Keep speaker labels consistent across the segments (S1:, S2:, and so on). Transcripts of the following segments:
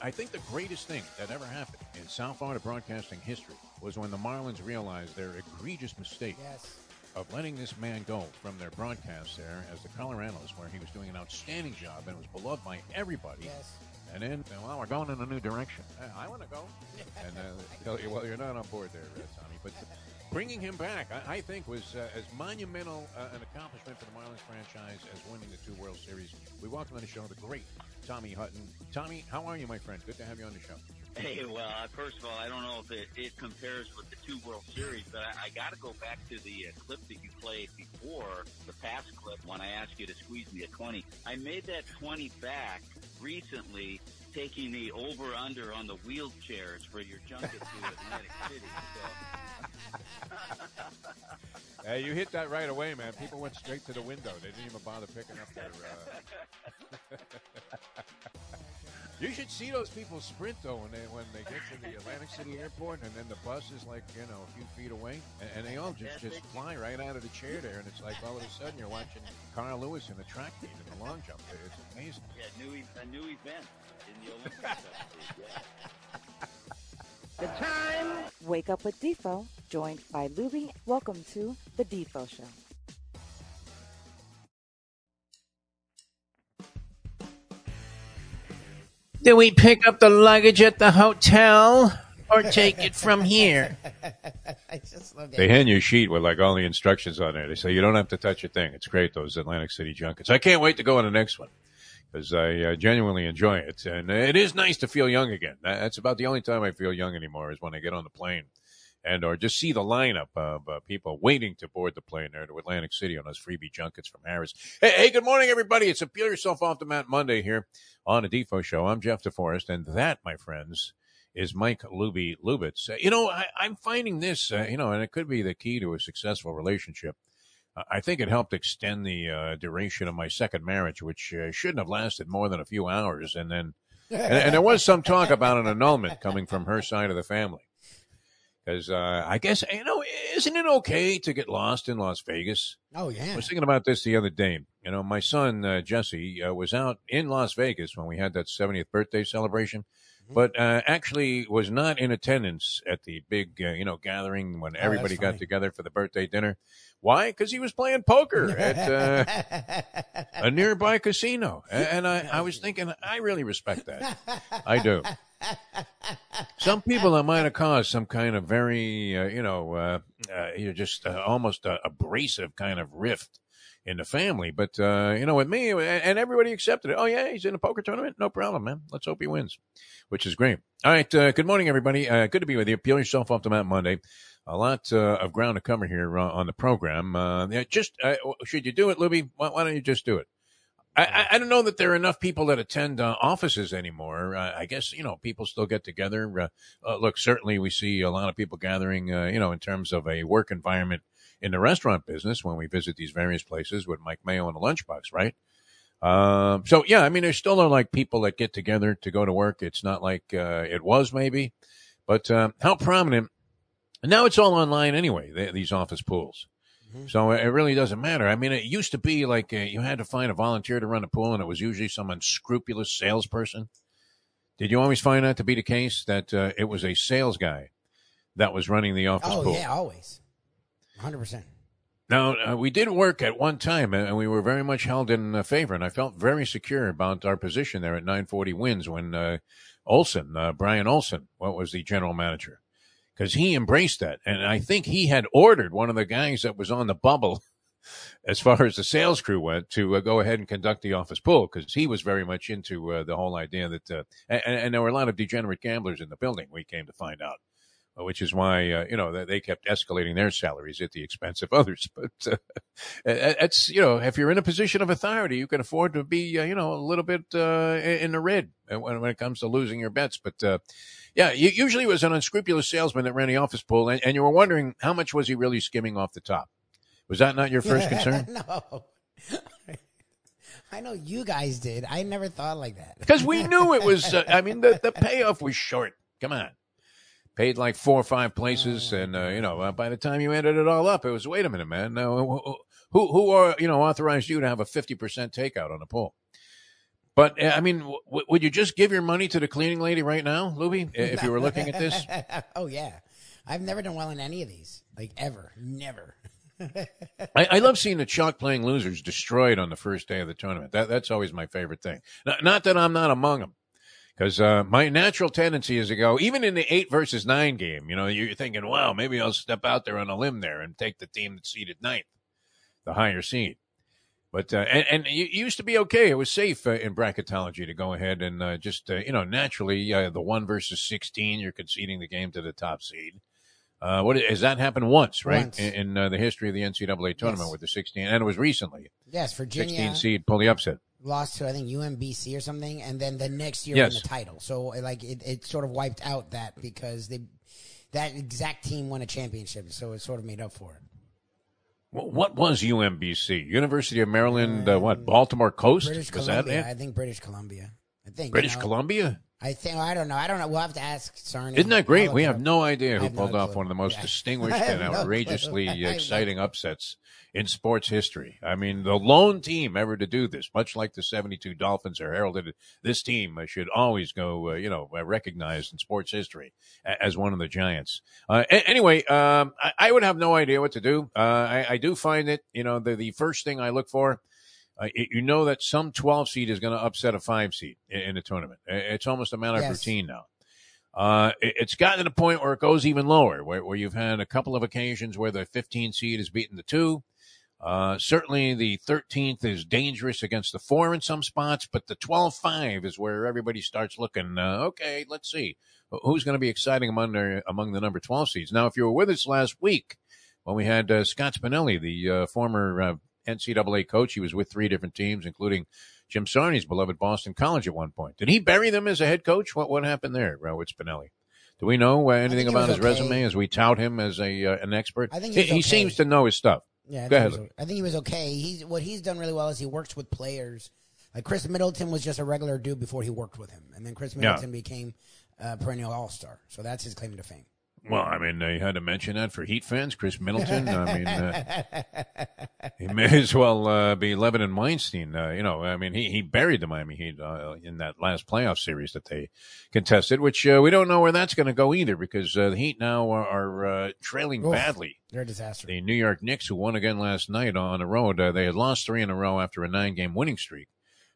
S1: I think the greatest thing that ever happened in South Florida broadcasting history was when the Marlins realized their egregious mistake
S2: Yes.
S1: of letting this man go from their broadcast there as the color analyst, where he was doing an outstanding job and was beloved by everybody.
S2: Yes.
S1: And then, well, we're going in a new direction. I want to go. And uh, tell you, well, you're not on board there, Tommy. But bringing him back, I, I think, was uh, as monumental uh, an accomplishment for the Marlins franchise as winning the two World Series. We welcome on the show the great Tommy Hutton. Tommy, how are you, my friend? Good to have you on the show.
S3: Hey, well, uh, first of all, I don't know if it, it compares with the two World Series, but I, I got to go back to the uh, clip that you played before the past clip when I asked you to squeeze me a 20. I made that 20 back recently, taking the over under on the wheelchairs for your junket to Atlantic City. So,
S1: Hey, you hit that right away, man. People went straight to the window. They didn't even bother picking up their. Uh... you should see those people sprint though when they when they get to the Atlantic City Airport, and then the bus is like you know a few feet away, and, and they all just just fly right out of the chair there, and it's like all of a sudden you're watching Carl Lewis in a track meet in the long jump. There. It's amazing.
S3: yeah, new, a new event in the Olympics. I believe, yeah.
S4: Wake up with Defo, joined by Lubie. Welcome to the Defo Show.
S5: Do we pick up the luggage at the hotel or take it from here?
S2: I just love
S1: They hand you a sheet with like all the instructions on there. They say you don't have to touch a thing. It's great those Atlantic City junkets. I can't wait to go on the next one because I uh, genuinely enjoy it, and it is nice to feel young again. That's about the only time I feel young anymore is when I get on the plane and or just see the lineup of uh, people waiting to board the plane there to Atlantic City on those freebie junkets from Harris. Hey, hey, good morning, everybody. It's a Peel Yourself Off the Mat Monday here on a Defo Show. I'm Jeff DeForest, and that, my friends, is Mike Lubie Lubitz. You know, I, I'm finding this, uh, you know, and it could be the key to a successful relationship. I think it helped extend the uh, duration of my second marriage, which uh, shouldn't have lasted more than a few hours. And then, and, and there was some talk about an annulment coming from her side of the family. Because uh, I guess, you know, isn't it okay to get lost in Las Vegas?
S2: Oh yeah.
S1: I was thinking about this the other day. You know, my son uh, Jesse uh, was out in Las Vegas when we had that 70th birthday celebration. But uh, actually was not in attendance at the big, uh, you know, gathering when everybody got
S2: Oh, funny.
S1: together for the birthday dinner. Why? Because he was playing poker at uh, a nearby casino, and I, I was thinking, I really respect that. I do. Some people that might have caused some kind of very, uh, you know, uh, uh, you know, just uh, almost abrasive kind of rift in the family. But uh, you know, with me, and everybody accepted it. Oh yeah, he's in a poker tournament. No problem, man. Let's hope he wins, which is great. All right. Uh, good morning, everybody. Uh, good to be with you. Peel yourself off the mat Monday. A lot uh, of ground to cover here uh, on the program. Uh, just should you do it, Libby? Why, why don't you just do it? I, I, I don't know that there are enough people that attend offices anymore. I guess you know people still get together. Look, certainly we see a lot of people gathering. You know, in terms of a work environment in the restaurant business when we visit these various places with Mike Mayo and the lunchbox, right? Um, so yeah, I mean, there still are like people that get together to go to work. It's not like uh, it was maybe, but uh, how prominent. And now it's all online anyway. th these office pools. So it really doesn't matter. I mean, it used to be like uh, you had to find a volunteer to run a pool, and it was usually some unscrupulous salesperson. Did you always find that to be the case? That uh, it was a sales guy that was running the office pool?
S2: oh
S1: pool.
S2: yeah, always. Hundred percent.
S1: Now, uh, we did work at one time, and we were very much held in uh, favor, and I felt very secure about our position there at 940 WINZ when uh, Olson, uh, Brian Olson, what was the general manager, because he embraced that, and I think he had ordered one of the guys that was on the bubble, as far as the sales crew went, to uh, go ahead and conduct the office pool, because he was very much into uh, the whole idea that, and, and there were a lot of degenerate gamblers in the building. We came to find out which is why uh, you know they, kept escalating their salaries at the expense of others. But uh, it's you know if you're in a position of authority, you can afford to be uh, you know a little bit uh, in the red when, when it comes to losing your bets. But uh, yeah, usually it was an unscrupulous salesman that ran the office pool, and, and you were wondering how much was he really skimming off the top. Was that not your first concern?
S2: no. I know you guys did. I never thought like that.
S1: Because we knew it was. Uh, I mean, the the payoff was short. Come on. Paid like four or five places, and uh, you know, uh, by the time you added it all up, it was wait a minute, man. Now, who who, are you know authorized you to have a fifty percent takeout on a pool? But uh, I mean, w- would you just give your money to the cleaning lady right now, Lubie, if you were looking at this?
S2: oh yeah, I've never done well in any of these, like ever, never.
S1: I, I love seeing the chalk playing losers destroyed on the first day of the tournament. That that's always my favorite thing. Not, not that I'm not among them, because uh, my natural tendency is to go even in the eight versus nine game. You know, you're thinking, wow, maybe I'll step out there on a limb there and take the team that's seeded ninth, the higher seed. But uh, and, and you used to be okay. It was safe uh, in bracketology to go ahead and uh, just uh, you know naturally uh, the one versus sixteen, you're conceding the game to the top seed. Uh, what has that happened once, right?
S2: Once.
S1: In, in uh, the history of the NCAA tournament
S2: Yes.
S1: with the 16, and it was recently
S2: Yes, Virginia.
S1: 16 seed pull the upset.
S2: Lost to I think UMBC or something, and then the next year
S1: Yes.
S2: won the title. So like it, it sort of wiped out that because they that exact team won a championship, so it sort of made up for it.
S1: What was UMBC? University of Maryland, uh, what? Baltimore Coast?
S2: British
S1: was that it?
S2: I think British Columbia. I think
S1: British
S2: you know,
S1: Columbia?
S2: I think I don't know. I don't know. We'll have to ask Sarney.
S1: Isn't that great? We have no idea who
S2: have no
S1: pulled off
S2: clue.
S1: one of the most
S2: Yeah.
S1: distinguished and
S2: no
S1: outrageously exciting upsets in sports history. I mean, the lone team ever to do this, much like the 72 Dolphins are heralded, this team should always go, uh, you know, uh, recognized in sports history as one of the giants. Uh, a- anyway, um, I, I would have no idea what to do. Uh, I, I do find it, you know, the, the first thing I look for uh, it- you know that some 12 seed is going to upset a five seed in, in a tournament. It's almost a matter of routine now. Uh, it- it's gotten to the point where it goes even lower, where, where you've had a couple of occasions where the 15 seed has beaten the two. Uh, certainly the 13th is dangerous against the four in some spots, but the 12-5 is where everybody starts looking, uh, okay, let's see. Who's going to be exciting among the, among the number 12 seeds? Now, if you were with us last week when we had uh, Scott Spinelli, the uh, former uh, NCAA coach, he was with three different teams, including Jim Sarney's beloved Boston College at one point. Did he bury them as a head coach? What what happened there, uh, with Spinelli? Do we know uh, anything about his
S2: okay.
S1: resume as we tout him as a uh, an expert?
S2: I think
S1: he, he
S2: okay.
S1: seems to know his stuff.
S2: Yeah, I
S1: Go
S2: think
S1: ahead,
S2: he was- I think he was okay. He's what he's done really well is he works with players. Like Khris Middleton was just a regular dude before he worked with him, and then Khris
S1: Yeah.
S2: Middleton became a perennial All Star. So that's his claim to fame.
S1: Well, I mean, you had to mention that for Heat fans, Khris Middleton. I mean, uh, he may as well uh, be Levin and Weinstein. Uh, you know, I mean, he, he buried the Miami Heat uh, in that last playoff series that they contested, which uh, we don't know where that's going to go either because uh, the Heat now are, are uh, trailing
S2: Oof.
S1: badly.
S2: They're a disaster.
S1: The New York Knicks, who won again last night on the road, uh, they had lost three in a row after a nine-game winning streak.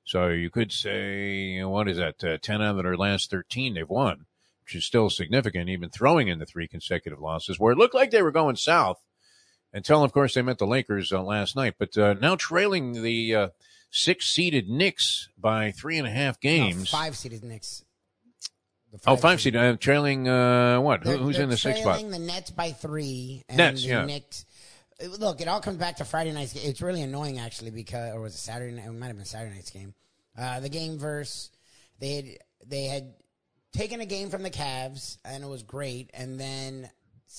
S1: So you could say, what is that? Uh, Ten out of their last thirteen they've won, which is still significant, even throwing in the three consecutive losses, where it looked like they were going south until, of course, they met the Lakers uh, last night. But uh, now trailing the uh, six-seeded Knicks by three and a half
S2: No,
S1: games.
S2: five seeded Knicks. The
S1: oh, five seed, uh, trailing uh, what?
S2: They're-
S1: who's
S2: they're
S1: in the sixth spot?
S2: the Nets by three. And
S1: Nets,
S2: the
S1: yeah.
S2: Knicks. Look, it all comes back to Friday night's game. It's really annoying, actually, because or was it Saturday night? It might have been Saturday night's game. Uh, the game verse they had they had taken a game from the Cavs and it was great, and then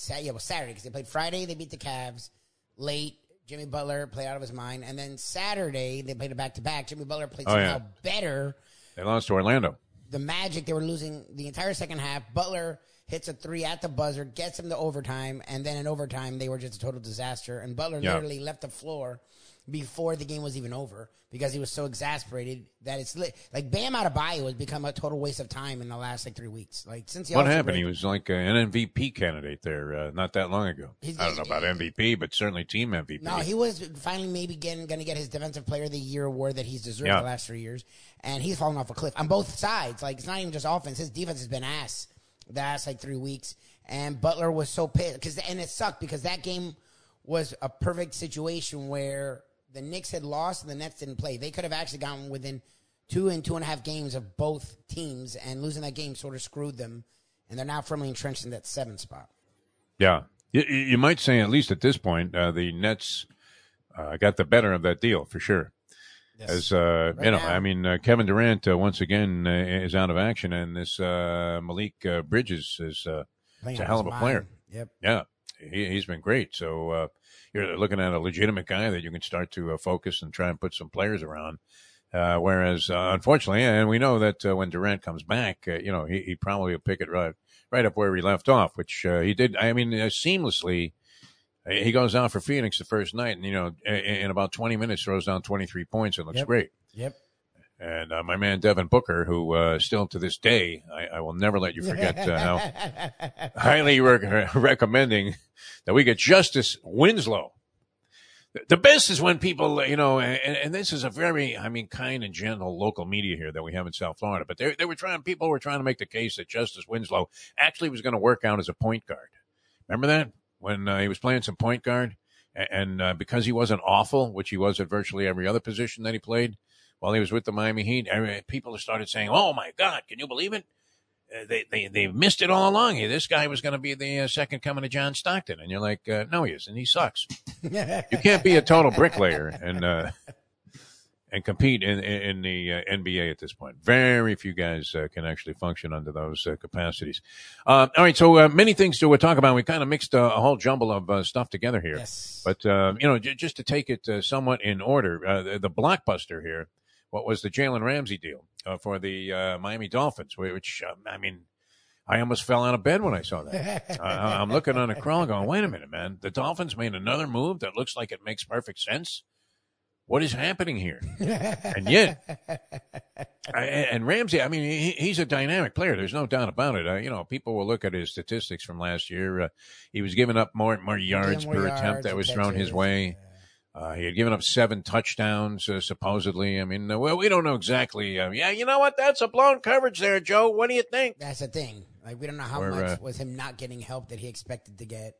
S2: yeah, it was Saturday because they played Friday. They beat the Cavs late. Jimmy Butler played out of his mind, and then Saturday they played a back to back. Jimmy Butler played
S1: Oh, yeah.
S2: somehow better
S1: They lost to Orlando.
S2: the Magic, they were losing the entire second half. Butler hits a three at the buzzer, gets him to overtime, and then in overtime, they were just a total disaster. And Butler
S1: Yeah.
S2: literally left the floor before the game was even over because he was so exasperated that it's lit. Like Bam out of Adebayo has become a total waste of time in the last like three weeks. Like since the
S1: What happened?
S2: break-
S1: He was like an MVP candidate there uh, not that long ago.
S2: He's-
S1: I don't know about MVP, but certainly team MVP.
S2: No, he was finally maybe getting going to get his Defensive Player of the Year award that he's deserved
S1: Yeah.
S2: the last three years, and he's fallen off a cliff on both sides. Like it's not even just offense; his defense has been ass the last like three weeks. And Butler was so pissed because, and it sucked because that game was a perfect situation where the Knicks had lost and the Nets didn't play. They could have actually gotten within two and two and a half games of both teams, and losing that game sort of screwed them. And they're now firmly entrenched in that seventh spot.
S1: yeah, you, you might say at least at this point uh, the Nets uh, got the better of that deal for sure. Yes. As uh,
S2: Right
S1: you know,
S2: now.
S1: I mean, uh, Kevin Durant uh, once again uh, is out of action, and this uh, Malik uh, Bridges is uh, a hell of a
S2: mind.
S1: player.
S2: Yep.
S1: Yeah, he, he's been great. So uh, you're looking at a legitimate guy that you can start to uh, focus and try and put some players around. Uh, whereas, uh, unfortunately, and we know that uh, when Durant comes back, uh, you know, he, he probably will pick it right, right up where he left off, which uh, he did. I mean, uh, seamlessly. He goes out for Phoenix the first night, and you know, in, in about twenty minutes, throws down twenty three points and looks
S2: Yep.
S1: great.
S2: Yep.
S1: And uh, my man Devin Booker, who uh, still to this day, I, I will never let you forget uh, how highly rec- recommending that we get Justice Winslow. The- best is when people, uh, you know, and, and this is a very, I mean, kind and gentle local media here that we have in South Florida, but they, they were trying, people were trying to make the case that Justice Winslow actually was going to work out as a point guard. Remember that? When uh, he was playing some point guard? And uh, because he wasn't awful, which he was at virtually every other position that he played while he was with the Miami Heat, people started saying, oh my God, can you believe it? Uh, they, they, they missed it all along. This guy was going to be the uh, second coming of John Stockton. And you're like, uh, no, he isn't. He sucks. You can't be a total bricklayer and, uh, and compete in, in, in the uh, NBA at this point. Very few guys uh, can actually function under those uh, capacities. Uh, all right. So, uh, many things to talk about. We kind of mixed uh, a whole jumble of uh, stuff together here.
S2: Yes.
S1: But uh, you know, j- just to take it uh, somewhat in order, uh, the, the blockbuster here, what was the Jalen Ramsey deal uh, for the uh, Miami Dolphins? Which um, I mean, I almost fell out of bed when I saw that. I, I'm looking on a crawl, going, "Wait a minute, man! The Dolphins made another move that looks like it makes perfect sense. What is happening here?" and yet, I, and Ramsey, I mean, he, he's a dynamic player. There's no doubt about it. Uh, you know, people will look at his statistics from last year. Uh, he was giving up more more yards
S2: more
S1: per
S2: yards
S1: attempt that was thrown his way. Uh, he had given up seven touchdowns, uh, supposedly. I mean, uh, well, we don't know exactly. Uh, yeah, you know what? That's a blown coverage there, Joe. What do you think?
S2: That's the thing. Like we don't know how much
S1: uh,
S2: was him not getting help that he expected to get.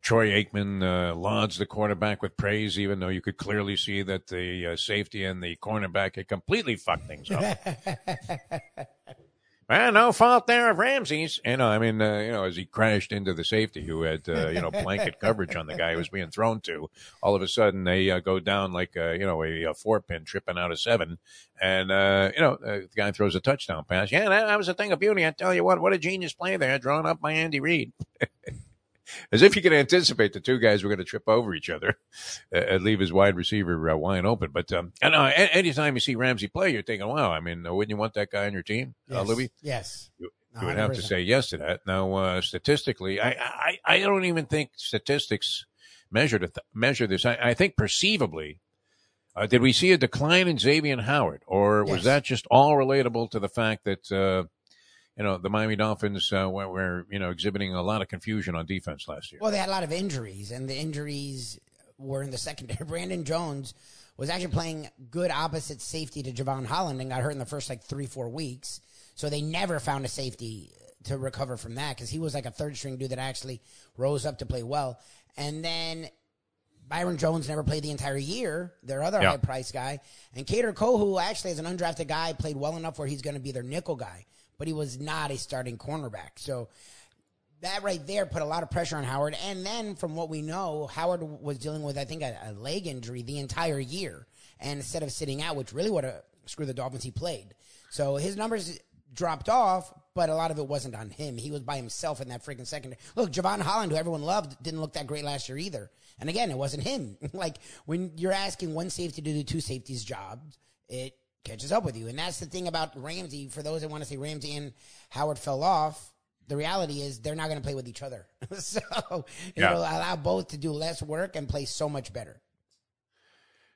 S1: Troy Aikman uh, lauds the quarterback with praise, even though you could clearly see that the uh, safety and the cornerback had completely fucked things up. Well, no fault there of Ramsey's. You know, I mean, uh, you know, as he crashed into the safety who had, uh, you know, blanket coverage on the guy who was being thrown to, all of a sudden they uh, go down like, uh, you know, a, a four pin tripping out of seven. And, uh, you know, uh, the guy throws a touchdown pass. Yeah, that, that was a thing of beauty. I tell you what, what a genius play there, drawn up by Andy Reid. As if you could anticipate the two guys were going to trip over each other uh, and leave his wide receiver uh, wide open. But um, I know a- anytime you see Ramsey play, you're thinking, wow, I mean, uh, wouldn't you want that guy on your team, uh,
S2: Yes.
S1: Louis?
S2: Yes.
S1: You would have to say yes to that. Now, uh, statistically, I, I, I don't even think statistics measure th- measure this. I, I think perceivably, uh, did we see a decline in Xavier Howard, or was
S2: Yes.
S1: that just all relatable to the fact that uh, you know the Miami Dolphins uh, were, were you know exhibiting a lot of confusion on defense last year?
S2: Well, they had a lot of injuries, and the injuries were in the secondary. Brandon Jones was actually playing good opposite safety to Jevon Holland and got hurt in the first like three, four weeks. So they never found a safety to recover from that because he was like a third string dude that actually rose up to play well. And then Byron Jones never played the entire year, their other
S1: Yeah.
S2: high price guy. And Kader Kohou, actually, as an undrafted guy, played well enough where he's going to be their nickel guy, but he was not a starting cornerback. So that right there put a lot of pressure on Howard. And then from what we know, Howard was dealing with, I think, a, a leg injury the entire year. And instead of sitting out, which really would have screwed the Dolphins, he played. So his numbers dropped off, but a lot of it wasn't on him. He was by himself in that freaking secondary. Look, Jevon Holland, who everyone loved, didn't look that great last year either. And again, it wasn't him. like when you're asking one safety to do two safeties' jobs, it catches up with you. And that's the thing about Ramsey. For those that want to say Ramsey and Howard fell off, the reality is they're not going to play with each other. so
S1: Yeah.
S2: it'll allow both to do less work and play so much better.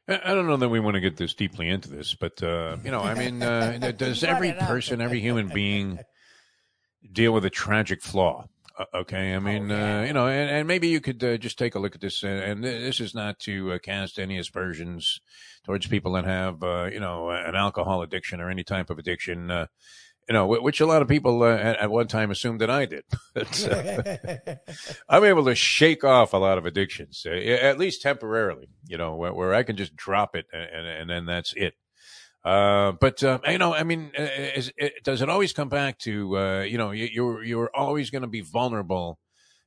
S1: I I don't know that we want to get this deeply into this, but uh, you know, I mean, uh, does every person, every human being, deal with a tragic flaw? Uh, okay, I mean,
S2: yeah.
S1: uh, you know, and, and maybe you could uh, just take a look at this, uh, and this is not to uh, cast any aspersions towards people that have, uh, you know, an alcohol addiction or any type of addiction. Uh, you know, which a lot of people uh, at, at one time assumed that I did. But, I'm able to shake off a lot of addictions, uh, at least temporarily. You know, where, where I can just drop it and, and, and then that's it. Uh, but uh, you know, I mean, uh, is, does it always come back to uh, you know you, you're you're always going to be vulnerable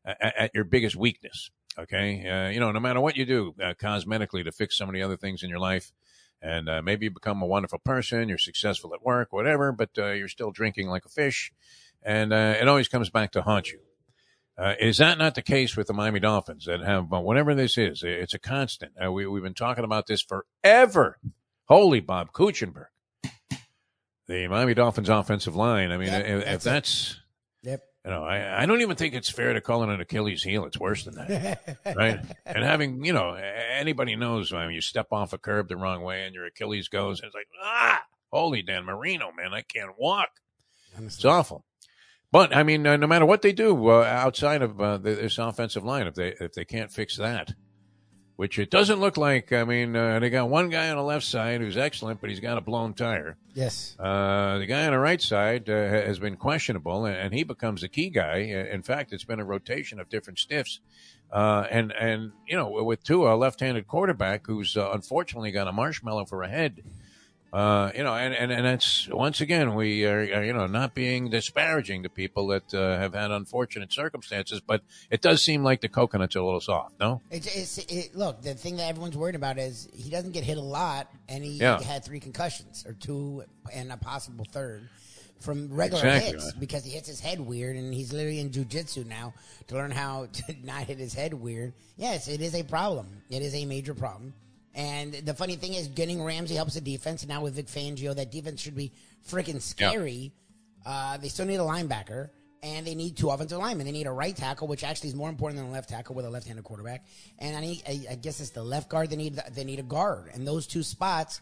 S1: at, at your biggest weakness? Okay, uh, you know, no matter what you do uh, cosmetically to fix of the other things in your life, and uh, maybe you become a wonderful person, you're successful at work, whatever, but uh, you're still drinking like a fish, and uh, it always comes back to haunt you. Uh, is that not the case with the Miami Dolphins that have uh, whatever this is? It's a constant. Uh, we, we've been talking about this forever, Holy Bob Kuechenberg. The Miami Dolphins offensive line. I mean,
S2: Yep,
S1: if,
S2: that's
S1: that's,
S2: Yep.
S1: you know, I, I don't even think it's fair to call it an Achilles heel. It's worse than that, right? And having, you know, anybody knows when you step off a curb the wrong way and your Achilles goes, and it's like, ah, holy Dan Marino, man, I can't walk. It's awful. But I mean, uh, no matter what they do uh, outside of uh, the, this offensive line, if they if they can't fix that, which it doesn't look like. I mean, uh, they got one guy on the left side who's excellent, but he's got a blown tire.
S2: Yes.
S1: Uh, the guy on the right side uh, has been questionable, and, and he becomes the key guy. In fact, it's been a rotation of different stiffs. Uh, and and you know, with Tua, a left-handed quarterback who's uh, unfortunately got a marshmallow for a head. Uh, you know, and, and, and that's once again we are, are you know not being disparaging to people that uh, have had unfortunate circumstances, but it does seem like the coconut's are a little soft. No,
S2: It's, it's, it, look, the thing that everyone's worried about is he doesn't get hit a lot, and he
S1: Yeah.
S2: had three concussions or two and a possible third from regular
S1: Exactly,
S2: hits because he hits his head weird, and he's literally in jujitsu now to learn how to not hit his head weird. Yes, it is a problem. It is a major problem. And the funny thing is, getting Ramsey helps the defense. And now with Vic Fangio, that defense should be freaking scary. Uh, they still need a linebacker, and they need two offensive linemen. They need a right tackle, which actually is more important than a left tackle with a left-handed quarterback. And I need, I, I guess it's the left guard. They need, they need a guard, and those two spots.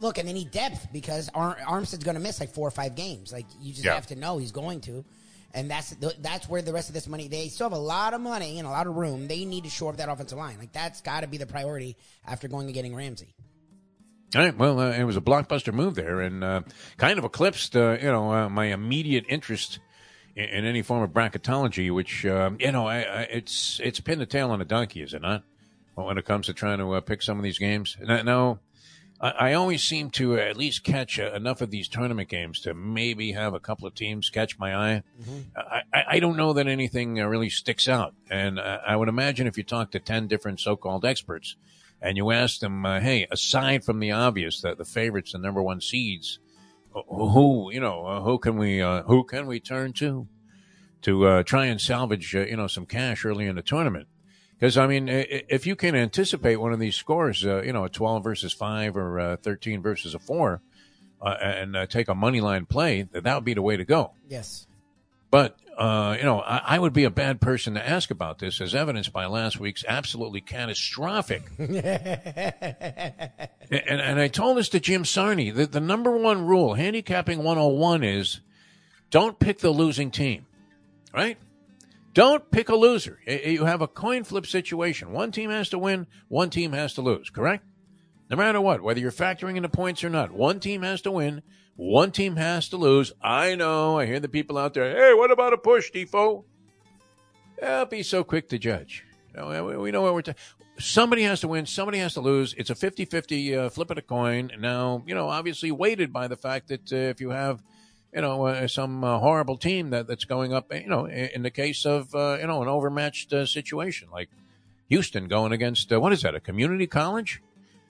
S2: Look, and they need depth because Ar- Armstead's going to miss like four or five games. Like you just
S1: Yeah.
S2: have to know he's going to, and that's that's where the rest of this money. They still have a lot of money and a lot of room. They need to shore up that offensive line. Like that's got to be the priority after going and getting Ramsey.
S1: All right. Well, uh, it was a blockbuster move there, and uh, kind of eclipsed, uh, you know, uh, my immediate interest in, in any form of bracketology. Which, um, you know, I, I, it's it's pin the tail on a donkey, is it not? When it comes to trying to uh, pick some of these games. Now, now, I, I always seem to at least catch uh, enough of these tournament games to maybe have a couple of teams catch my eye. I, I- I don't know that anything uh, really sticks out, and uh, I would imagine if you talk to ten different so-called experts and you ask them, uh, hey, aside from the obvious that the favorites, the number one seeds, who you know, uh, who can we uh, who can we turn to to uh, try and salvage uh, you know some cash early in the tournament? Because I mean, if you can anticipate one of these scores, uh, you know, a twelve versus five or uh, thirteen versus a four, uh, and uh, take a money line play, that that would be the way to go.
S2: Yes.
S1: But uh, you know, I, I would be a bad person to ask about this, as evidenced by last week's absolutely catastrophic. and, and I told this to Jim Sarney that the number one rule, handicapping 101, is don't pick the losing team, right? Don't pick a loser. You have a coin flip situation. One team has to win, one team has to lose, correct? No matter what, whether you're factoring in the points or not, one team has to win, one team has to lose. I know, I hear the people out there, hey, what about a push, Defo? Don't be so quick to judge. We- know what we're. Somebody has to win, somebody has to lose. It's a 50 50 uh, flip of a coin. Now, you know, obviously weighted by the fact that uh, if you have, you know, uh, some uh, horrible team that, that's going up, you know, in, in the case of, uh, you know, an overmatched uh, situation like Houston going against, uh, what is that, a community college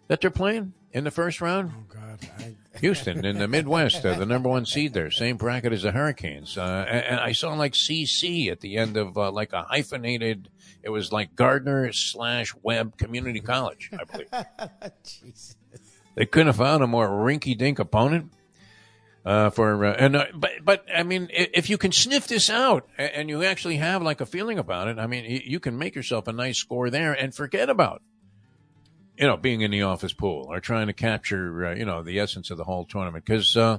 S1: that they're playing in the first round?
S2: Oh God. I,
S1: Houston in the Midwest, uh, the number one seed there, same bracket as the Hurricanes. Uh, and, and I saw like CC at the end of uh, like a hyphenated. It was like Gardner slash Webb Community College, I believe.
S2: Jesus.
S1: they couldn't have found a more rinky-dink opponent. Uh, for uh, and uh, but but I mean, if you can sniff this out and you actually have like a feeling about it, I mean, you, can make yourself a nice score there and forget about you know, being in the office pool or trying to capture, uh, you know, the essence of the whole tournament. Because uh,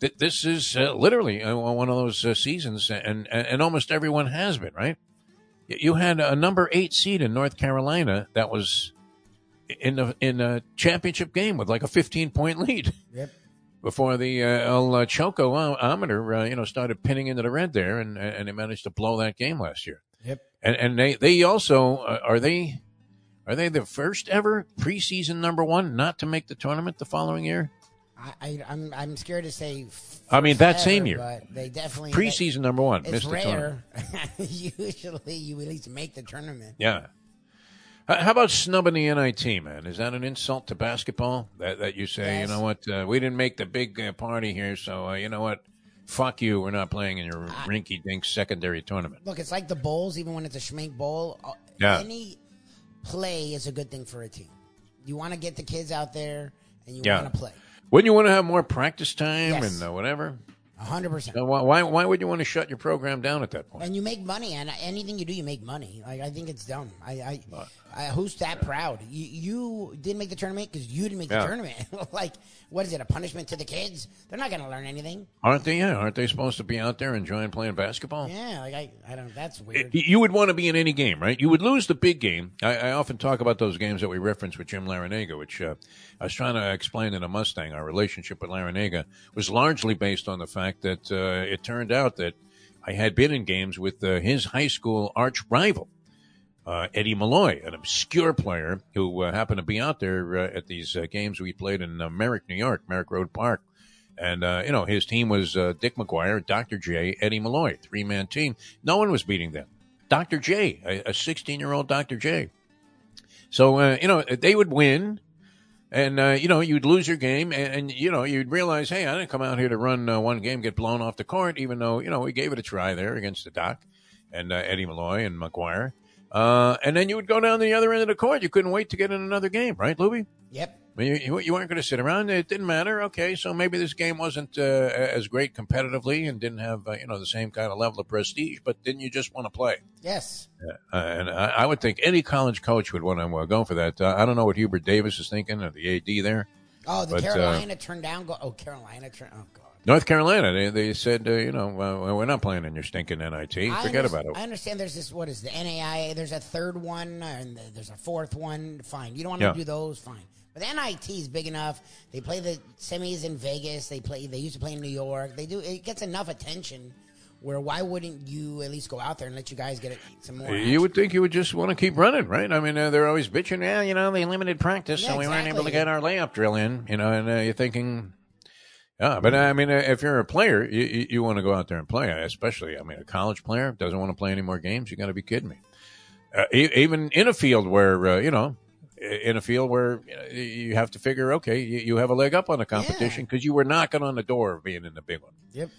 S1: th- this is uh, literally uh, one of those seasons, and, and almost everyone has been right. You had a number eight seed in North Carolina that was in the in a championship game with like a fifteen point lead
S2: Yep.
S1: Before the uh, El Choco ometer, uh, you know, started pinning into the red there, and and they managed to blow that game last year.
S2: Yep.
S1: And and they they also uh, are they are they the first ever preseason number one not to make the tournament the following year?
S2: I, I, I'm I'm scared to say.
S1: I mean, that
S2: forever,
S1: same year.
S2: but they definitely
S1: Preseason number one
S2: It's
S1: missed the tournament.
S2: rare. Usually, you at least make the tournament.
S1: Yeah. H- How about snubbing the NIT, man? Is that an insult to basketball? That that you say,
S2: Yes.
S1: you know what, uh, we didn't make the big uh, party here, so uh, you know what, fuck you, we're not playing in your rinky-dink secondary tournament.
S2: Look, it's like the bowls. Even when it's a schmink bowl, uh,
S1: Yeah.
S2: any play is a good thing for a team. You want to get the kids out there and you
S1: Yeah.
S2: want to play.
S1: Wouldn't you want to have more practice time
S2: Yes.
S1: and uh, whatever?
S2: hundred percent.
S1: Why why would you want to shut your program down at that point?
S2: And you make money, and anything you do, you make money. Like I think it's dumb. I, I, I who's that proud? You, you didn't make the tournament because you didn't make
S1: Yeah.
S2: the tournament. like, what is it? A punishment to the kids? They're not going to learn anything.
S1: Aren't they? Yeah, aren't they supposed to be out there enjoying playing basketball?
S2: Yeah, like I, I don't. That's weird.
S1: Y- You would want to be in any game, right? You would lose the big game. I, I often talk about those games that we reference with Jim Larranaga, which uh, I was trying to explain in a Mustang. Our relationship with Larranaga was largely based on the fact that uh, it turned out that I had been in games with uh, his high school arch rival, uh, Eddie Malloy, an obscure player who uh, happened to be out there uh, at these uh, games we played in uh, Merrick, New York, Merrick Road Park. And, uh, you know, his team was Dick McGuire, Dr. J, Eddie Malloy, three man team. No one was beating them. Dr. J, a 16 year old Dr. J. So, you know, they would win. And, you know, you'd lose your game and, and, you know, you'd realize, hey, I didn't come out here to run one game, get blown off the court, even though, you know, we gave it a try there against the Doc and Eddie Malloy and McGuire. Uh, and then you would go down the other end of the court. You couldn't wait to get in another game, right, Louie?
S2: yep.
S1: I mean, you, you weren't going to sit around. It didn't matter. Okay, so maybe this game wasn't uh, as great competitively and didn't have uh, you know the same kind of level of prestige. But didn't you just want to play?
S2: Yes.
S1: Uh, and I, I would think any college coach would want to uh, go for that. Uh, I don't know what Hubert Davis is thinking, or the AD there.
S2: Oh, the
S1: But, uh,
S2: Carolina turned down. Go- oh, Carolina turned. Oh God.
S1: North Carolina, they, they said, uh, you know, well, we're not playing in your stinking NIT. Forget about it.
S2: I understand. There's this. What is the NAIA? There's a third one, and there's a fourth one. Fine. You don't want
S1: Yeah.
S2: to do those. Fine. But the NIT is big enough. They play the semis in Vegas. They play. They used to play in New York. They do. It gets enough attention. Where why wouldn't you at least go out there and let you guys get it, some more?
S1: You would think you would just want to keep running, right? I mean, uh, they're always bitching, yeah, you know, they limited practice,
S2: Yeah,
S1: so we weren't able to
S2: exactly.
S1: get our layup drill in, you know, and uh, you're thinking, yeah, but uh, I mean, uh, if you're a player, you, you, want to go out there and play, especially, I mean, a college player doesn't want to play any more games. You got to be kidding me. Uh, even in a field where, uh, you know, in a field where uh, you have to figure, okay, you, you have a leg up on the competition because you were knocking on the door of being in the big one.
S2: Yep.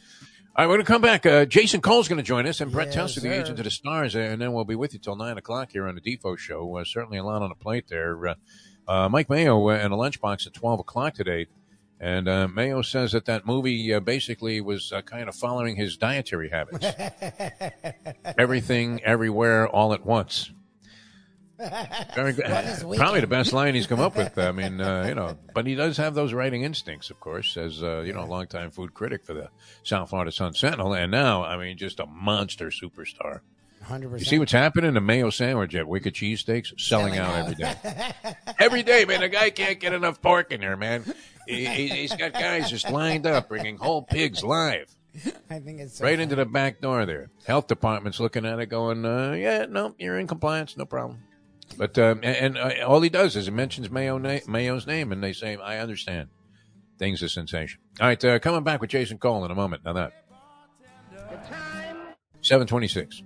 S1: All right, we're going to come back. Uh, Jason Cole's going to join us, and Brett
S2: Yes,
S1: Townsend, the agent of the stars, and then we'll be with you till 9 o'clock here on the Defo Show. Uh, certainly a lot on the plate there. Uh, uh, Mike Mayo uh, and a lunchbox at 12 o'clock today. And uh, Mayo says that that movie uh, basically was uh, kind of following his dietary habits. Everything, everywhere, all at once. Very good. Probably the best line he's come up with. I mean, uh, you know, but he does have those writing instincts, of course, as uh, you know, a longtime food critic for the South Florida Sun Sentinel, and now, I mean, just a monster superstar.
S2: Hundred
S1: You see what's happening? The mayo sandwich at Wicked Cheesesteaks selling,
S2: Selling
S1: out,
S2: out.
S1: every day. every day, man. The guy can't get enough pork in there, man. He, he, he's got guys just lined up bringing whole pigs live
S2: I think it's so
S1: right
S2: funny.
S1: into the back door there. Health department's looking at it, going, uh, "Yeah, no, you're in compliance, no problem." But um, and, and uh, all he does is he mentions Mayo na- Mayo's name, and they say, "I understand." Things a sensation. All right, uh, coming back with Jason Cole in a moment. Now that seven twenty six.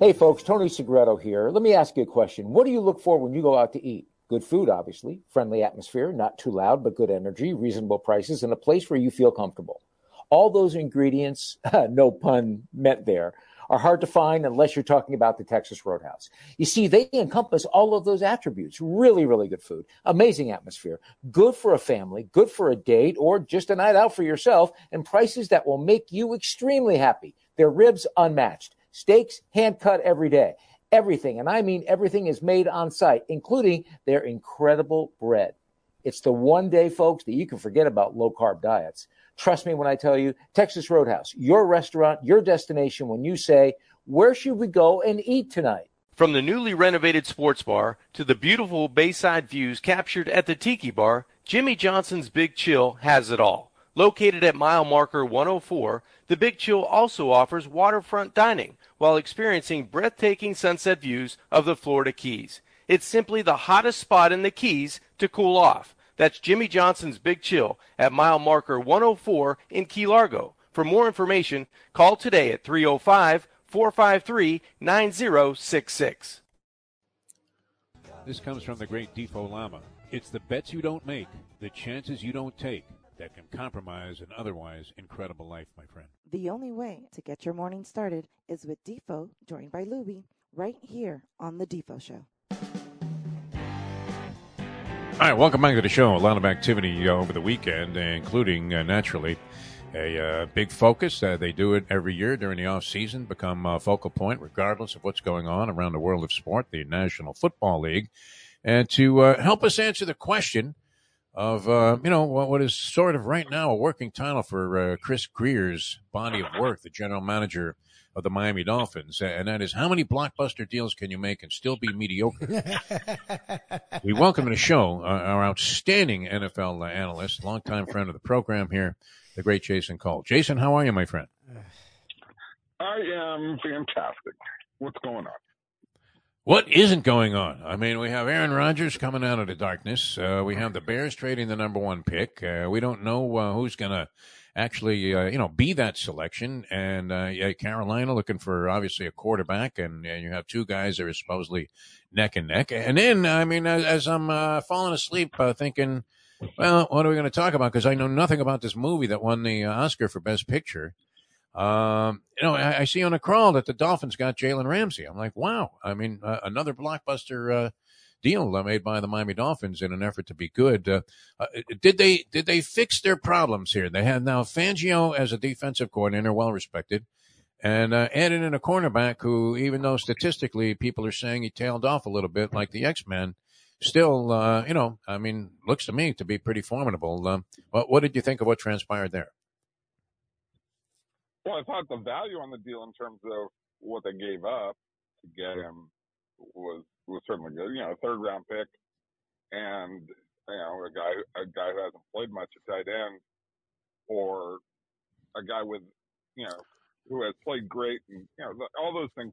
S6: Hey folks, Tony Segreto here. Let me ask you a question. What do you look for when you go out to eat? Good food, obviously, friendly atmosphere, not too loud, but good energy, reasonable prices, and a place where you feel comfortable. All those ingredients, no pun meant there, are hard to find unless you're talking about the Texas Roadhouse. You see, they encompass all of those attributes. Really, really good food, amazing atmosphere, good for a family, good for a date, or just a night out for yourself, and prices that will make you extremely happy. Their ribs unmatched. Steaks hand cut every day. Everything, and I mean everything, is made on site, including their incredible bread. It's the one day, folks, that you can forget about low carb diets. Trust me when I tell you, Texas Roadhouse, your restaurant, your destination when you say, Where should we go and eat tonight?
S7: From the newly renovated sports bar to the beautiful bayside views captured at the Tiki Bar, Jimmy Johnson's Big Chill has it all. Located at mile marker 104, the Big Chill also offers waterfront dining while experiencing breathtaking sunset views of the Florida Keys. It's simply the hottest spot in the Keys to cool off. That's Jimmy Johnson's Big Chill at mile marker 104 in Key Largo. For more information, call today at 305 453 9066.
S8: This comes from the great Defo Lama. It's the bets you don't make, the chances you don't take, that can compromise an otherwise incredible life, my friend.
S4: The only way to get your morning started is with Defo, joined by Lubie. right here on The Defo Show.
S1: All right, welcome back to the show. A lot of activity uh, over the weekend, uh, including uh, naturally a uh, big focus. Uh, they do it every year during the off season, become a focal point, regardless of what's going on around the world of sport. The National Football League, and to uh, help us answer the question of you know what, what is sort of right now a working title for Chris Grier's body of work, the general manager of the Miami Dolphins, and that is how many blockbuster deals can you make and still be mediocre? we welcome to the show uh, our outstanding NFL uh, analyst, longtime friend of the program here, the great Jason Cole. Jason, how are you, my friend?
S9: I am fantastic. What's going on?
S1: What isn't going on? I mean, we have Aaron Rodgers coming out of the darkness. Uh, we have the Bears trading the number one pick. Uh, we don't know uh, who's going to actually, uh, you know, be that selection. And uh, yeah, Carolina looking for obviously a quarterback, and, and you have two guys that are supposedly neck and neck. And then, I mean, as, as I'm uh, falling asleep, thinking, well, what are we going to talk about? Because I know nothing about this movie that won the Oscar for Best Picture. Um, you know, I, I, see on a crawl that the Dolphins got Jalen Ramsey. I'm like, wow. I mean, uh, another blockbuster uh, deal made by the Miami Dolphins in an effort to be good. Uh, uh, did they did they fix their problems here? They have now Fangio as a defensive coordinator, well respected, and uh, added in a cornerback who, even though statistically people are saying he tailed off a little bit, like the X Men, still, uh, you know, I mean, looks to me to be pretty formidable. Um, what, what did you think of what transpired there?
S9: Well, I thought the value on the deal in terms of what they gave up to get him was was certainly good. You know, a third round pick, and you know, a guy a guy who hasn't played much at tight end, or a guy with you know who has played great, and you know all those things.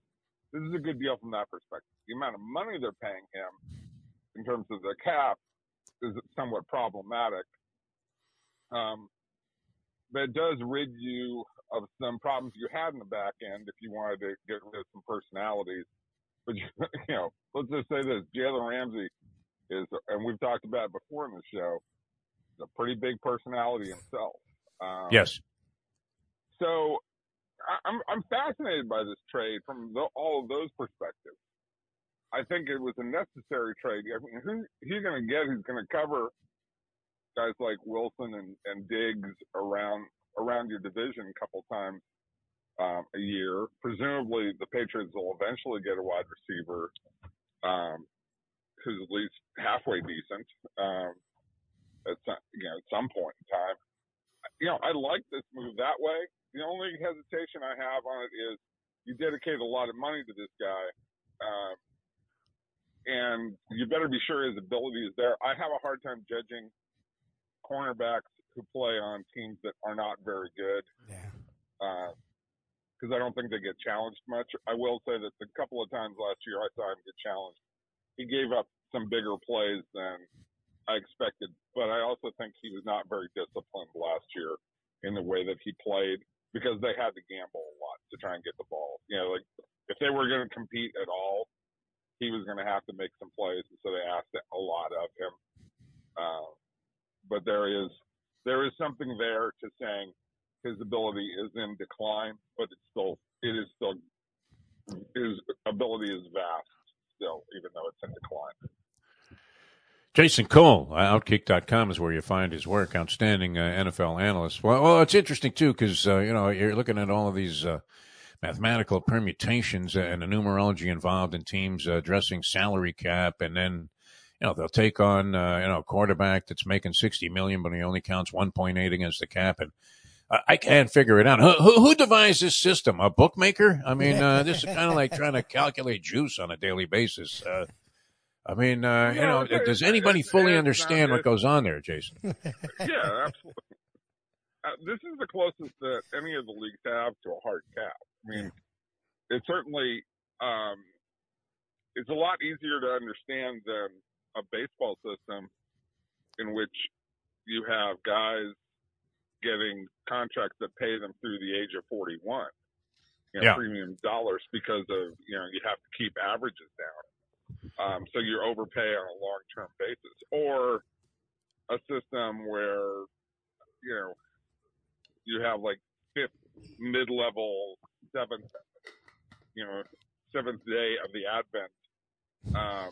S9: This is a good deal from that perspective. The amount of money they're paying him, in terms of the cap, is somewhat problematic. Um, but it does rid you of some problems you had in the back end if you wanted to get rid of some personalities but you know, let's just say this: Jalen Ramsey is, and we've talked about it before in the show, a pretty big personality himself.
S1: Um, yes.
S9: So I'm I'm fascinated by this trade from the, all of those perspectives. I think it was a necessary trade. I mean, who he's going to get? Who's going to cover guys like Wilson and, and Diggs around around your division a couple times um, a year. Presumably, the Patriots will eventually get a wide receiver um, who's at least halfway decent um, at some, you know, at some point in time. You know, I like this move that way. The only hesitation I have on it is you dedicate a lot of money to this guy, um, and you better be sure his ability is there. I have a hard time judging cornerbacks who play on teams that are not very good.
S2: Yeah.
S9: Uh, because I don't think they get challenged much. I will say that a couple of times last year I saw him get challenged. He gave up some bigger plays than I expected, but I also think he was not very disciplined last year in the way that he played because they had to gamble a lot to try and get the ball. You know, like if they were going to compete at all, he was going to have to make some plays, and so they asked a lot of him. Uh, but there is there is something there to saying his ability is in decline, but it's still it is still his ability is vast still, even though it's in decline.
S1: Jason Cole, Outkick.com is where you find his work. Outstanding uh, NFL analyst. Well, well, it's interesting too because uh, you know you're looking at all of these uh, mathematical permutations and the numerology involved in teams addressing salary cap, and then you know they'll take on uh, you know a quarterback that's making sixty million, but he only counts one point eight against the cap, and I can't figure it out. Who, who, devised this system? A bookmaker? I mean, uh, this is kind of like trying to calculate juice on a daily basis. Uh, I mean, uh, you know, does anybody fully understand what goes on there, Jason?
S9: yeah, absolutely. Uh, this is the closest that any of the leagues have to a hard cap. I mean, it certainly um, it's a lot easier to understand than a baseball system in which you have guys getting contracts that pay them through the age of 41, you know, yeah. premium dollars because of, you know, you have to keep averages down. Um, so you overpay on a long term basis or a system where, you know, you have like fifth, mid level, seventh, you know, seventh day of the Advent um,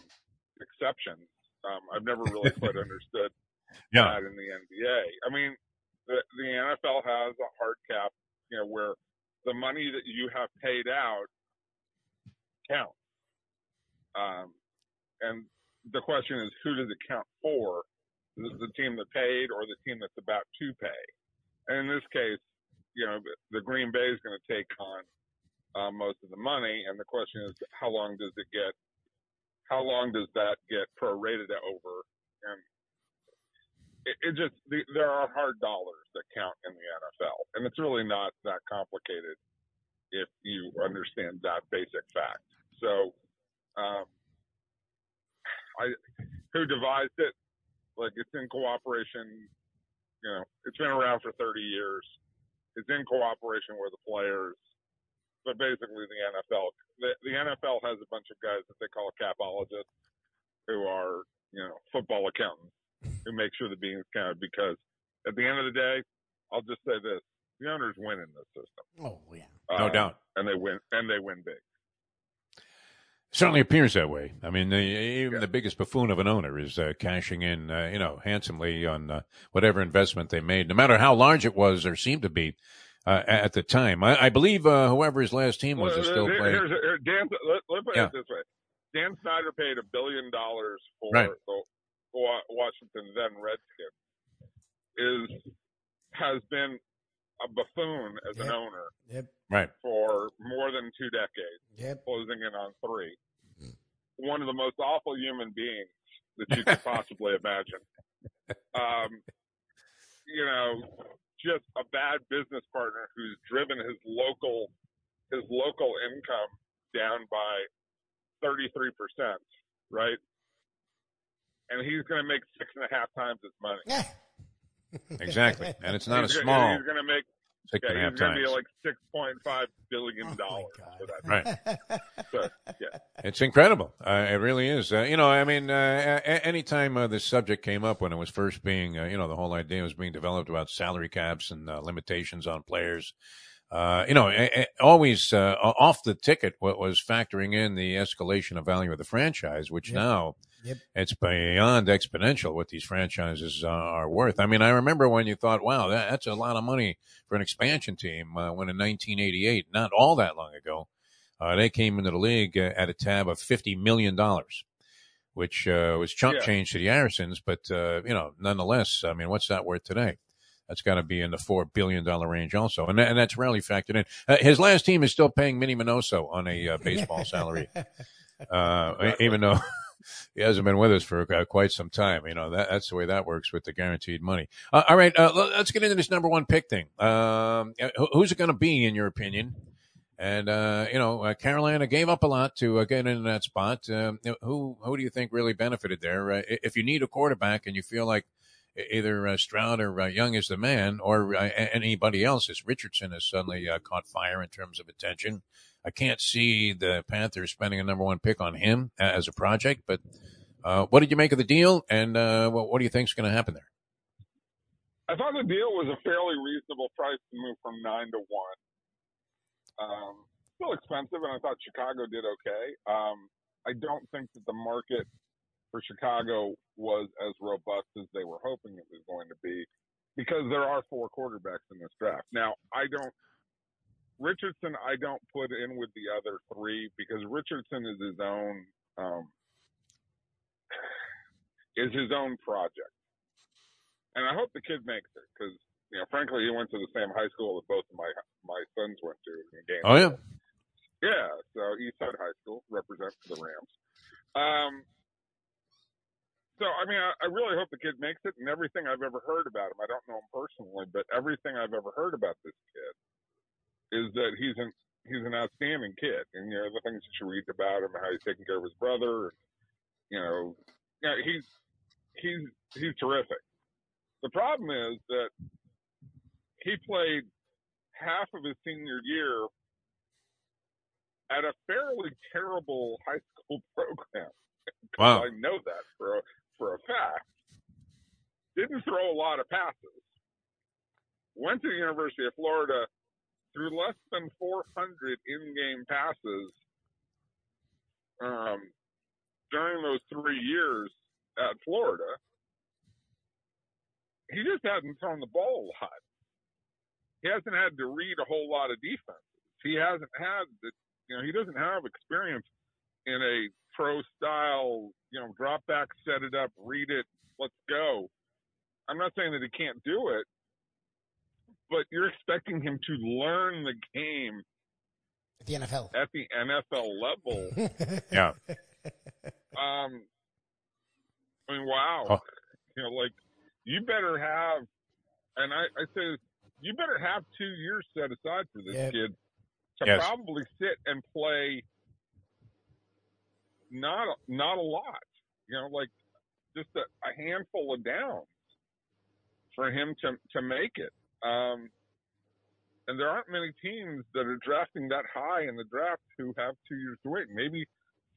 S9: exceptions. Um, I've never really quite understood
S1: Yeah.
S9: that in the NBA. I mean, the, the NFL has a hard cap, you know, where the money that you have paid out counts. Um, and the question is, who does it count for? The, the team that paid or the team that's about to pay? And in this case, you know, the Green Bay is going to take on uh, most of the money, and the question is, how long does it get? How long does that get prorated over? And it, it just the, there are hard dollars that count in the NFL, and it's really not that complicated if you understand that basic fact. So, um, I who devised it? Like it's in cooperation. You know, it's been around for 30 years. It's in cooperation with the players, but basically the NFL. The, the NFL has a bunch of guys that they call capologists, who are you know football accountants who make sure the beans count. Because at the end of the day, I'll just say this: the owners win in this system.
S2: Oh yeah.
S1: No
S9: Um,
S1: doubt.
S9: and they win, and they win big.
S1: Certainly appears that way. I mean, the, even the biggest buffoon of an owner is uh, cashing in, uh, you know, handsomely on uh, whatever investment they made, no matter how large it was or seemed to be uh, at the time. I, I believe uh, whoever his last team was is still playing.
S9: here's- here- Dan, let, let's put
S1: Yeah.
S9: it this way: Dan Snyder paid a billion dollars for
S1: Right.
S9: the Washington then Redskins. Is has been a buffoon as an owner
S2: Yep.
S1: Right.
S9: for more than two decades,
S2: Yep.
S9: closing in on three. One of the most awful human beings that you could possibly imagine. Um, you know, just a bad business partner who's driven his local his local income down by thirty three percent, right? And he's going to make six and a half times his money.
S2: Yeah.
S1: Exactly. And it's not a
S9: he's gonna-
S1: small
S9: He's going to make
S1: six
S9: yeah,
S1: and a half
S9: he's going to
S1: times.
S9: be like six point five billion
S2: Oh, my
S9: dollars
S2: God.
S9: for that.
S1: Right.
S9: So, yeah.
S1: It's incredible. Uh, it really is. Uh, you know, I mean, uh, a- anytime uh, this subject came up when it was first being, uh, you know, the whole idea was being developed about salary caps and uh, limitations on players. Uh, you know, a- a- always uh, off the ticket what was factoring in the escalation of value of the franchise, which
S2: Yep.
S1: now
S2: Yep.
S1: it's beyond exponential what these franchises uh, are worth. I mean, I remember when you thought, wow, that, that's a lot of money for an expansion team uh, when in 1988, not all that long ago, uh, they came into the league uh, at a tab of $50 million, which uh, was chump
S9: Yeah.
S1: change to the Arisons. But, uh, you know, nonetheless, I mean, what's that worth today? That's got to be in the $4 billion range also. And, that, and that's rarely factored in. Uh, his last team is still paying Minnie Minoso on a uh, baseball salary, uh, even though he hasn't been with us for uh, quite some time. You know, that, that's the way that works with the guaranteed money. Uh, all right, uh, let's get into this number one pick thing. Um, who's it going to be, in your opinion? And uh, you know, uh, Carolina gave up a lot to uh, get into that spot. Um, who who do you think really benefited there? If you need a quarterback and you feel like either Stroud or Young is the man, or anybody else, as Richardson has suddenly caught fire in terms of attention. I can't see the Panthers spending a number one pick on him as a project. But uh, what did you make of the deal, and uh, what, do you think is going to happen there?
S9: I thought the deal was a fairly reasonable price to move from nine to one. Um, still expensive, and I thought Chicago did okay. Um, I don't think that the market for Chicago was as robust as they were hoping it was going to be because there are four quarterbacks in this draft. Now, I don't. Richardson, I don't put in with the other three because Richardson is his own um, is his own project and I hope the kid makes it because you know, frankly, he went to the same high school that both of my my sons went to in.
S1: Oh yeah,
S9: yeah. So Eastside High School represents the Rams. Um, so I mean, I, I really hope the kid makes it. And everything I've ever heard about him, I don't know him personally, but everything I've ever heard about this kid is that he's an he's an outstanding kid, and you know the things that you read about him, how he's taking care of his brother, and you know, yeah, he's he's he's terrific. The problem is that he played half of his senior year at a fairly terrible high school program.
S1: Wow.
S9: I know that for a, for a fact. Didn't throw a lot of passes. Went to the University of Florida, through less than 400 in-game passes um, during those three years at Florida. He just hasn't thrown the ball a lot. He hasn't had to read a whole lot of defenses. He hasn't had the, you know, he doesn't have experience in a pro style, you know, drop back, set it up, read it, let's go. I'm not saying that he can't do it, but you're expecting him to learn the game at
S2: the NFL.
S9: at the NFL level.
S1: Yeah.
S9: Um, I mean, wow.
S1: Oh.
S9: You know, like you better have, and I, I say you better have two years set aside for this
S2: Yep.
S9: kid to
S1: Yes.
S9: probably sit and play. Not a- not a lot, you know, like just a, a handful of downs for him to to make it. Um, and there aren't many teams that are drafting that high in the draft who have two years to wait. Maybe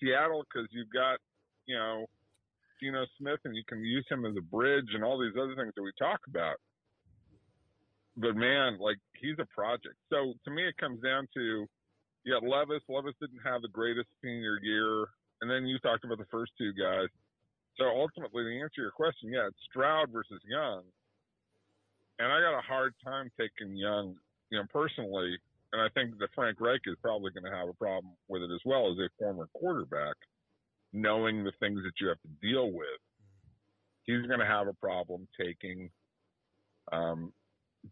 S9: Seattle because you've got you know Geno Smith and you can use him as a bridge and all these other things that we talk about. But man, like he's a project. So to me, it comes down to you got Levis. Levis didn't have the greatest senior year, and then you talked about the first two guys. So ultimately, to answer to your question, yeah, it's Stroud versus Young, and I got a hard time taking Young, you know, personally. And I think that Frank Reich is probably going to have a problem with it as well as a former quarterback, knowing the things that you have to deal with. He's going to have a problem taking um,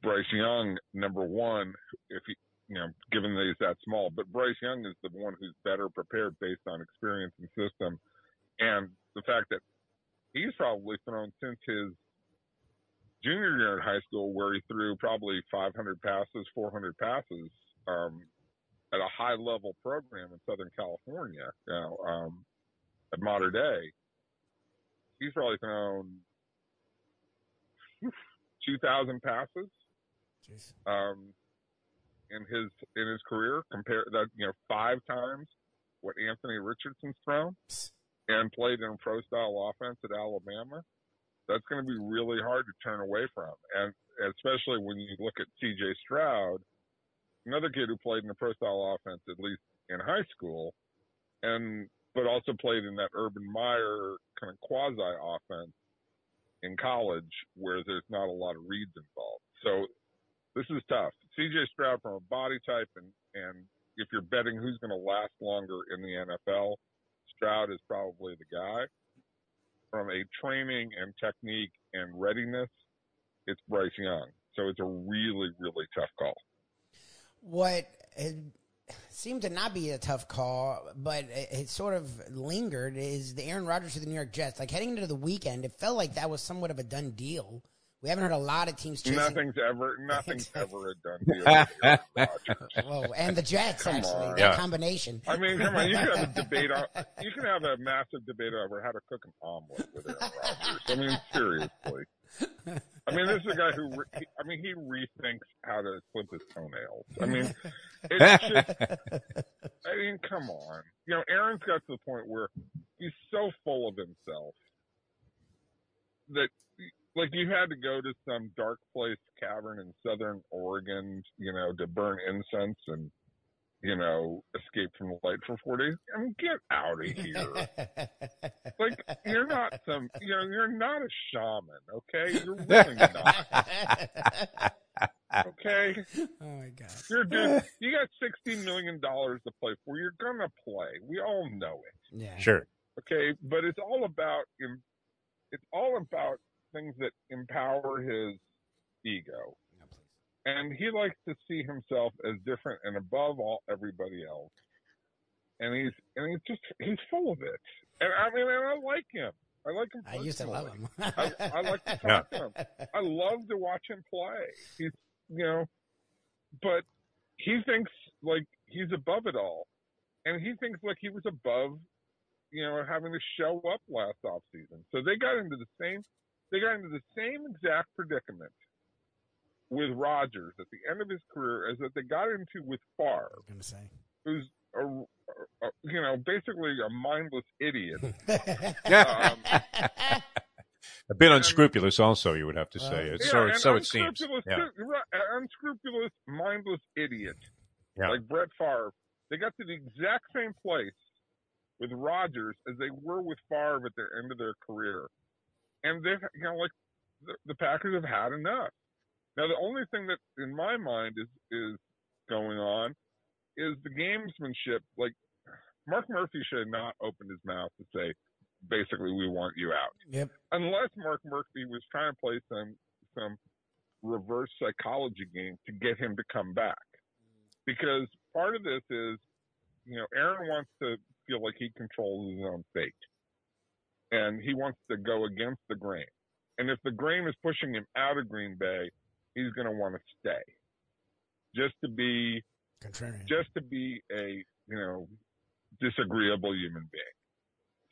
S9: Bryce Young number one if he, you know, given that he's that small. But Bryce Young is the one who's better prepared based on experience and system, and the fact that he's probably thrown since his junior year in high school, where he threw probably 500 passes, 400 passes, um, at a high level program in Southern California, you know, um, at modern day. He's probably thrown 2,000 passes
S2: Jeez.
S9: um, in his in his career. Compare that you know five times what Anthony Richardson's thrown, and played in a pro style offense at Alabama. That's going to be really hard to turn away from, and especially when you look at C.J. Stroud, another kid who played in a pro style offense at least in high school, and but also played in that Urban Meyer kind of quasi offense in college where there's not a lot of reads involved. So this is tough. CJ Stroud from a body type and, and if you're betting who's going to last longer in the NFL, Stroud is probably the guy. From a training and technique and readiness, it's Bryce Young. So it's a really, really tough call.
S2: What seemed to not be a tough call, but it, it sort of lingered is the Aaron Rodgers to the New York Jets. Like heading into the weekend, it felt like that was somewhat of a done deal. We haven't heard a lot of teams chasing.
S9: Nothing's ever, nothing's ever a done deal. with Aaron Rodgers.
S2: Whoa, and the Jets
S9: Come
S2: actually,
S9: on.
S2: that
S1: Yeah.
S2: combination.
S9: I mean, come on, you can have a debate on, you can have a massive debate over how to cook an omelet with Aaron Rodgers. I mean, seriously. I mean, this is a guy who, re- I mean, he rethinks how to clip his toenails. I mean, it's just, I mean, come on. You know, Aaron's got to the point where he's so full of himself that, like, you had to go to some dark place cavern in southern Oregon, you know, to burn incense and, you know, escape from the light for four days. I mean, get out of here. like, you're not some, you know, you're not a shaman, okay? You're really not. Okay?
S2: oh my god.
S9: You're doing, you got $60 million to play for. You're going to play. We all know it.
S2: Yeah.
S1: Sure.
S9: Okay? But it's all about, it's all about things that empower his ego. And he likes to see himself as different and above all everybody else. And he's, and he's just, he's full of it. And I mean, and I like him. I like him.
S2: I used to love him.
S9: I, I like to talk to him. I love to watch him play. He's, you know, but he thinks like he's above it all, and he thinks like he was above, you know, having to show up last off season. So they got into the same, they got into the same exact predicament with Rodgers at the end of his career as that they got into with Favre,
S2: I was gonna say.
S9: who's a, a you know basically a mindless idiot.
S1: Yeah.
S9: Um,
S1: A bit unscrupulous, also, you would have to say. It's so, so it seems.
S9: unscrupulous
S1: Yeah.
S9: an unscrupulous, mindless idiot
S1: Yeah.
S9: like Brett Favre. They got to the exact same place with Rodgers as they were with Favre at the end of their career. And they've, you know, like the, the Packers have had enough. Now, the only thing that in my mind is is going on is the gamesmanship. Like Mark Murphy should have not open his mouth to say, basically, we want you out.
S2: Yep.
S9: Unless Mark Murphy was trying to play some some reverse psychology game to get him to come back. Because part of this is, you know, Aaron wants to feel like he controls his own fate. And he wants to go against the grain. And if the grain is pushing him out of Green Bay, he's going to want to stay. Just to be
S2: Contrarian.
S9: just to be a, you know, disagreeable human being.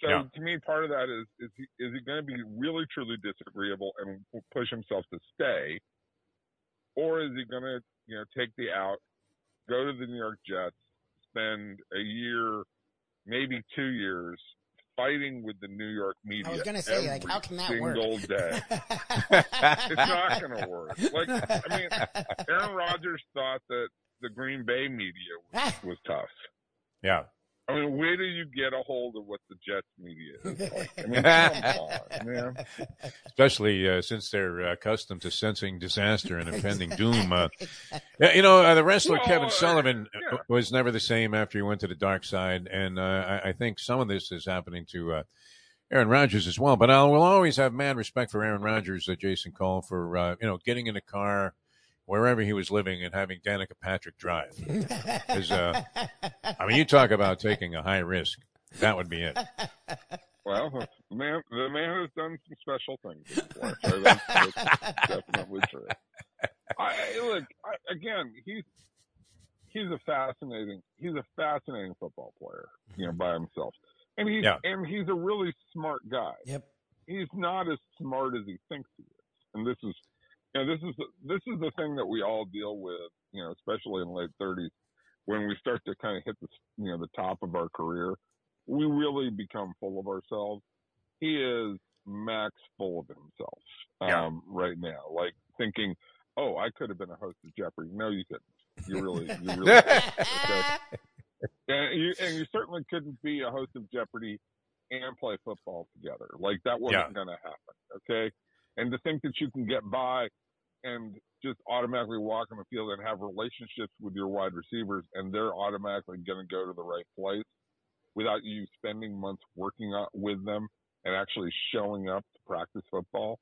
S9: So
S1: Yeah.
S9: to me, part of that is is he, is he going to be really truly disagreeable and push himself to stay, or is he going to you know take the out, go to the New York Jets, spend a year, maybe two years fighting with the New York media?
S2: I was gonna say, like, how can that work?
S9: single day? it's not going to work. Like, I mean, Aaron Rodgers thought that the Green Bay media was, was tough.
S1: Yeah.
S9: I mean, where do you get a hold of what the Jets media is like? I mean, come on, man.
S1: Especially uh, since they're uh, accustomed to sensing disaster and impending doom. Uh, yeah, you know, uh, the wrestler
S9: Well,
S1: Kevin
S9: uh,
S1: Sullivan
S9: yeah.
S1: uh, was never the same after he went to the dark side, and uh, I, I think some of this is happening to uh, Aaron Rodgers as well. But I will always have mad respect for Aaron Rodgers, uh, Jason Cole, for uh, you know getting in a car wherever he was living and having Danica Patrick drive. uh, I mean, you talk about taking a high risk. That would be it.
S9: Well, the man, the man has done some special things before. So that's, that's definitely true. I, look, I, again, he's he's a fascinating he's a fascinating football player, you know, by himself, and he's
S1: Yeah.
S9: and he's a really smart guy.
S2: Yep.
S9: He's not as smart as he thinks he is, and this is, you know, this is this is the thing that we all deal with, you know, especially in late thirties, when we start to kind of hit the you know the top of our career, we really become full of ourselves. He is max full of himself
S1: Yeah.
S9: um, right now, like thinking, "Oh, I could have been a host of Jeopardy." No, you couldn't. You really, you really. okay? And you, and you certainly couldn't be a host of Jeopardy and play football together. Like that wasn't
S1: Yeah.
S9: going to happen. Okay. And to think that you can get by and just automatically walk on the field and have relationships with your wide receivers and they're automatically going to go to the right place without you spending months working with them and actually showing up to practice football.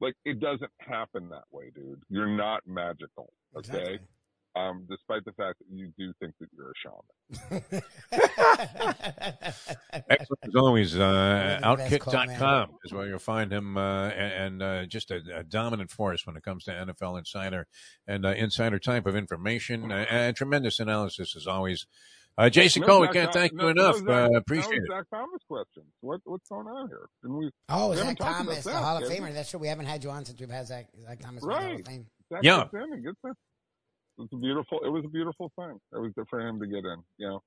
S9: Like it doesn't happen that way, dude. You're not magical. Okay.
S2: Exactly.
S9: Um, despite the fact that you do think that you're a shaman.
S1: Excellent as always. Uh,
S2: One of the best call,
S1: Outkick.com is where you'll find him, uh, and, and uh, just a, a dominant force when it comes to NFL insider and uh, insider type of information. Uh, and tremendous analysis as always. Uh, Jason
S9: No
S1: Cole, we can't
S9: Thom-
S1: thank you
S9: no-
S1: enough.
S9: no Zach-
S1: uh,
S9: no
S1: appreciate it.
S9: Zach Thomas questions. What what's going on here? Didn't we?
S2: Oh,
S9: We
S2: Zach
S9: haven't talked about
S2: Thomas, the
S9: that,
S2: Hall of? Famer. That's true. We haven't had you on since we've had Zach, Zach Thomas in the Hall of
S9: Right.
S2: Fame.
S9: Zach
S1: Yeah.
S9: It's a beautiful. It was a beautiful thing. It was good for him to get in. You know,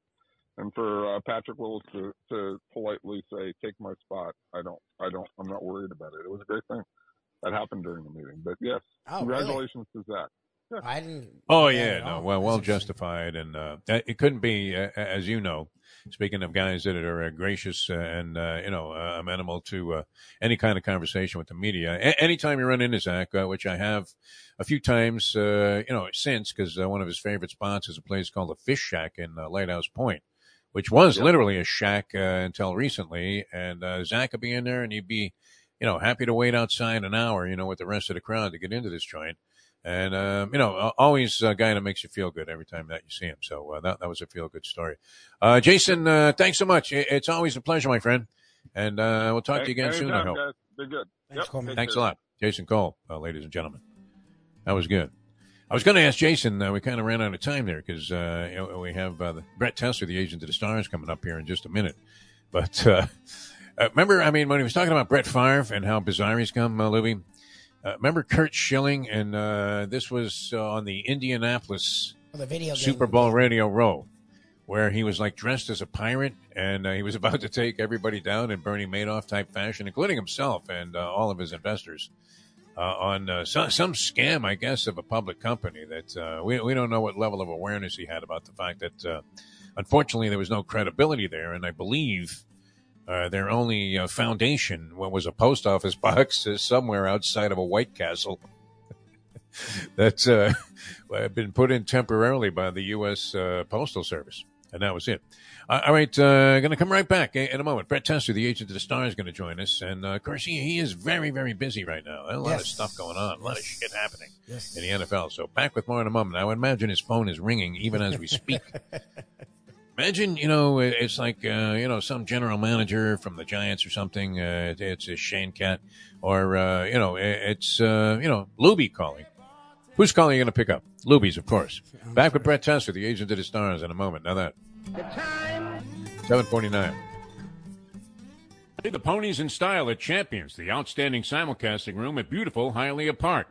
S9: and for uh, Patrick Willis to to politely say, "Take my spot." I don't. I don't. I'm not worried about it. It was a great thing. That happened during the meeting. But yes,
S2: Oh, really?
S9: congratulations to Zach.
S2: I didn't.
S1: Oh yeah, no, well, well justified, and uh, it couldn't be, uh, as you know. Speaking of guys that are uh, gracious uh, and uh, you know uh, amenable to uh, any kind of conversation with the media, a- anytime you run into Zach, uh, which I have a few times, uh, you know, since because uh, one of his favorite spots is a place called the Fish Shack in uh, Lighthouse Point, which was
S9: Yep.
S1: literally a shack uh, until recently, and uh, Zach would be in there, and he'd be, you know, happy to wait outside an hour, you know, with the rest of the crowd to get into this joint. And, um, you know, always a guy that makes you feel good every time that you see him. So uh, that, that was a feel good story. Uh, Jason, uh, thanks so much. It's always a pleasure, my friend. And uh, we'll talk to you again soon, I hope.
S9: guys. They're good.
S2: Thanks,
S9: Yep.
S2: Coleman.
S1: Thanks a lot. Jason Cole, uh, ladies and gentlemen. That was good. I was going to ask Jason. Uh, we kind of ran out of time there because uh, you know, we have uh, the, Brett Tessler, the agent of the stars, coming up here in just a minute. But uh, uh, remember, I mean, when he was talking about Brett Favre and how bizarre he's come, uh, Lubie, uh, remember Curt Schilling? And uh, this was uh, on the Indianapolis
S2: Oh, the.
S1: Super Bowl Radio Row, where he was like dressed as a pirate and uh, he was about to take everybody down in Bernie Madoff type fashion, including himself and uh, all of his investors. Uh, on uh, some, some scam, I guess, of a public company that uh, we, we don't know what level of awareness he had about the fact that uh, unfortunately, there was no credibility there, and I believe uh, their only uh, foundation was a post office box somewhere outside of a White Castle that's uh, been put in temporarily by the U.S. Uh, Postal Service, and that was it. Uh, all right, uh, going to come right back in a moment. Brett Tessler, the agent of the Star, is going to join us, and uh, of course he, he is very, very busy right now. A lot
S2: Yes.
S1: of stuff going on, a lot of shit happening
S2: Yes.
S1: in the NFL. So back with more in a moment. I would imagine his phone is ringing even as we speak. Imagine, you know, it's like, uh, you know, some general manager from the Giants or something. Uh, it's a Shane Cat, or uh, you know, it's uh, you know, Lubie calling. Who's calling you going to pick up? Lubie's, of course. Back with Brett Tessler, the agent of the stars, in a moment. Now that The time. seven forty nine.
S8: The ponies in style at Champions, the outstanding simulcasting room at beautiful Hialeah Park.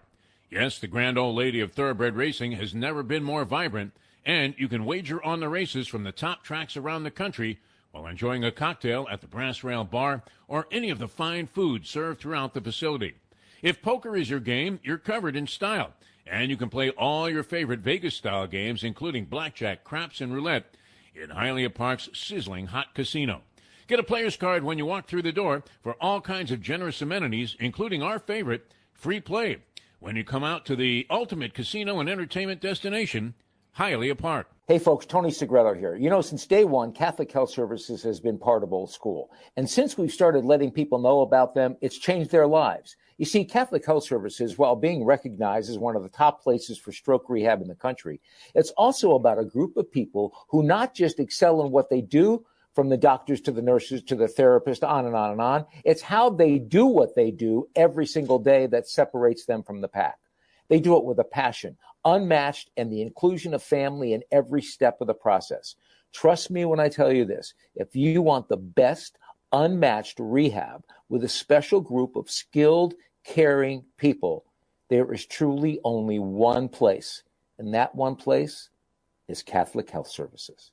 S8: Yes, the grand old lady of thoroughbred racing has never been more vibrant, and you can wager on the races from the top tracks around the country while enjoying a cocktail at the Brass Rail Bar or any of the fine food served throughout the facility. If poker is your game, you're covered in style, and you can play all your favorite Vegas style games, including blackjack, craps, and roulette, in Hialeah Park's sizzling hot casino. Get a player's card when you walk through the door for all kinds of generous amenities, including our favorite, free play, when you come out to the ultimate casino and entertainment destination, Hialeah Park.
S6: Hey folks, Tony Segreto here. You know, since day one, Catholic Health Services has been part of Old School. And since we've started letting people know about them, it's changed their lives. You see, Catholic Health Services, while being recognized as one of the top places for stroke rehab in the country, it's also about a group of people who not just excel in what they do, from the doctors to the nurses to the therapist, on and on and on. It's how they do what they do every single day that separates them from the pack. They do it with a passion, unmatched, and the inclusion of family in every step of the process. Trust me when I tell you this. If you want the best, unmatched rehab with a special group of skilled, caring people, there is truly only one place. And that one place is Catholic Health Services.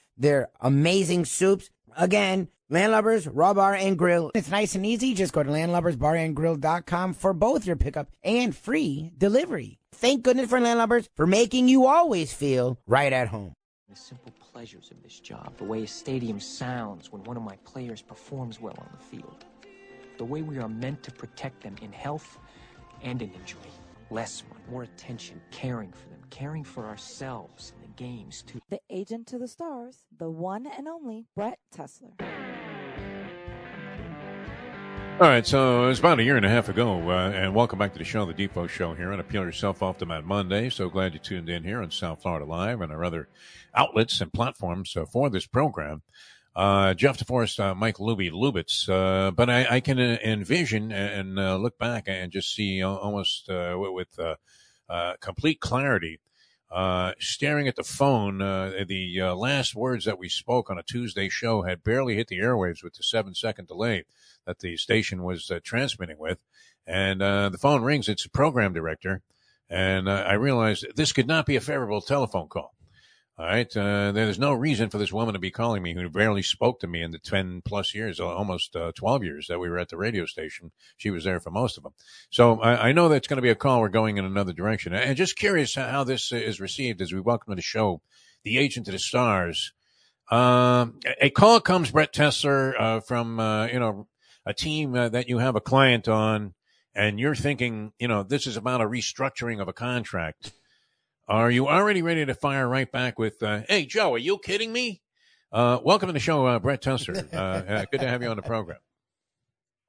S2: their amazing soups. Again, Landlubbers, Raw Bar and Grill. It's nice and easy. Just go to landlubbersbarandgrill.com for both your pickup and free delivery. Thank goodness for Landlubbers for making you always feel right at home.
S10: The simple pleasures of this job, the way a stadium sounds when one of my players performs well on the field, the way we are meant to protect them in health and in injury. Less more attention, caring for them, caring for ourselves games too.
S4: The agent to the stars, the one and only Brett Tessler.
S1: All right, so it was about a year and a half ago, uh, and welcome back to the show, the Defo Show here on Appeal Yourself Off to Mad Monday. So glad you tuned in here on South Florida Live and our other outlets and platforms uh, for this program. Uh, Jeff DeForest, uh, Mike Lubie Lubitz, uh, but I, I can uh, envision and uh, look back and just see almost uh, with, with uh, uh, complete clarity uh, staring at the phone. Uh, the uh, last words that we spoke on a Tuesday show had barely hit the airwaves with the seven second delay that the station was uh, transmitting with. And uh, the phone rings. It's the program director. And I realized this could not be a favorable telephone call. All right. Uh, there's no reason for this woman to be calling me who barely spoke to me in the 10 plus years, almost uh, 12 years that we were at the radio station. She was there for most of them. So I, I know that's going to be a call. We're going in another direction. And just curious how, this is received as we welcome to the show the agent of the stars. Um, a call comes, Brett Tessler, uh, from, uh, you know, a team uh, that you have a client on and you're thinking, you know, this is about a restructuring of a contract. Are you already ready to fire right back with, uh, hey, Joe, are you kidding me? Uh, welcome to the show, uh, Brett Tessler. Uh, uh, good to have you on the program.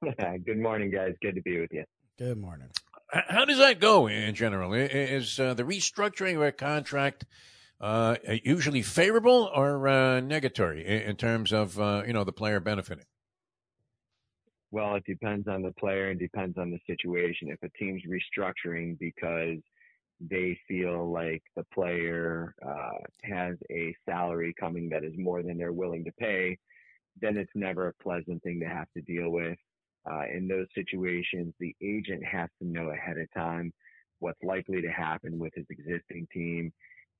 S11: Good morning, guys. Good to be with you.
S2: Good morning.
S1: How does that go in general? Is uh, the restructuring of a contract uh, usually favorable or uh, negatory in in terms of uh, you know the player benefiting?
S11: Well, it depends on the player and depends on the situation. If a team's restructuring because they feel like the player uh, has a salary coming that is more than they're willing to pay, then it's never a pleasant thing to have to deal with. Uh, in those situations, the agent has to know ahead of time what's likely to happen with his existing team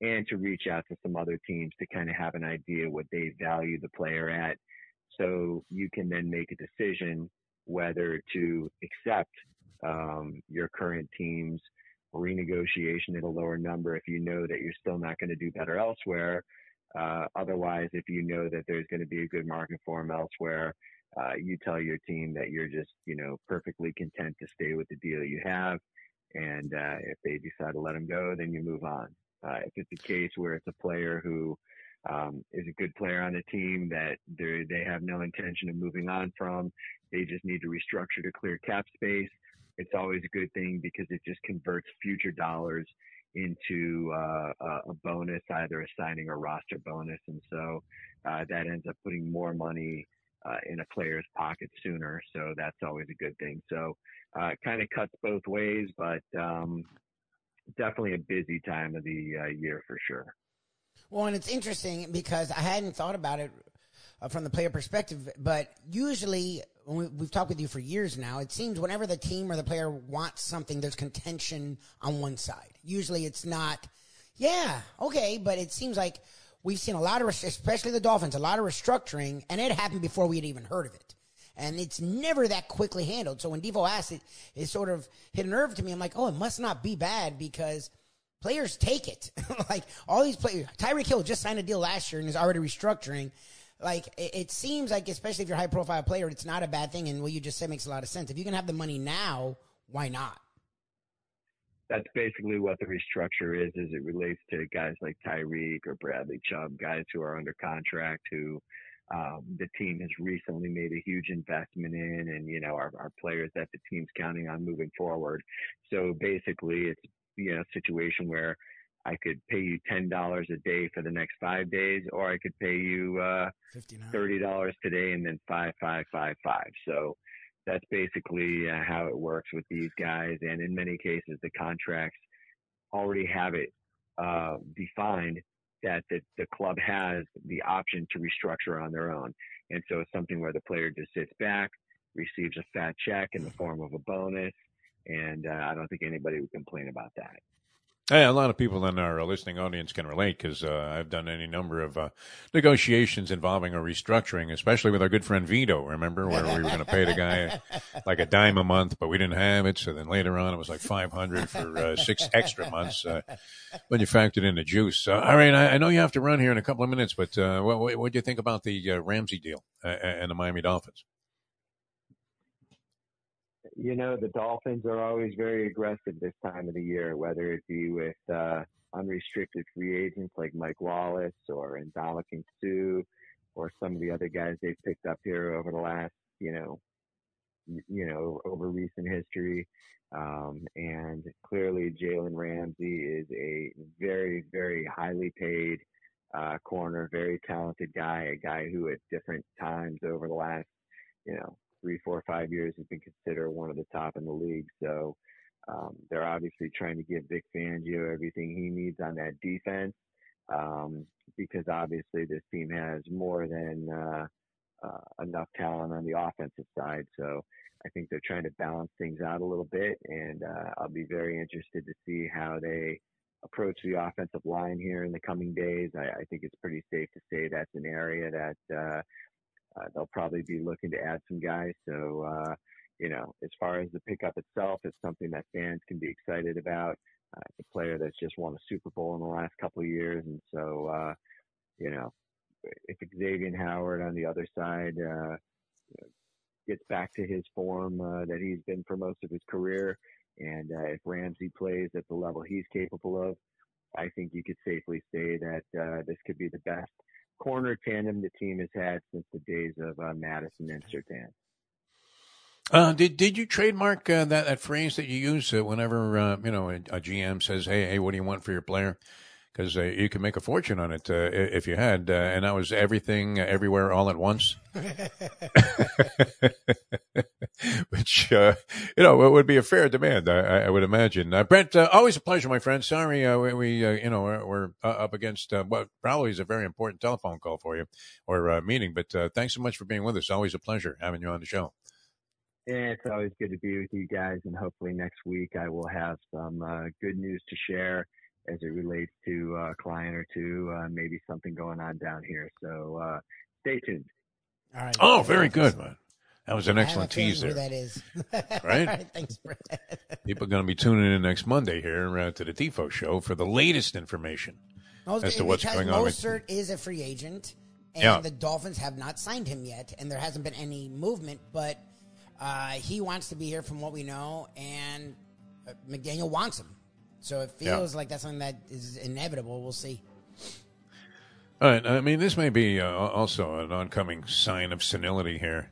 S11: and to reach out to some other teams to kind of have an idea what they value the player at. So you can then make a decision whether to accept um, your current team's renegotiation at a lower number if you know that you're still not going to do better elsewhere. Uh, otherwise, if you know that there's going to be a good market for him elsewhere, uh, you tell your team that you're just, you know, perfectly content to stay with the deal you have. And uh, if they decide to let him go, then you move on. Uh, if it's a case where it's a player who um, is a good player on the team that they have no intention of moving on from, they just need to restructure to clear cap space. It's always a good thing because it just converts future dollars into uh, a bonus, either a signing or roster bonus, and so uh, that ends up putting more money uh, in a player's pocket sooner. So that's always a good thing. So uh, it kind of cuts both ways, but um, definitely a busy time of the uh, year for sure.
S2: Well, and it's interesting because I hadn't thought about it uh, from the player perspective, but usually we, we've talked with you for years now. It seems whenever the team or the player wants something, there's contention on one side. Usually, it's not. Yeah, okay, but it seems like we've seen a lot of, especially the Dolphins, a lot of restructuring, and it happened before we had even heard of it. And it's never that quickly handled. So when Defo asked it, it sort of hit a nerve to me. I'm like, oh, it must not be bad because players take it. like all these players, Tyreek Hill just signed a deal last year and is already restructuring. Like it, it seems like, especially if you're a high profile player, it's not a bad thing. And what you just said makes a lot of sense. If you can have the money now, why not?
S11: that's basically what the restructure is as it relates to guys like Tyreek or Bradley Chubb, guys who are under contract who um, the team has recently made a huge investment in and, you know, our, are players that the team's counting on moving forward. So basically it's, you know, a situation where I could pay you $10 a day for the next five days, or I could pay you, uh, $30 today and then five, five, five, five. So, that's basically uh, how it works with these guys. And in many cases, the contracts already have it uh, defined that the, the club has the option to restructure on their own. And so it's something where the player just sits back, receives a fat check in the form of a bonus. And uh, I don't think anybody would complain about that.
S1: Hey, a lot of people in our listening audience can relate because uh, I've done any number of uh, negotiations involving a restructuring, especially with our good friend Vito. Remember where we were going to pay the guy like a dime a month, but we didn't have it. So then later on, it was like five hundred for uh, six extra months uh, when you factored in the juice. all right, I, I, know you have to run here in a couple of minutes, but uh, what, what do you think about the uh, Ramsey deal and the Miami Dolphins?
S11: You know, the Dolphins are always very aggressive this time of the year, whether it be with uh, unrestricted free agents like Mike Wallace or Ndamukong Suh or some of the other guys they've picked up here over the last, you know, you know, over recent history. Um, and clearly Jalen Ramsey is a very, very highly paid uh, corner, very talented guy, a guy who at different times over the last, you know, three, four, five years has been considered one of the top in the league. So um, they're obviously trying to give Vic Fangio everything he needs on that defense um, because obviously this team has more than uh, uh, enough talent on the offensive side. So I think they're trying to balance things out a little bit, and uh, I'll be very interested to see how they approach the offensive line here in the coming days. I, I think it's pretty safe to say that's an area that uh, uh, they'll probably be looking to add some guys. So, uh, you know, as far as the pickup itself, it's something that fans can be excited about. Uh, a player that's just won a Super Bowl in the last couple of years, and so, uh, you know, if Xavier Howard on the other side uh, gets back to his form uh, that he's been for most of his career, and uh, if Ramsey plays at the level he's capable of, I think you could safely say that uh, this could be the best corner tandem the team has had since the days of uh, Madison and Surtain.
S1: Uh, did did you trademark uh, that that phrase that you use uh, whenever uh, you know a, a, GM says, "Hey, hey, what do you want for your player?" Because uh, you can make a fortune on it uh, if you had, and that was everything, everywhere, all at once. which uh, you know it would be a fair demand, I, I would imagine. Uh, Brent, uh, always a pleasure, my friend. Sorry, uh, we, we uh, you know we're, we're uh, up against uh, what probably is a very important telephone call for you or uh, meeting, but uh, thanks so much for being with us. Always a pleasure having you on the show.
S11: Yeah, it's always good to be with you guys, and hopefully next week I will have some uh, good news to share as it relates to uh, a client or two, uh, maybe something going on down here. So uh, stay tuned.
S2: All right.
S1: Oh, very good, man. That was an
S2: I have
S1: excellent
S2: a feeling
S1: teaser.
S2: Who that is?
S1: Right?
S2: All right. Thanks, Brett.
S1: People are going to be tuning in next Monday here uh, to the Defo Show for the latest information
S2: Most-
S1: as to what's
S2: because
S1: going on. With,
S2: Mostert is a free agent, and
S1: Yeah.
S2: the Dolphins have not signed him yet, and there hasn't been any movement. But uh, he wants to be here, from what we know, and uh, McDaniel wants him. So it
S1: Yeah.
S2: feels like that's something that is inevitable. We'll see.
S1: All right. I mean, this may be uh, also an oncoming sign of senility here.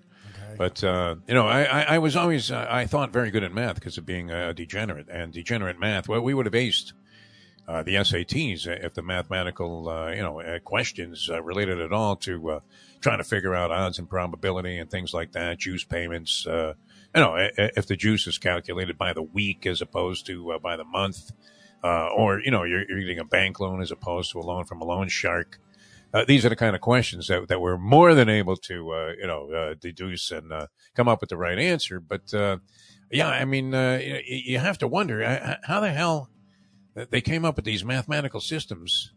S1: But uh, you know, I, I, I was always uh, I thought very good at math because of being a degenerate and degenerate math. Well, we would have aced uh, the SATs if the mathematical uh, you know uh, questions uh, related at all to uh, trying to figure out odds and probability and things like that, juice payments. I- if the juice is calculated by the week as opposed to uh, by the month, uh, or you know, you're, you're getting a bank loan as opposed to a loan from a loan shark. Uh, these are the kind of questions that, that we're more than able to, uh, you know, uh, deduce and uh, come up with the right answer. But yeah, I mean, you, you have to wonder how the hell they came up with these mathematical systems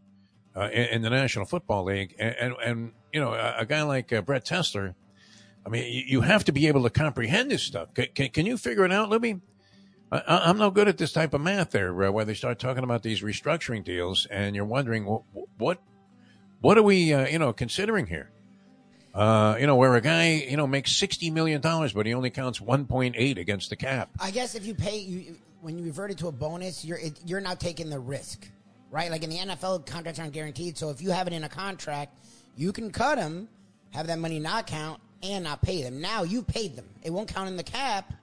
S1: in, in the National Football League, and and, and you know, a, a guy like Brett Tessler. I mean, you, have to be able to comprehend this stuff. Can, can, can you figure it out, Lubie? I, I'm no good at this type of math there, uh, where they start talking about these restructuring deals, and you're wondering wh- what what are we, uh, you know, considering here? Uh, you know, where a guy, you know, makes sixty million dollars, but he only counts one point eight against the cap.
S2: I guess if you pay you when you revert it to a bonus, you're it, you're now taking the risk, right? Like in the NFL, contracts aren't guaranteed. So if you have it in a contract, you can cut them, have that money not count, and not pay them. Now you paid them; it won't count in the cap.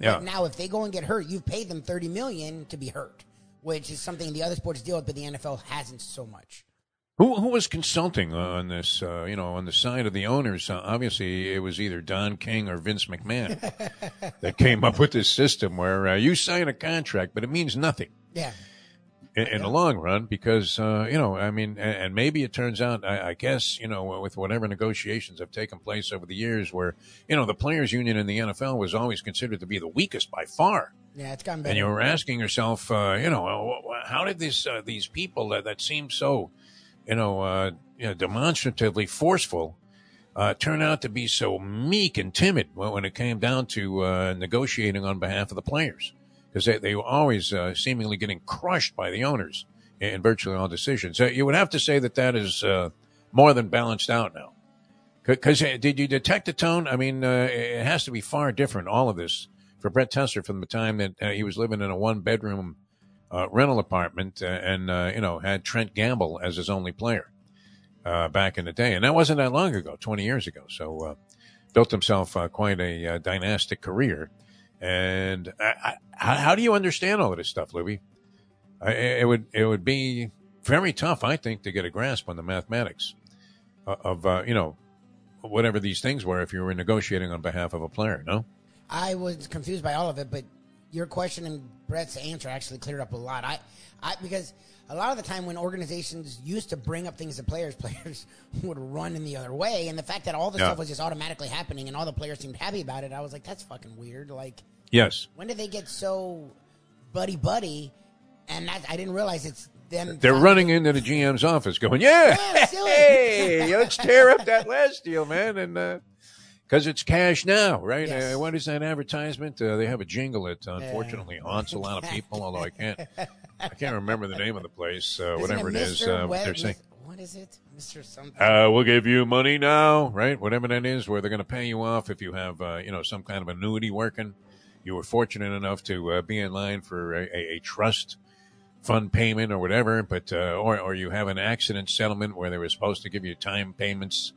S1: Yeah.
S2: But now if they go and get hurt, you've paid them thirty million to be hurt, which is something the other sports deal with, but the NFL hasn't so much.
S1: Who who was consulting on this? Uh, you know, on the side of the owners. Uh, obviously, it was either Don King or Vince McMahon that came up with this system where uh, you sign a contract, but it means nothing.
S2: Yeah.
S1: In, in the long run because uh, you know I mean and, and maybe it turns out I, I guess you know with whatever negotiations have taken place over the years where you know the players union in the NFL was always considered to be the weakest by far.
S2: Yeah, it's gotten better.
S1: and you were asking yourself uh, you know uh, how did this uh, these people that, that seem so you know, uh, you know demonstratively forceful uh, turn out to be so meek and timid when, when it came down to uh, negotiating on behalf of the players because they, they were always uh, seemingly getting crushed by the owners in, virtually all decisions. Uh, you would have to say that that is uh, more than balanced out now. Because did you detect the tone? I mean, uh, it has to be far different. All of this for Brett Tessler from the time that uh, he was living in a one bedroom uh, rental apartment uh, and uh, you know had Trent Gamble as his only player uh, back in the day, and that wasn't that long ago, twenty years ago. So uh, built himself uh, quite a uh, dynastic career. And how, do you understand all of this stuff, Lubie? I, it would it would be very tough, I think, to get a grasp on the mathematics of, of uh, you know whatever these things were if you were negotiating on behalf of a player. No.
S2: I was confused by all of it, but your question and Brett's answer actually cleared up a lot. I, I because a lot of the time when organizations used to bring up things to players, players would run in the other way, and the fact that all the
S1: Yeah.
S2: stuff was just automatically happening and all the players seemed happy about it, I was like, that's fucking weird. Like,
S1: Yes.
S2: when did they get so buddy buddy? And that, I didn't realize it's them.
S1: They're running into the GM's office, going, "Yeah,
S2: let's
S1: hey, let's tear up that last deal, man." And because it's cash now, right?
S2: Yes.
S1: Uh, what is that advertisement? Uh, they have a jingle that unfortunately haunts a lot of people. Although I can't, I can't remember the name of the place, uh, whatever it is.
S2: Mr.
S1: Uh,
S2: Web-
S1: they're saying.
S2: What is it, Mister Something?
S1: Uh, we'll give you money now, right? Whatever that is, where they're going to pay you off if you have, uh, you know, some kind of annuity working. You were fortunate enough to uh, be in line for a, a, a trust fund payment or whatever, but uh, or or you have an accident settlement where they were supposed to give you time payments,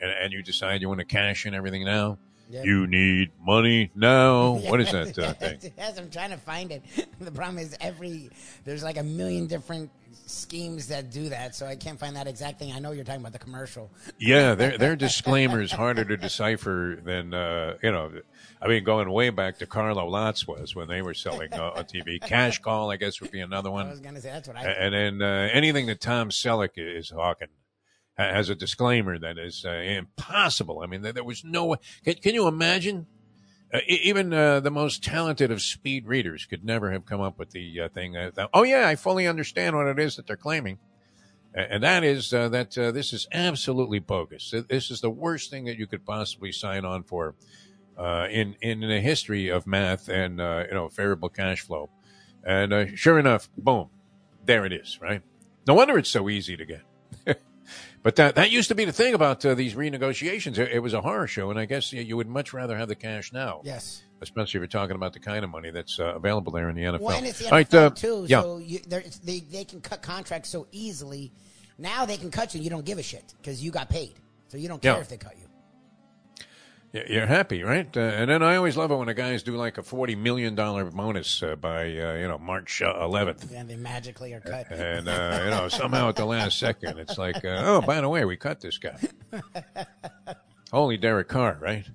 S1: and, and you decide you want to cash in everything now.
S2: Yeah.
S1: You need money now. What is that uh, thing?
S2: yes, I'm trying to find it. The problem is every there's like a million different schemes that do that, so I can't find that exact thing. I know you're talking about the commercial.
S1: Yeah, their their disclaimer is harder to decipher than uh, you know. I mean, going way back to Carlo Lotz was when they were selling uh, on TV. Cash Call, I guess, would be another one.
S2: I was gonna say that's what I.
S1: And then uh, anything that Tom Selleck is hawking ha- has a disclaimer that is uh, impossible. I mean, there, there was no way. Can, can you imagine? Uh, even uh, the most talented of speed readers could never have come up with the uh, thing. That, oh yeah, I fully understand what it is that they're claiming, and that is uh, that uh, this is absolutely bogus. This is the worst thing that you could possibly sign on for in in the history of math and you know variable cash flow. And sure enough, boom, there it is. Right? No wonder it's so easy to get. But that that used to be the thing about uh, these renegotiations. It, it was a horror show, and I guess you, you would much rather have the cash now.
S2: Yes.
S1: Especially if you're talking about the kind of money that's uh, available there in the NFL.
S2: Well, and it's the NFL
S1: right, uh,
S2: too.
S1: Yeah.
S2: So you, they they can cut contracts so easily. Now they can cut you. And you don't give a shit because you got paid, so you don't care
S1: Yeah.
S2: if they cut you.
S1: You're happy, right? Uh, and then I always love it when the guys do like a forty million dollar bonus uh, by uh, you know March eleventh,
S2: And they magically are cut.
S1: and uh, you know somehow at the last second it's like, uh, oh, by the way, we cut this guy. Holy Derek Carr, right?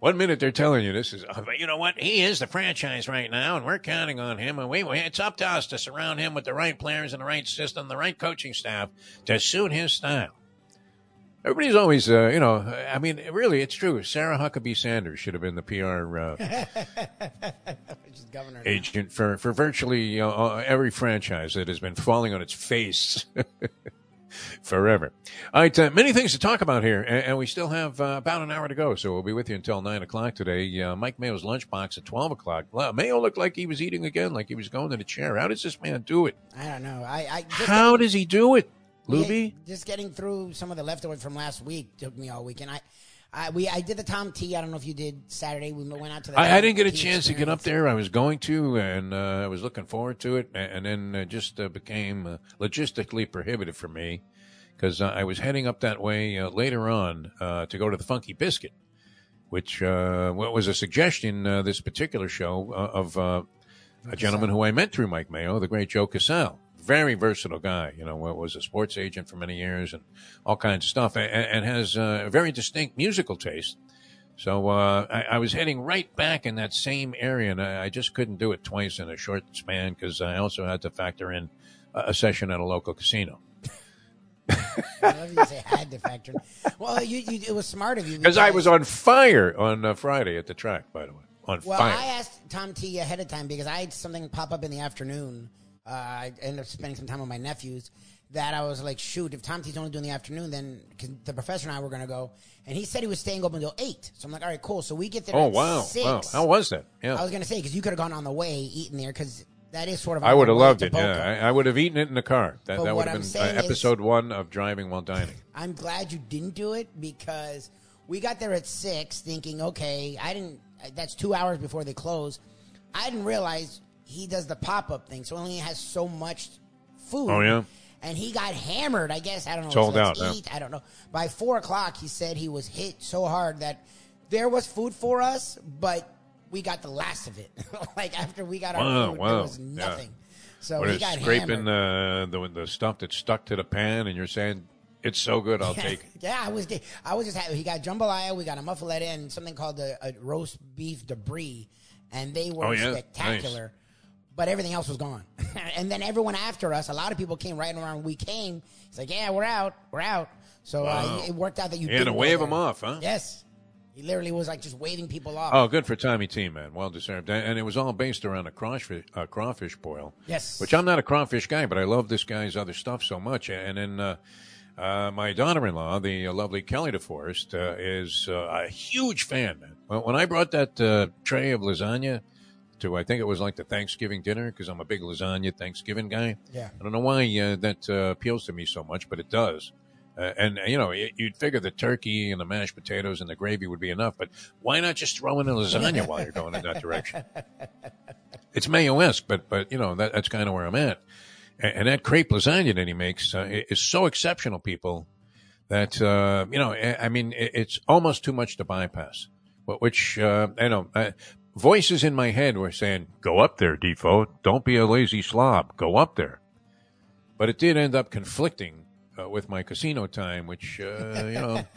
S1: One minute they're telling you this is, uh, you know what, he is the franchise right now, and we're counting on him, and we, we it's up to us to surround him with the right players and the right system, the right coaching staff to suit his style. Everybody's always, uh, you know, I mean, really, it's true. Sarah Huckabee Sanders should have been the PR uh,
S2: governor.
S1: agent for, for virtually uh, uh, every franchise that has been falling on its face forever. All right, uh, many things to talk about here, and, and we still have uh, about an hour to go, so we'll be with you until 9 o'clock today. Uh, Mike Mayo's lunchbox at 12 o'clock. Mayo looked like he was eating again, like he was going to the chair. How does this man do it?
S2: I don't know. I, I just
S1: How does he do it,
S2: Yeah, just getting through some of the leftovers from last week took me all weekend. I, I we I did the Tom T. I don't know if you did Saturday. We went out to the.
S1: I, I didn't get a
S2: T
S1: chance to get up there. I was going to, and uh, I was looking forward to it, and, and then uh, just uh, became uh, logistically prohibitive for me because uh, I was heading up that way uh, later on uh, to go to the Funky Biscuit, which uh, was a suggestion uh, this particular show uh, of uh, a gentleman who I met through Mike Mayo, the great Joe Casal. Very versatile guy, you know, was a sports agent for many years and all kinds of stuff, and, and has uh, a very distinct musical taste. So uh, I, I was heading right back in that same area, and I, I just couldn't do it twice in a short span because I also had to factor in a, a session at a local casino.
S2: I love you say had to factor. Well, you, you it was smart of you
S1: Because I was on fire on uh, Friday at the track, by the way. On
S2: Well,
S1: fire.
S2: I asked Tom T ahead of time because I had something pop up in the afternoon. Uh, I ended up spending some time with my nephews. That I was like, shoot, if Tom T's only doing the afternoon, then the professor and I were going to go. And he said he was staying open until eight. So I'm like, all right, cool. So we get there.
S1: oh
S2: at
S1: wow,
S2: six.
S1: wow! How was that? Yeah,
S2: I was going to say because you could have gone on the way eating there because that is sort of.
S1: I would have loved it. Yeah, I, I would have eaten it in the car. That that would have been uh,
S2: saying is-
S1: episode one of driving while dining.
S2: I'm glad you didn't do it because we got there at six, thinking, okay, I didn't. That's two hours before they close. I didn't realize he does the pop up thing, so he only has so much food.
S1: Oh yeah.
S2: And he got hammered. I guess I don't know.
S1: Sold out, yeah.
S2: I don't know. By four o'clock, he said he was hit so hard that there was food for us, but we got the last of it. like after we got our
S1: Wow,
S2: food,
S1: wow.
S2: there was
S1: Yeah.
S2: nothing. So
S1: When
S2: he got
S1: scraping
S2: hammered.
S1: the, the the stuff that stuck to the pan, and you're saying it's so good, I'll take it.
S2: Yeah, I was. I was just. happy. He got jambalaya. We got a muffaletta and something called a, a roast beef debris, and they were
S1: Oh, yeah?
S2: spectacular. But everything else was gone. and then everyone after us, a lot of people came right around. We came. It's like, yeah, we're out. We're out. So
S1: Wow.
S2: uh, it worked out that you
S1: You had to
S2: didn't
S1: wave them off, huh?
S2: Yes, he literally was like just waving people off.
S1: Oh, good for Tommy T, man. Well deserved. And it was all based around a crawfish, uh, crawfish boil.
S2: Yes.
S1: Which I'm not a crawfish guy, but I love this guy's other stuff so much. And then uh, uh, my daughter-in-law, the uh, lovely Kelly DeForest, uh, is uh, a huge fan, man. When when I brought that uh, tray of lasagna to, I think it was like the Thanksgiving dinner, because I'm a big lasagna Thanksgiving guy.
S2: Yeah.
S1: I don't know why uh, that uh, appeals to me so much, but it does. Uh, and you know, y- you'd figure the turkey and the mashed potatoes and the gravy would be enough, but why not just throw in a lasagna while you're going in that direction? It's Mayo-esque, but but you know that, that's kind of where I'm at. And, and that crepe lasagna that he makes uh, is so exceptional, people, that uh, you know, I I mean, it, it's almost too much to bypass. but which uh, I know uh, voices in my head were saying, "Go up there, Defo. Don't be a lazy slob. Go up there." But it did end up conflicting uh, with my casino time, which uh, you know.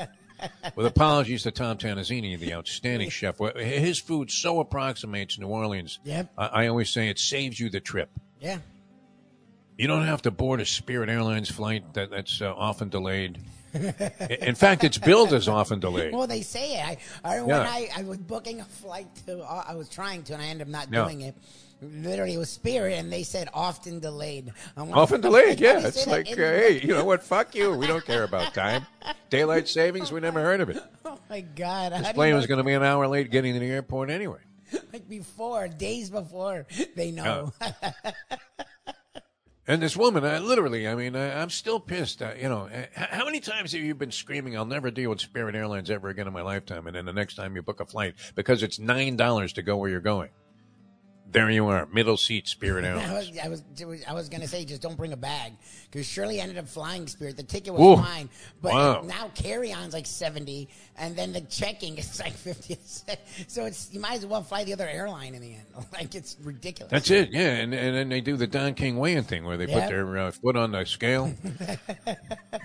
S1: With apologies to Tom Tanazzini, the outstanding chef, his food so approximates New Orleans.
S2: Yep.
S1: I, I always say it saves you the trip.
S2: Yeah.
S1: You don't have to board a Spirit Airlines flight that, that's uh, often delayed. In fact, its build is often delayed.
S2: Well, they say it. I, I when
S1: Yeah.
S2: I, I was booking a flight to, uh, I was trying to, and I ended up not
S1: Yeah.
S2: doing it. Literally, it was Spirit, and they said often delayed. Like,
S1: Often delayed, yeah. It's like, uh, hey, you know what? Fuck you. We don't care about time. Daylight savings, we never heard of it.
S2: Oh my god!
S1: This plane was going to be an hour late getting to the airport anyway.
S2: like before, days before, they know.
S1: And this woman, I, literally, I mean, I, I'm still pissed. Uh, you know, how many times have you been screaming, "I'll never deal with Spirit Airlines ever again in my lifetime"? And then the next time you book a flight because it's nine dollars to go where you're going, there you are, middle seat Spirit
S2: I
S1: Airlines.
S2: was, I was, I was gonna say, just don't bring a bag because Shirley ended up flying Spirit. The ticket was
S1: Ooh.
S2: fine, but
S1: Wow.
S2: now carry-on's like seventy, and then the checking is like fifty. So it's you might as well fly the other airline in the end. Like it's ridiculous.
S1: That's it, yeah. And and then they do the Don King weighing thing where they
S2: Yeah.
S1: put their uh, foot on the scale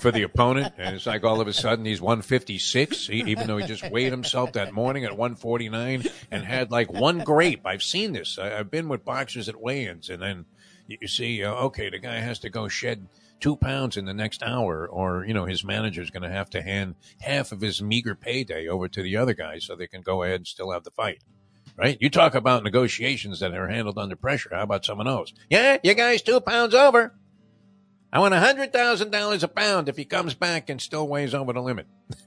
S1: for the opponent, and it's like all of a sudden he's 156, e- even though he just weighed himself that morning at 149 and had like one grape. I've seen this. I, I've been with boxers at weigh-ins, and then you, see, uh, okay, the guy has to go shed two pounds in the next hour, or you know his manager's going to have to hand half of his meager payday over to the other guy so they can go ahead and still have the fight right? You talk about negotiations that are handled under pressure. How about some of those? Yeah, you guys two pounds over. I want a hundred thousand dollars a pound if he comes back and still weighs over the limit.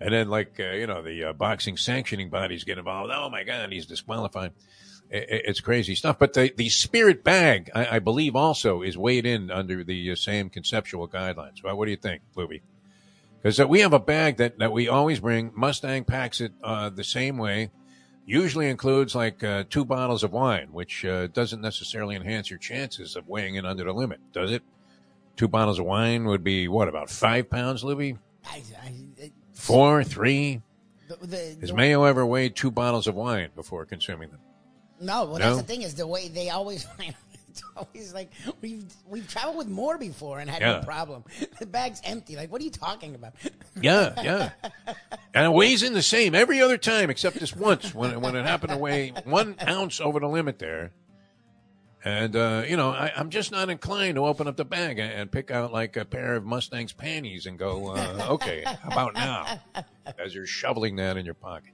S1: and then, like uh, you know, the uh, boxing sanctioning bodies get involved. Oh my God, he's disqualified. It's crazy stuff. But the the spirit bag, I, I believe, also is weighed in under the uh, same conceptual guidelines. Well, what do you think, Louie? Because uh, we have a bag that, that we always bring. Mustang packs it uh, the same way usually includes like uh, two bottles of wine, which uh, doesn't necessarily enhance your chances of weighing in under the limit, does it? Two bottles of wine would be what about five pounds, Libby?
S2: I, I,
S1: Four, three?
S2: the, the,
S1: Has Mayo ever weighed two bottles of wine before consuming them?
S2: No, well,
S1: No?
S2: that's the thing is the way they always. It's always like we've we've traveled with more before and had
S1: Yeah.
S2: no problem. The bag's empty. Like, what are you talking about?
S1: Yeah, yeah. And it weighs in the same every other time except this once when when it happened to weigh one ounce over the limit there. And uh, you know, I, I'm just not inclined to open up the bag and, and pick out like a pair of Mustang's panties and go, uh, okay, how about now? As you're shoveling that in your pocket.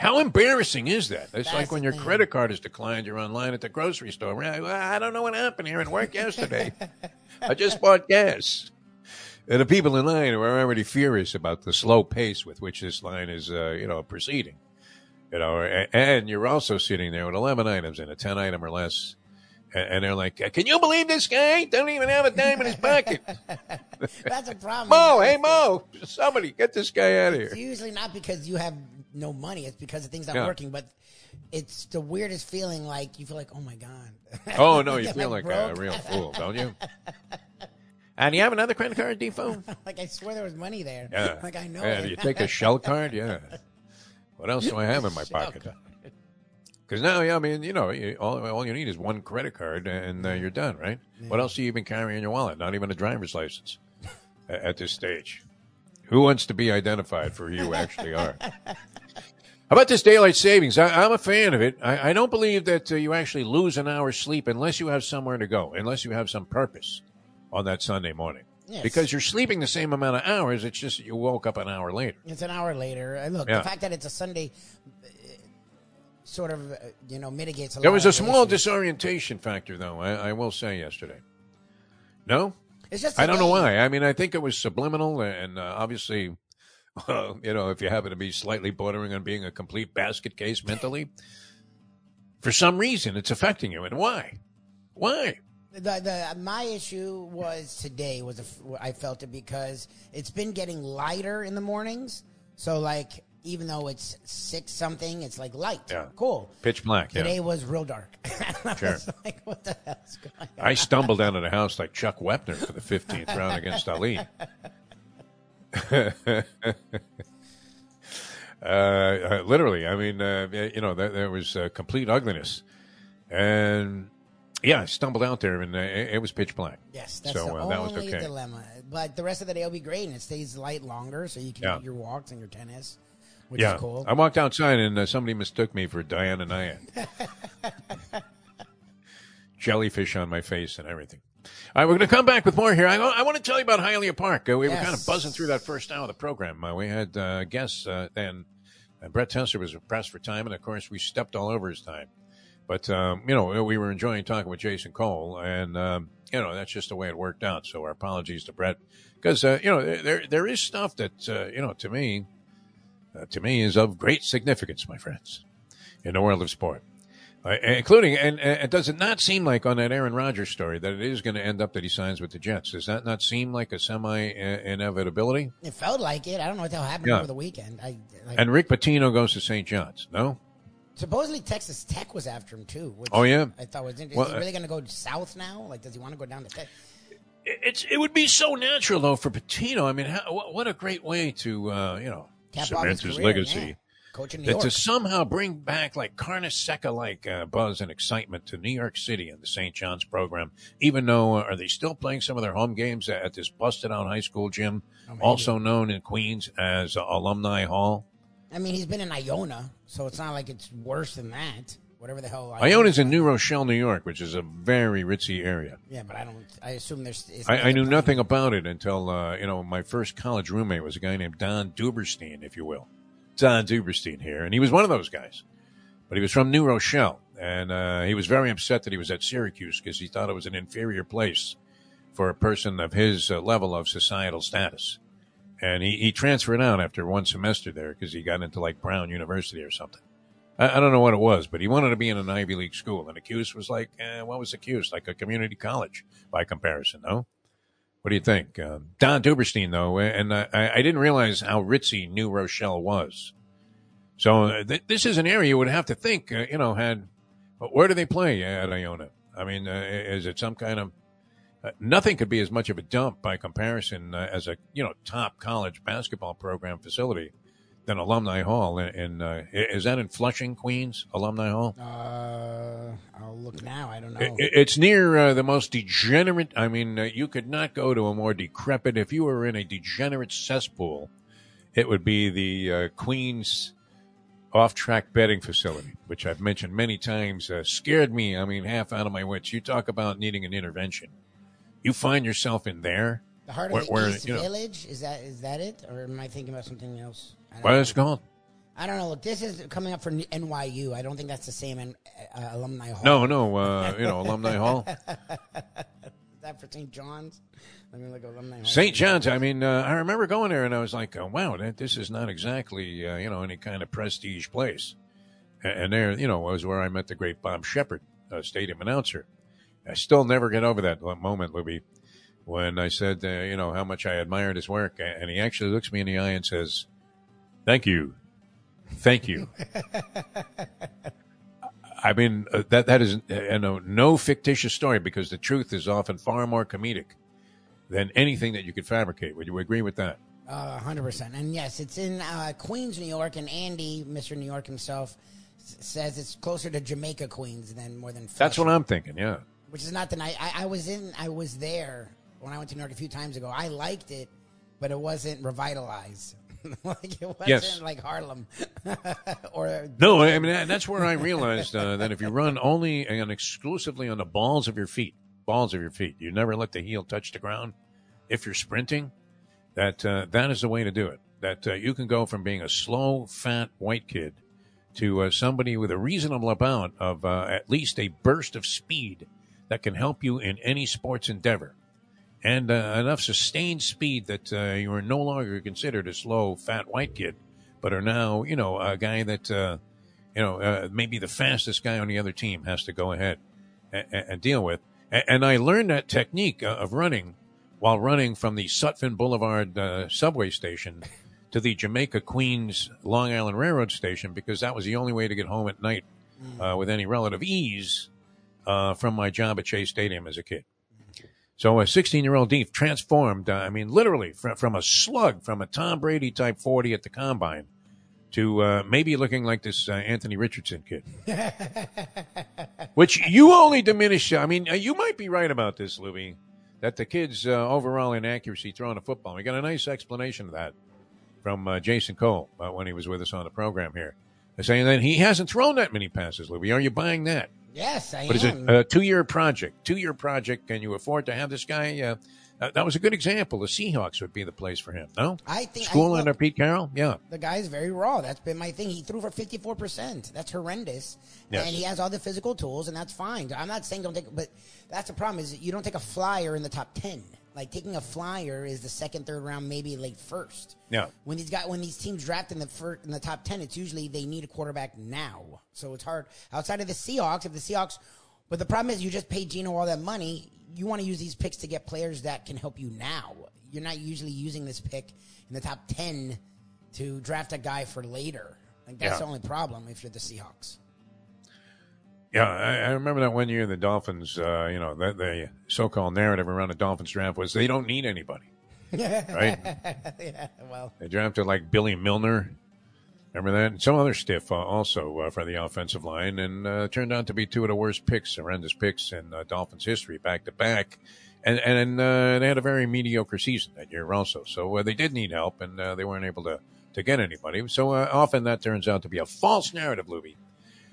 S1: How embarrassing is that? It's
S2: That's
S1: like when your
S2: thing.
S1: credit card is declined, you're online at the grocery store. Well, I don't know what happened here at work yesterday. I just bought gas. And the people in line are already furious about the slow pace with which this line is, uh, you know, proceeding. You know, a- and you're also sitting there with 11 items in a 10 item or less. And they're like, "Can you believe this guy? Don't even have a dime in his pocket."
S2: That's a problem.
S1: Mo, hey Mo, somebody get this guy out of
S2: It's
S1: here.
S2: usually not because you have no money. It's because the thing's not
S1: Yeah.
S2: working. But it's the weirdest feeling. Like you feel like, oh my god.
S1: Oh no, you feel
S2: I
S1: like a real fool, don't you? And you have another credit card, Defo?
S2: like I swear there was money there.
S1: Yeah.
S2: Like I know.
S1: Yeah,
S2: it.
S1: you take a shell card? Yeah. What else do I have in my
S2: Shell
S1: pocket? Because now, yeah, I mean, you know, you, all, all you need is one credit card and uh, you're done, right? What else do you even carry in your wallet? Not even a driver's license a- at this stage. Who wants to be identified for who you actually are? How about this daylight savings? I, I'm a fan of it. I, I don't believe that uh, you actually lose an hour's sleep unless you have somewhere to go, unless you have some purpose on that Sunday morning.
S2: Yes.
S1: Because you're sleeping the same amount of hours. It's just you woke up an hour later.
S2: It's an hour later. Uh, Look,
S1: Yeah.
S2: the fact that it's a Sunday sort of, uh, you know, mitigates a
S1: There was a small
S2: issues.
S1: disorientation factor, though. I, I will say yesterday. No,
S2: It's just
S1: I don't know why. I mean, I think it was subliminal, and uh, obviously, uh, you know, if you happen to be slightly bordering on being a complete basket case mentally, for some reason, it's affecting you. And why? Why?
S2: The, the my issue was today was a I felt it because it's been getting lighter in the mornings. So like even though it's six something, it's like light.
S1: Yeah.
S2: Cool.
S1: Pitch black. Yeah.
S2: Today was real dark. I
S1: Sure.
S2: was like, what the hell's going on?
S1: I stumbled down to the house like Chuck Wepner for the 15th round against Ali. uh, uh, literally. I mean, uh, you know, there, there was uh, complete ugliness, and yeah, I stumbled out there, and uh, it, was pitch black.
S2: Yes, that's
S1: so
S2: the
S1: uh,
S2: only
S1: that was okay.
S2: dilemma. But the rest of the day will be great, and it stays light longer, so you can
S1: Yeah.
S2: do your walks and your tennis, which
S1: yeah,
S2: is cool.
S1: I walked outside, and uh, somebody mistook me for Diana Nyad. Jellyfish on my face and everything. All right, we're going to come back with more here. I, I want to tell you about Hialeah Park. Uh, we were kind of buzzing through that first hour of the program. Uh, we had uh, guests uh, then. Uh, Brett Tessler was pressed for time, and of course, we stepped all over his time. But um, you know, we were enjoying talking with Jason Cole, and um, you know, that's just the way it worked out. So our apologies to Brett, because uh, you know, there there is stuff that uh, you know, to me, uh, to me, is of great significance, my friends, in the world of sport. Uh, including, and, and does it not seem like on that Aaron Rodgers story that it is going to end up that he signs with the Jets? Does that not seem like a semi inevitability?
S2: It felt like it. I don't know what the hell happened
S1: Yeah.
S2: over the weekend. I like,
S1: And Rick Pitino goes to St. John's. No,
S2: supposedly Texas Tech was after him too. Which
S1: Oh, yeah?
S2: I thought was interesting.
S1: Well,
S2: is he really going to go south now? Like, does he want to go down to Tech?
S1: it's it would be so natural though for Pitino. I mean, how, what, what a great way to uh, you know
S2: Cap off
S1: cement
S2: his career,
S1: legacy.
S2: yeah. Coach in New
S1: That to somehow bring back like Carnesecca like uh, buzz and excitement to New York City and the St. John's program, even though uh, are they still playing some of their home games at this busted out high school gym,
S2: Oh,
S1: also known in Queens as uh, Alumni Hall.
S2: I mean, he's been in Iona, so it's not like it's worse than that. Whatever the hell.
S1: I Iona's in New Rochelle, New York, which is a very ritzy area.
S2: Yeah, but I don't. I assume there's.
S1: I, I knew
S2: but-
S1: nothing about it until uh, you know my first college roommate was a guy named Don Duberstein, if you will, Don Duberstein here, and he was one of those guys, but he was from New Rochelle, and uh, he was very upset that he was at Syracuse because he thought it was an inferior place for a person of his uh, level of societal status, and he, he transferred out after one semester there because he got into like Brown University or something. I, I don't know what it was, but he wanted to be in an Ivy League school, and Cuse was like, eh, what was Cuse? Like a community college by comparison, no? What do you think? Um, Don Duberstein, though, and I, I didn't realize how ritzy New Rochelle was. So uh, th- this is an area you would have to think, uh, you know, had where do they play at Iona? I mean, uh, is it some kind of uh, nothing could be as much of a dump by comparison uh, as a you know top college basketball program facility than Alumni Hall. In, in uh, is that in Flushing, Queens, Alumni Hall?
S2: Uh, I'll look now. I don't know.
S1: It- It's near uh, the most degenerate. I mean, uh, you could not go to a more decrepit. If you were in a degenerate cesspool, it would be the uh, Queens off-track betting facility, which I've mentioned many times. Uh, scared me. I mean, half out of my wits. You talk about needing an intervention. You find yourself in there.
S2: The heart of
S1: where-
S2: the East
S1: you know-
S2: Village is that is that it, or am I thinking about something else? I know.
S1: is it called?
S2: I don't know. Look, this is coming up for NYU. I don't think that's the same in, uh, alumni hall.
S1: No, no. Uh, you know, Alumni Hall.
S2: Is that for St. John's? Let me look at alumni hall.
S1: St. John's. I mean, uh, I remember going there and I was like, oh, wow, that, this is not exactly, uh, you know, any kind of prestige place. And, and there, you know, was where I met the great Bob Shepard, uh, stadium announcer. I still never get over that moment, Libby, when I said, uh, you know, how much I admired his work. And he actually looks me in the eye and says, thank you. Thank you. I mean, uh, that that is uh, no, no fictitious story because the truth is often far more comedic than anything that you could fabricate. Would you agree with that?
S2: Uh, hundred percent. And yes, it's in uh, Queens, New York. And Andy, Mister New York himself, s- says it's closer to Jamaica, Queens, than more than.
S1: That's what I'm thinking. Yeah.
S2: Which is not the night. I, I was in. I was there when I went to New York a few times ago. I liked it, but it wasn't revitalized. like it wasn't
S1: Yes.
S2: like Harlem or
S1: No, I mean that's where I realized uh, that if you run only and exclusively on the balls of your feet, balls of your feet, you never let the heel touch the ground. If you're sprinting, that uh, that is the way to do it. That uh, you can go from being a slow, fat white kid to uh, somebody with a reasonable amount of uh, at least a burst of speed that can help you in any sports endeavor. And uh, enough sustained speed that uh, you are no longer considered a slow, fat white kid, but are now, you know, a guy that, uh, you know, uh, maybe the fastest guy on the other team has to go ahead and, and deal with. And, and I learned that technique uh, of running while running from the Sutphin Boulevard uh, subway station to the Jamaica Queens Long Island Railroad station because that was the only way to get home at night uh, with any relative ease uh, from my job at Chase Stadium as a kid. So a 16 year old Deef transformed, uh, I mean, literally from, from a slug, from a Tom Brady type 40 at the combine to uh, maybe looking like this uh, Anthony Richardson kid, which you only diminish. I mean, uh, you might be right about this, Louis, that the kid's uh, overall inaccuracy throwing a football. We got a nice explanation of that from uh, Jason Cole uh, when he was with us on the program here, saying that he hasn't thrown that many passes, Louis. Are you buying that?
S2: Yes, I
S1: What is it?
S2: am.
S1: A two-year project. Two-year project. Can you afford to have this guy? Uh, uh, that was a good example. The Seahawks would be the place for him. No,
S2: I think I-
S1: school
S2: look,
S1: under Pete Carroll. Yeah,
S2: The guy's very raw. That's been my thing. He threw for fifty four percent. That's horrendous.
S1: Yes.
S2: And he has all the physical tools, and that's fine. I'm not saying don't take, but that's the problem is you don't take a flyer in the top ten. Like taking a flyer is the second, third round, maybe late first.
S1: yeah.
S2: When these got when these teams draft in the first, in the top ten, it's usually they need a quarterback now. So it's hard outside of the Seahawks. If the Seahawks, but the problem is you just pay Geno all that money. You want to use these picks to get players that can help you now. You're not usually using this pick in the top ten to draft a guy for later. Like that's
S1: Yeah.
S2: the only problem if you're the Seahawks.
S1: Yeah, I, I remember that one year the Dolphins, uh, you know, the, the so-called narrative around the Dolphins draft was they don't need anybody. Right.
S2: yeah. Well.
S1: They drafted like Billy Milner. Remember that? And some other stiff uh, also uh, for the offensive line, and uh, turned out to be two of the worst picks, horrendous picks in uh, Dolphins history, back to back. And and uh, they had a very mediocre season that year also. So uh, they did need help, and uh, they weren't able to to get anybody. So uh, often that turns out to be a false narrative, Louie.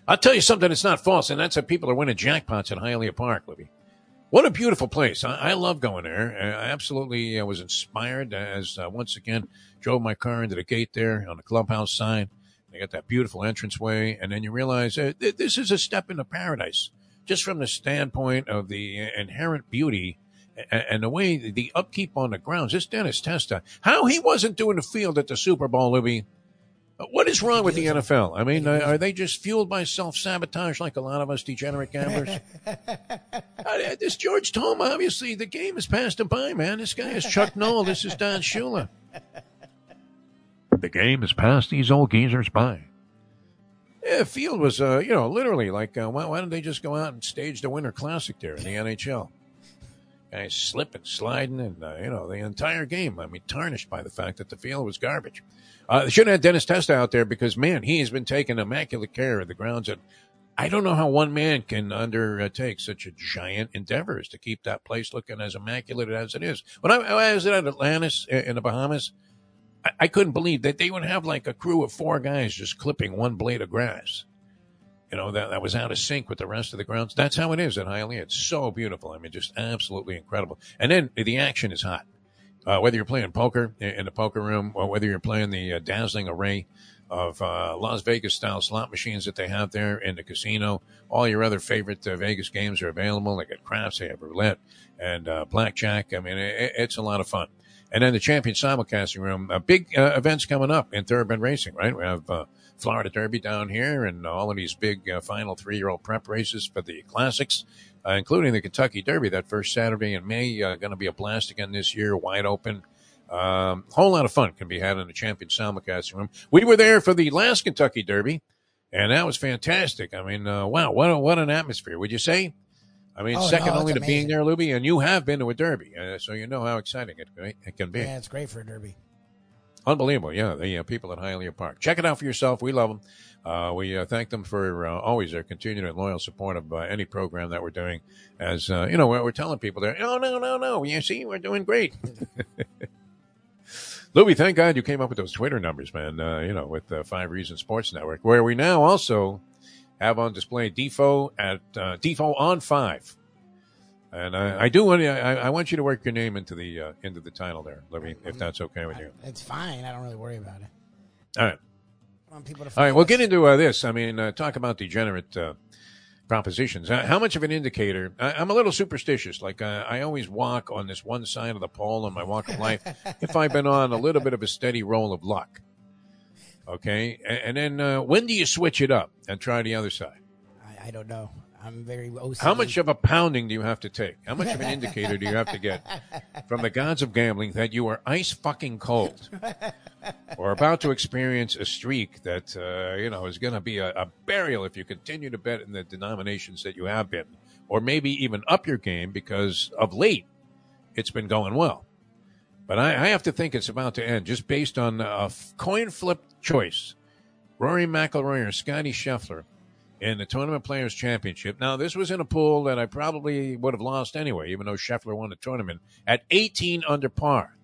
S1: I'll tell you something that's not false, and that's that people are winning jackpots at Hialeah Park, Libby. What a beautiful place. I, I love going there. I absolutely uh, was inspired as uh, once again drove my car into the gate there on the clubhouse side. They got that beautiful entranceway, and then you realize uh, th- this is a step into paradise, just from the standpoint of the inherent beauty and, and the way the upkeep on the grounds. This Dennis Testa, how he wasn't doing the field at the Super Bowl, Libby. What is wrong with the NFL? I mean, uh, are they just fueled by self sabotage like a lot of us degenerate gamblers? Uh, this George Toma, obviously, the game has passed him by, man. This guy is Chuck Noll. This is Don Shula. The game has passed these old geezers by. Yeah, field was, uh, you know, literally like, uh, why, why don't they just go out and stage the Winter Classic there in the NHL? Guys slipping, sliding, and, uh, you know, the entire game, I mean, tarnished by the fact that the field was garbage. Uh, they should have had Dennis Testa out there because, man, he has been taking immaculate care of the grounds. And I don't know how one man can undertake such a giant endeavor as to keep that place looking as immaculate as it is. When I, I was at Atlantis in the Bahamas, I, I couldn't believe that they would have like a crew of four guys just clipping one blade of grass. You know, that, that was out of sync with the rest of the grounds. That's how it is at Hialeah. It's so beautiful. I mean, just absolutely incredible. And then the action is hot. Uh, whether you're playing poker in the poker room or whether you're playing the uh, dazzling array of uh, Las Vegas style slot machines that they have there in the casino, all your other favorite uh, Vegas games are available. They got craps, they have roulette and uh, blackjack. I mean, it, it's a lot of fun. And then the champion simulcasting room, uh, big events coming up in thoroughbred racing, right? We have Florida Derby down here and all of these big uh, final three year old prep races for the classics, uh, including the Kentucky Derby that first Saturday in May. Uh, going to be a blast again this year, wide open. Um, whole lot of fun can be had in the champion simulcasting room. We were there for the last Kentucky Derby, and that was fantastic. I mean, uh, wow, what a, what an atmosphere! Would you say? I mean,
S2: Oh,
S1: second
S2: no,
S1: only to being
S2: amazing.
S1: there, Lubie, and you have been to a Derby, uh, so you know how exciting it, it can be.
S2: Yeah, it's great for a derby.
S1: Unbelievable, yeah. The uh, people at Hialeah Park. Check it out for yourself. We love them. Uh, we uh, thank them for uh, always their continued and loyal support of uh, any program that we're doing. As uh, you know, we're, we're telling people there, no, no, no, no. You see, we're doing great. Louis, thank God you came up with those Twitter numbers, man. Uh, you know, with uh, Five Reasons Sports Network, where we now also have on display Defo at uh, Defo on five. And I, I do want you, I, I want you to work your name into the uh, into the title there, Louis, if that's okay with you.
S2: It's fine. I don't really worry about it.
S1: All right.
S2: I want people to
S1: All right,
S2: follow
S1: we'll get into uh, this. I mean, uh, talk about degenerate uh, propositions. Uh, how much of an indicator? I, I'm a little superstitious. Like uh, I always walk on this one side of the pole in my walk of life. if I've been on a little bit of a steady roll of luck, okay, and, and then uh, when do you switch it up and try the other side?
S2: I, I don't know. I'm very OCD.
S1: How much of a pounding do you have to take? How much of an indicator do you have to get from the gods of gambling that you are ice fucking cold or about to experience a streak that, uh, you know, is going to be a, a burial if you continue to bet in the denominations that you have been, or maybe even up your game because of late it's been going well. But I, I have to think it's about to end just based on a coin flip choice Rory McIlroy or Scotty Scheffler in the Tournament Players Championship. Now, this was in a pool that I probably would have lost anyway, even though Scheffler won the tournament at 18 under par.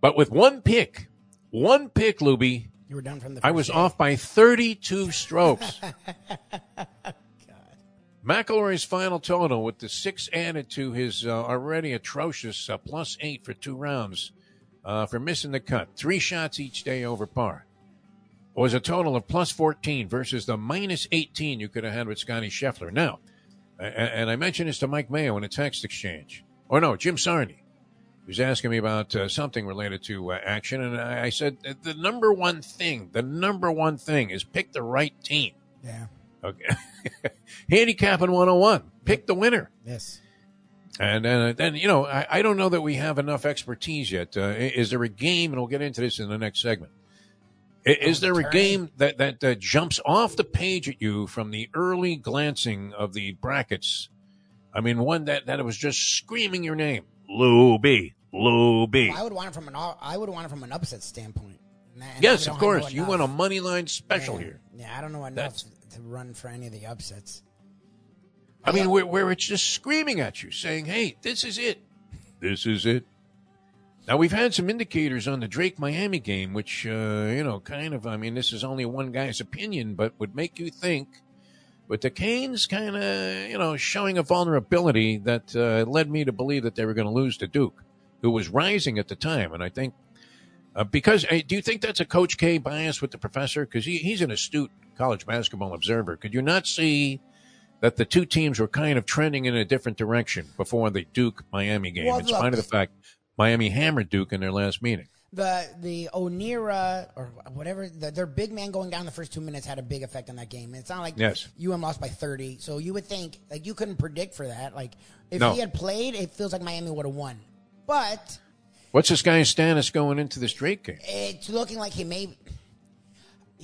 S1: But with one pick, one pick, Lubie,
S2: You were done from the.
S1: I was
S2: day.
S1: off by 32 strokes. McIlroy's final total with the six added to his uh, already atrocious uh, plus eight for two rounds uh, for missing the cut, three shots each day over par, was a total of plus 14 versus the minus 18 you could have had with Scotty Scheffler. Now, and I mentioned this to Mike Mayo in a text exchange, or no, Jim Sarney. He was asking me about uh, something related to uh, action, and I I said the number one thing, the number one thing is pick the right team.
S2: Yeah.
S1: Okay. Handicapping 101. Pick the winner.
S2: Yes.
S1: And uh, then, you know, I, I don't know that we have enough expertise yet. Uh, is there a game, and we'll get into this in the next segment. I- Is there a game that, that uh, jumps off the page at you from the early glancing of the brackets? I mean, one that, that was just screaming your name. Lubie. Lou B.
S2: I would want it from an. I would want it from an upset standpoint. And
S1: Yes, of course. You want a money line special
S2: yeah.
S1: here.
S2: Yeah, I don't know enough
S1: That's-
S2: to run for any of the upsets.
S1: I mean, where, where it's just screaming at you, saying, "Hey, this is it. This is it." Now we've had some indicators on the Drake Miami game, which uh, you know, kind of. I mean, this is only one guy's opinion, but would make you think. But the Canes kind of, you know, showing a vulnerability that uh, led me to believe that they were going to lose to Duke, who was rising at the time, and I think. Uh, because uh, do you think that's a Coach K bias with the professor? Because he, he's an astute college basketball observer. Could you not see that the two teams were kind of trending in a different direction before the Duke Miami game,
S2: Well,
S1: in spite of the fact Miami hammered Duke in their last meeting?
S2: The the Onira or whatever the, their big man going down the first two minutes had a big effect on that game. It's not like
S1: Yes.
S2: UM lost by thirty, so you would think like you couldn't predict for that. Like if
S1: No.
S2: he had played, it feels like Miami would have won. But
S1: What's this guy's status going into this Drake game?
S2: it's looking like he may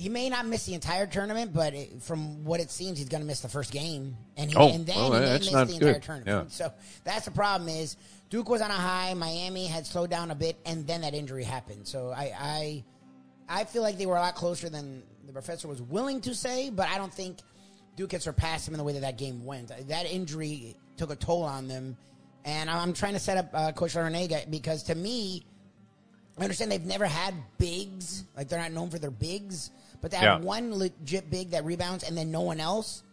S2: he may not miss the entire tournament, but it, from what it seems, he's going to miss the first game, and he,
S1: Oh,
S2: and then he may miss the entire
S1: good.
S2: tournament.
S1: Yeah.
S2: So that's the problem. Is Duke was on a high, Miami had slowed down a bit, and then that injury happened. So I I, I feel like they were a lot closer than the professor was willing to say, but I don't think Duke had surpassed him in the way that that game went. That injury took a toll on them, and I'm trying to set up uh, Coach Larranaga because to me. I understand they've never had bigs, like they're not known for their bigs, but to have
S1: Yeah.
S2: one legit big that rebounds and then no one else,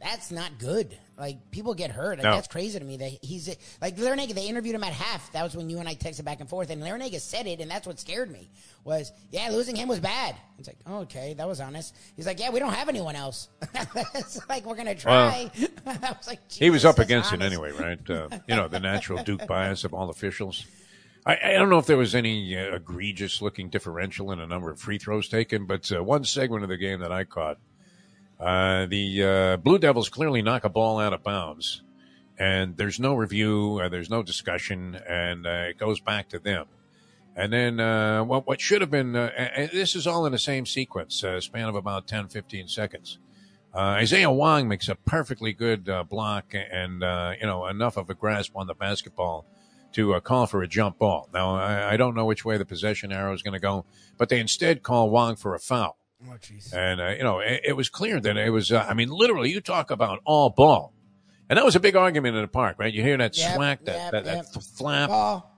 S2: that's not good. Like people get hurt. Like,
S1: No.
S2: That's crazy to me. That he's like Larranaga. They interviewed him at half. That was when you and I texted back and forth, and Larranaga said it, and that's what scared me. Was yeah, losing him was bad. It's like oh, okay, that was honest. He's like yeah, we don't have anyone else. it's like we're gonna try. I was like
S1: He was up against it anyway, right? Uh, you know, the natural Duke bias of all officials. I, I don't know if there was any uh, egregious looking differential in a number of free throws taken, but uh, one segment of the game that I caught, uh, the uh, Blue Devils clearly knock a ball out of bounds, and there's no review, uh, there's no discussion, and uh, it goes back to them. And then what, what should have been, this is all in the same sequence, span of about 10, 15 seconds. Isaiah Wong makes a perfectly good block and, you know, enough of a grasp on the basketball to uh, call for a jump ball. Now, I, I don't know which way the possession arrow is going to go, but they instead call Wong for a foul.
S2: Oh.
S1: And, uh, you know, it, it was clear that it was, uh, I mean, literally, you talk about all ball. And that was a big argument in the park, right? You hear that
S2: Yep,
S1: swack, that,
S2: yep,
S1: that,
S2: yep.
S1: that flap,
S2: Ball.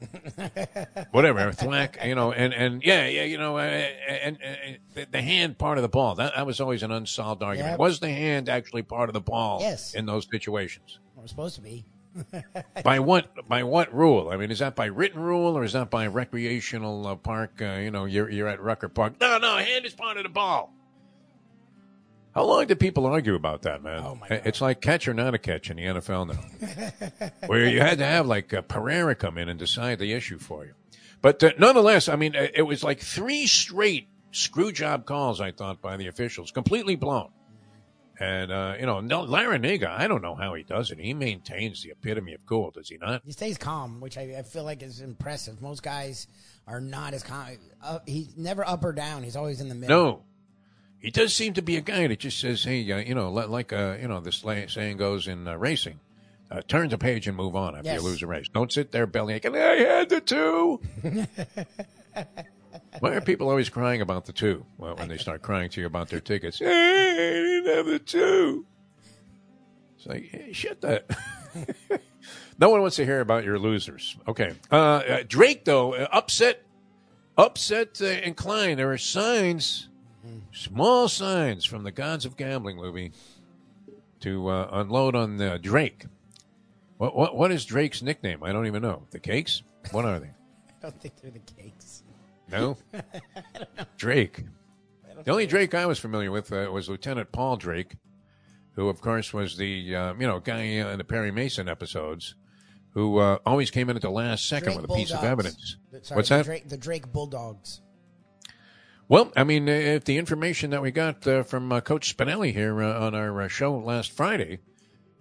S1: whatever, thwack, you know, and, and yeah, yeah, you know, uh, and, and the, the hand part of the ball, that, that was always an unsolved argument. Was the hand actually part of the ball
S2: Yes.
S1: in those situations?
S2: We're supposed to be.
S1: by what by what rule? I mean, is that by written rule or is that by recreational uh, park? Uh, you know, you're you're at Rucker Park. No, no, hand is part of the ball. How long did people argue about that, man?
S2: Oh, my
S1: It's like catch or not a catch in the NFL now, where you had to have like uh, Pereira come in and decide the issue for you. But uh, nonetheless, I mean, it was like three straight screw job calls. I thought by the officials, completely blown. And uh, you know, no, Larranaga, I don't know how he does it. He maintains the epitome of cool, does he not?
S2: He stays calm, which I, I feel like is impressive. Most guys are not as calm. Uh, he's never up or down. He's always in the middle.
S1: No, he does seem to be a guy that just says, "Hey, uh, you know, like uh, you know, this saying goes in uh, racing." Uh, turn the page and move on after
S2: Yes.
S1: you lose a race. Don't sit there belly aching. I had the two. Why are people always crying about the two? Well, when they start crying to you about their tickets, hey, I didn't have the two. It's like, hey, shut that. no one wants to hear about your losers. Okay. Uh, uh, Drake, though, uh, upset, upset uh, inclined. There are signs, small signs from the gods of gambling, Lubie, to uh, unload on uh, Drake. What, what what is Drake's nickname? I don't even know. The cakes? What are they?
S2: I don't think they're the cakes.
S1: No, Drake. The only Drake I was familiar with uh, was Lieutenant Paul Drake, who, of course, was the uh, you know guy in the Perry Mason episodes, who uh, always came in at the last second
S2: Drake
S1: with a piece of evidence.
S2: The- sorry,
S1: What's
S2: the
S1: that?
S2: Drake, the Drake Bulldogs.
S1: Well, I mean, uh, if the information that we got uh, from uh, Coach Spinelli here uh, on our uh, show last Friday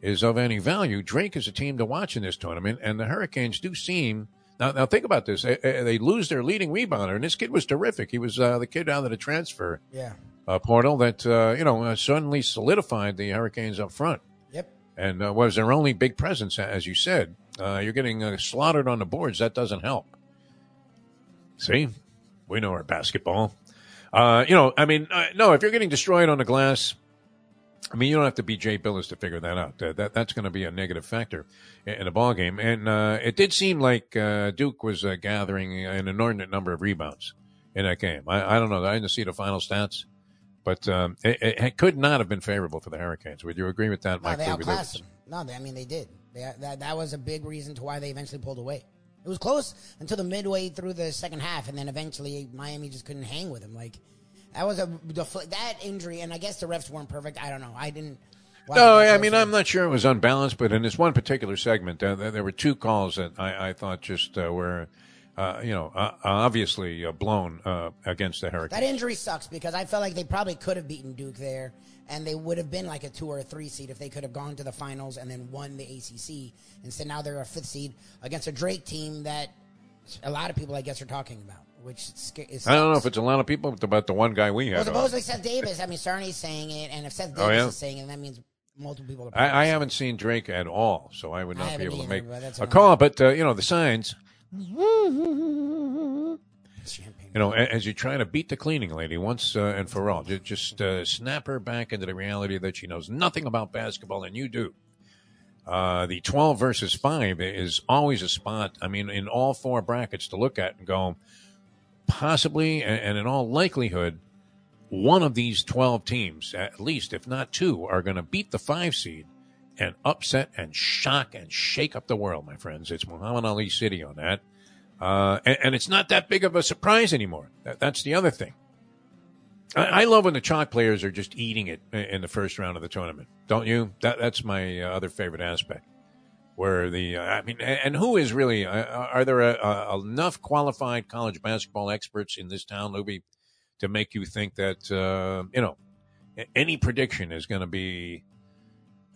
S1: is of any value, Drake is a team to watch in this tournament, and the Hurricanes do seem. Now, now think about this. They, they lose their leading rebounder, and this kid was terrific. He was uh, the kid out of the transfer
S2: Yeah.
S1: uh, portal that uh, you know uh, suddenly solidified the Hurricanes up front.
S2: Yep.
S1: And uh, was their only big presence, as you said. Uh, you're getting uh, slaughtered on the boards. That doesn't help. See, we know our basketball. Uh, you know, I mean, uh, no, if you're getting destroyed on the glass, I mean, you don't have to be Jay Bilas to figure that out. Uh, that that's going to be a negative factor in, in a ball game. And uh, it did seem like uh, Duke was uh, gathering an inordinate number of rebounds in that game. I, I don't know. I didn't see the final stats, but um, it, it, it could not have been favorable for the Hurricanes. Would you agree with that,
S2: No,
S1: Mike?
S2: they outclassed them. No, they, I mean they did. They, that that was a big reason to why they eventually pulled away. It was close until the midway through the second half, and then eventually Miami just couldn't hang with them. Like that was a that injury, and I guess the refs weren't perfect. I don't know. I didn't.
S1: No, I mean. I'm not sure it was unbalanced, but in this one particular segment, uh, there, there were two calls that I, I thought just uh, were, uh, you know, uh, obviously uh, blown uh, against the Hurricanes.
S2: That injury sucks because I felt like they probably could have beaten Duke there, and they would have been like a two or a three seed if they could have gone to the finals and then won the ACC. Instead, now they're a fifth seed against a Drake team that a lot of people, I guess, are talking about. Which is
S1: I don't know if it's a lot of people, but about the one guy we
S2: well,
S1: had. on.
S2: supposedly Seth Davis. I mean, Sarney's saying it, and if Seth Davis
S1: Oh, yeah?
S2: is saying it, that means multiple people. Are
S1: I, I haven't seen Drake at all, so I would
S2: I
S1: not be
S2: haven't
S1: able to make a call. But uh, you know, the signs. You know, as you try to beat the cleaning lady once uh, and for all, just uh, snap her back into the reality that she knows nothing about basketball, and you do. Uh, the 12 versus 5 is always a spot, I mean, in all four brackets to look at and go, possibly, and, in all likelihood, one of these 12 teams, at least, if not two, are going to beat the five seed and upset and shock and shake up the world, my friends. It's Muhammad Ali City on that. Uh, and, and it's not that big of a surprise anymore. That, that's the other thing. I, I love when the chalk players are just eating it in- the first round of the tournament. Don't you? That, that's my other favorite aspect. Where the, uh, I mean, and, who is really, uh, are there uh uh enough qualified college basketball experts in this town, Lubie, to make you think that, uh, you know, any prediction is going to be,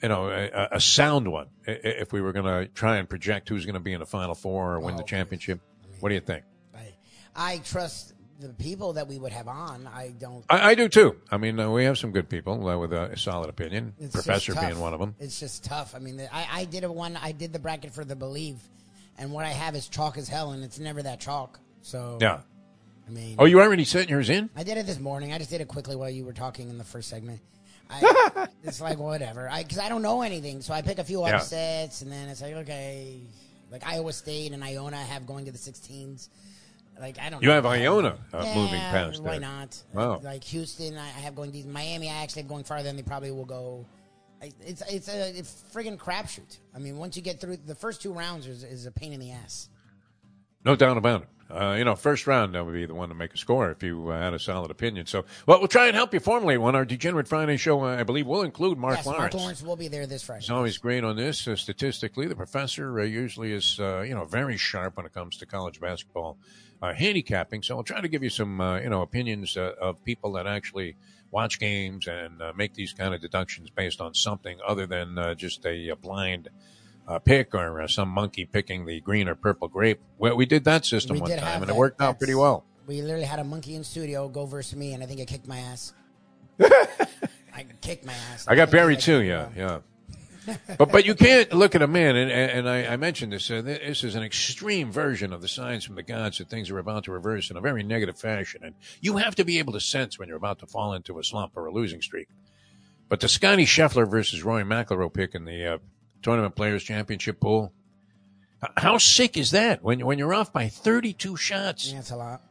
S1: you know, a, a sound one i- i- if we were going to try and project who's going to be in the Final Four or win the championship? What do you think?
S2: I trust the people that we would have on. I don't.
S1: I, I do too. I mean, uh, we have some good people uh, with a solid opinion.
S2: It's
S1: Professor
S2: just tough.
S1: being one of them.
S2: It's just tough. I mean, the- I, I did a one. I did the bracket for the Believe, and what I have is chalk as hell, and it's never that chalk. So
S1: Yeah.
S2: I mean,
S1: Oh, you already sent yours in?
S2: I did it this morning. I just did it quickly while you were talking in the first segment. I, it's like whatever, I because I, don't know anything. So I pick a few
S1: Yeah.
S2: upsets, and then it's like okay, like Iowa State and Iona have going to the 16s. Like I don't.
S1: You
S2: know.
S1: have Iona uh,
S2: Yeah,
S1: moving past
S2: Why
S1: that.
S2: not?
S1: Wow.
S2: Like Houston, I have going these. Miami, I actually have going farther than they probably will go. It's it's a it's friggin' crapshoot. I mean, once you get through the first two rounds, is, is a pain in the ass.
S1: No doubt about it. Uh, you know, first round, that would be the one to make a score if you uh, had a solid opinion. So, well, we'll try and help you formulate one. Our Degenerate Friday show, uh, I believe, will include Mark
S2: yes,
S1: Lawrence.
S2: Mark Lawrence will be there this Friday.
S1: He's always great on this. Uh, statistically, the professor uh, usually is, uh, you know, very sharp when it comes to college basketball uh, handicapping. So I'll try to give you some, you know, opinions of people that actually watch games and make these kind of deductions based on something other than just a, uh blind uh, pick or uh, some monkey picking the green or purple grape. Well, we did that system
S2: We
S1: one time, and it
S2: that.
S1: worked out pretty well.
S2: We literally had a monkey in studio go versus me, and I think it kicked my ass. I kicked my ass.
S1: I got buried too. Yeah, yeah. but but you can't look at a man, and, and I, I mentioned this. Uh, this is an extreme version of the signs from the gods that things are about to reverse in a very negative fashion, and you have to be able to sense when you're about to fall into a slump or a losing streak. But the Scotty Scheffler versus Roy McIlroy pick in the uh, Tournament Players Championship pool, how sick is that? When when you're off by 32 shots,
S2: Yeah, it's a lot.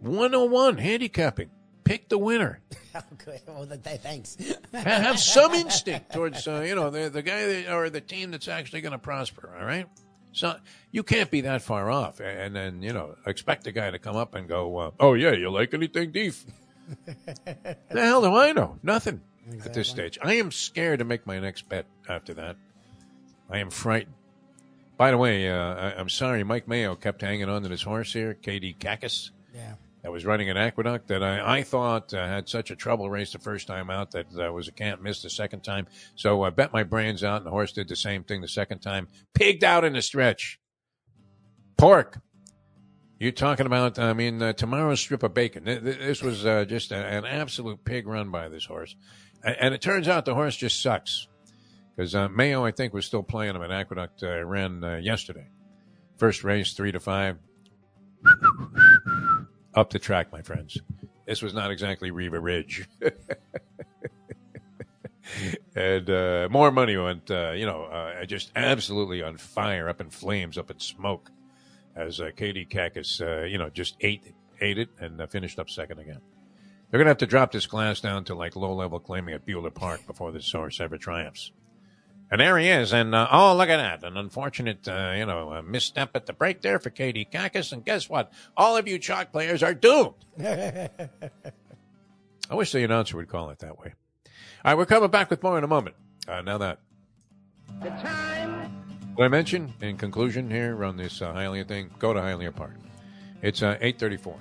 S1: 101 handicapping, pick the winner.
S2: Oh, good. Well, th- th- thanks.
S1: Have some instinct towards uh, you know the the guy that, or the team that's actually going to prosper. All right, so you can't be that far off, and then you know expect the guy to come up and go, uh, "Oh yeah, you like anything deef?" the hell do I know? Nothing at this stage. I am scared to make my next bet after that. I am frightened. By the way, uh, I, I'm sorry, Mike Mayo kept hanging on to this horse here, KD Kakis
S2: Yeah.
S1: that was running an aqueduct that I, I thought uh, had such a trouble race the first time out that uh, was a can't miss the second time. So I bet my brains out, and the horse did the same thing the second time. Pigged out in the stretch. Pork. You're talking about, I mean, uh, tomorrow's strip of bacon. Th- th- This was uh, just an absolute pig run by this horse. And it turns out the horse just sucks. Because uh, Mayo, I think, was still playing him at Aqueduct. Uh, ran uh, yesterday. First race, three to five up the track, my friends. This was not exactly Riva Ridge. and uh, more money went, uh, you know, uh, just absolutely on fire, up in flames, up in smoke, as uh, Katie Kakis, uh, you know, just ate it, ate it, and uh, finished up second again. They're going to have to drop this class down to like low level claiming at Bueller Park before this source ever triumphs. And there he is. And, uh, oh, look at that. An unfortunate, uh, you know, uh, misstep at the break there for Katie Kakis. And guess what? All of you chalk players are doomed. I wish the announcer would call it that way. All right, we're coming back with more in a moment. Uh, now that.
S5: The time.
S1: What I mentioned in conclusion here on this uh, Hialeah thing, go to Hialeah Park. It's uh, 834.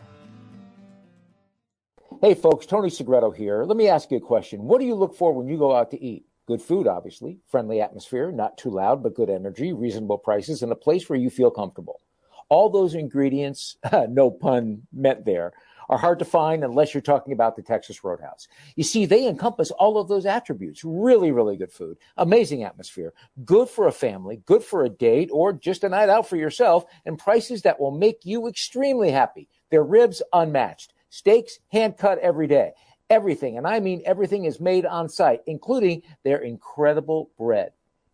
S6: Hey, folks, Tony Segreto here. Let me ask you a question. What do you look for when you go out to eat? Good food, obviously, friendly atmosphere, not too loud, but good energy, reasonable prices, and a place where you feel comfortable. All those ingredients, no pun meant there, are hard to find unless you're talking about the Texas Roadhouse. You see, they encompass all of those attributes. Really, really good food, amazing atmosphere, good for a family, good for a date, or just a night out for yourself, and prices that will make you extremely happy. Their ribs unmatched, steaks hand cut every day. Everything, and I mean everything, is made on site, including their incredible bread.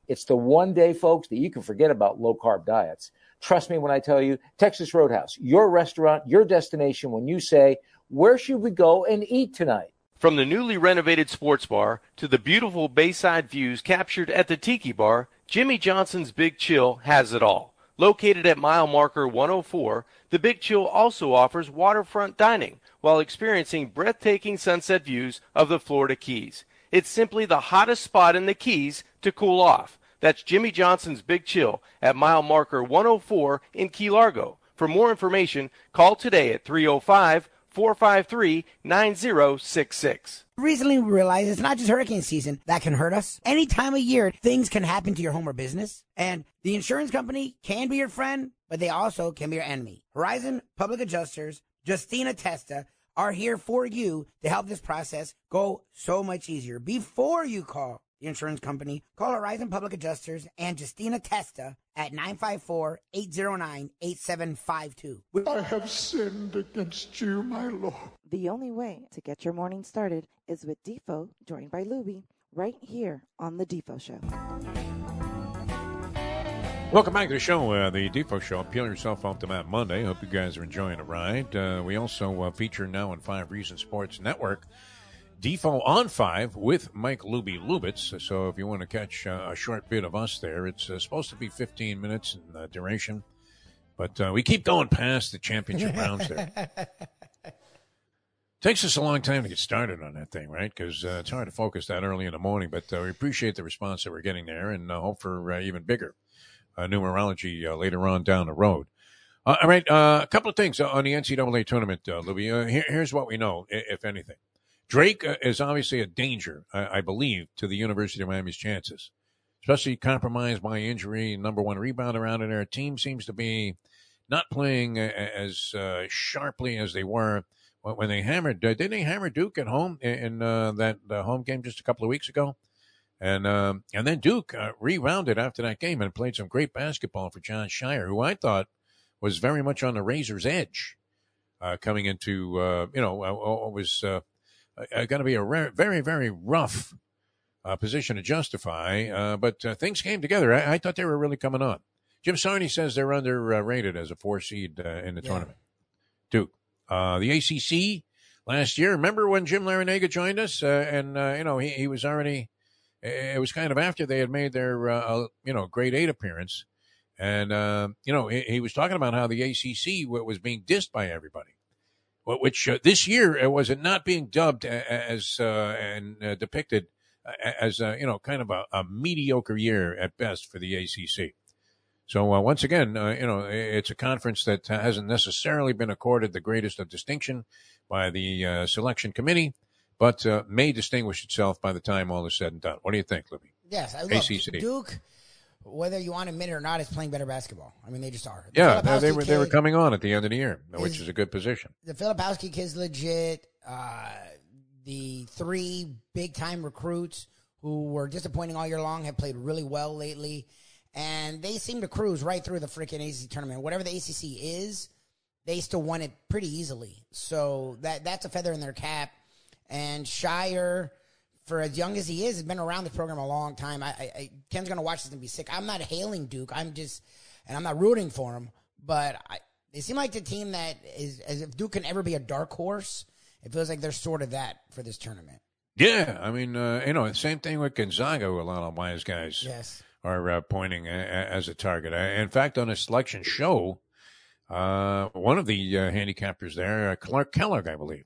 S6: It's the one day, folks, that you can forget about low carb diets. Trust me when I tell you, Texas Roadhouse, your restaurant, your destination when you say, Where should we go and eat tonight?
S7: From the newly renovated sports bar to the beautiful bayside views captured at the Tiki Bar, Jimmy Johnson's Big Chill has it all. Located at mile marker 104, the Big Chill also offers waterfront dining while experiencing breathtaking sunset views of the Florida Keys. It's simply the hottest spot in the Keys to cool off. That's Jimmy Johnson's Big Chill at mile marker 104 in Key Largo. For more information, call today at 305 453 9066.
S2: Recently, we realized it's not just hurricane season that can hurt us. Any time of year, things can happen to your home or business. And the insurance company can be your friend, but they also can be your enemy. Horizon Public Adjusters, Justina Testa, are here for you to help this process go so much easier. Before you call the insurance company, call Horizon Public Adjusters and Justina Testa at 954-809-8752.
S12: I have sinned against you, my Lord.
S4: The only way to get your morning started is with Defo, joined by Lubie, right here on The Defo Show.
S1: Welcome back to the show, uh, the Defo Show. Peel yourself off the Mat Monday. Hope you guys are enjoying the ride. Uh, we also uh, feature now on Five Reasons Sports Network. Defo on five with Mike Lubie Lubitz. So if you want to catch uh, a short bit of us there, it's uh, supposed to be 15 minutes in uh, duration, but uh, we keep going past the championship rounds there. Takes us a long time to get started on that thing, right? Because uh, it's hard to focus that early in the morning. But uh, we appreciate the response that we're getting there, and uh, hope for uh, even bigger uh, numerology uh, later on down the road. Uh, all right, uh, a couple of things on the NCAA tournament, uh. Uh, here, here's what we know, if anything. Drake uh, is obviously a danger, I, I believe, to the University of Miami's chances, especially compromised by injury. Number one rebounder out of their team seems to be not playing uh, as uh, sharply as they were when they hammered. Uh, didn't they hammer Duke at home in, in uh, that home game just a couple of weeks ago? And um, and then Duke uh, rewounded after that game and played some great basketball for Jon Scheyer, who I thought was very much on the razor's edge coming into you know was uh, going to be a re- very very rough uh, position to justify, uh, but uh, things came together. I-, I thought they were really coming on. Jim Sarney says they're underrated as a four seed uh, in the
S2: Yeah.
S1: tournament. Duke, uh, the ACC last year. Remember when Jim Larranaga joined us, uh, and uh, you know he, he was already. It was kind of after they had made their uh, you know grade eight appearance, and uh, you know he, he was talking about how the ACC was being dissed by everybody. Wh- Which uh, this year uh, was it not being dubbed a- as uh, and uh, depicted as uh, you know kind of a, a mediocre year at best for the ACC. So uh, once again, uh, you know, it's a conference that hasn't necessarily been accorded the greatest of distinction by the uh, selection committee, but uh, may distinguish itself by the time all is said and done. What do you think, Lubie?
S2: Yes, I look,
S1: ACC.
S2: Duke, whether you want to admit it or not, is playing better basketball. I mean, they just are. The
S1: Yeah, they were they were coming on at the end of the year, which
S2: is-
S1: is a good position.
S2: the Filipowski kid's legit. Uh, the three big time recruits who were disappointing all year long have played really well lately, and they seem to cruise right through the freaking ACC tournament. Whatever the ACC is, they still won it pretty easily. So that that's a feather in their cap. And Scheyer, for as young as he is, has been around the program a long time. I, I, I Ken's gonna watch this and be sick. I'm not hailing Duke. I'm just, and I'm not rooting for him. But I, they seem like the team that is, as if Duke can ever be a dark horse. It feels like they're sort of that for this tournament.
S1: Yeah, I mean, uh, you know, same thing with Gonzaga. who A lot of wise guys
S2: Yes.
S1: are uh, pointing a, a- as a target. Uh, In fact, on a selection show, uh, one of the uh, handicappers there, uh, Clark Kellogg, I believe,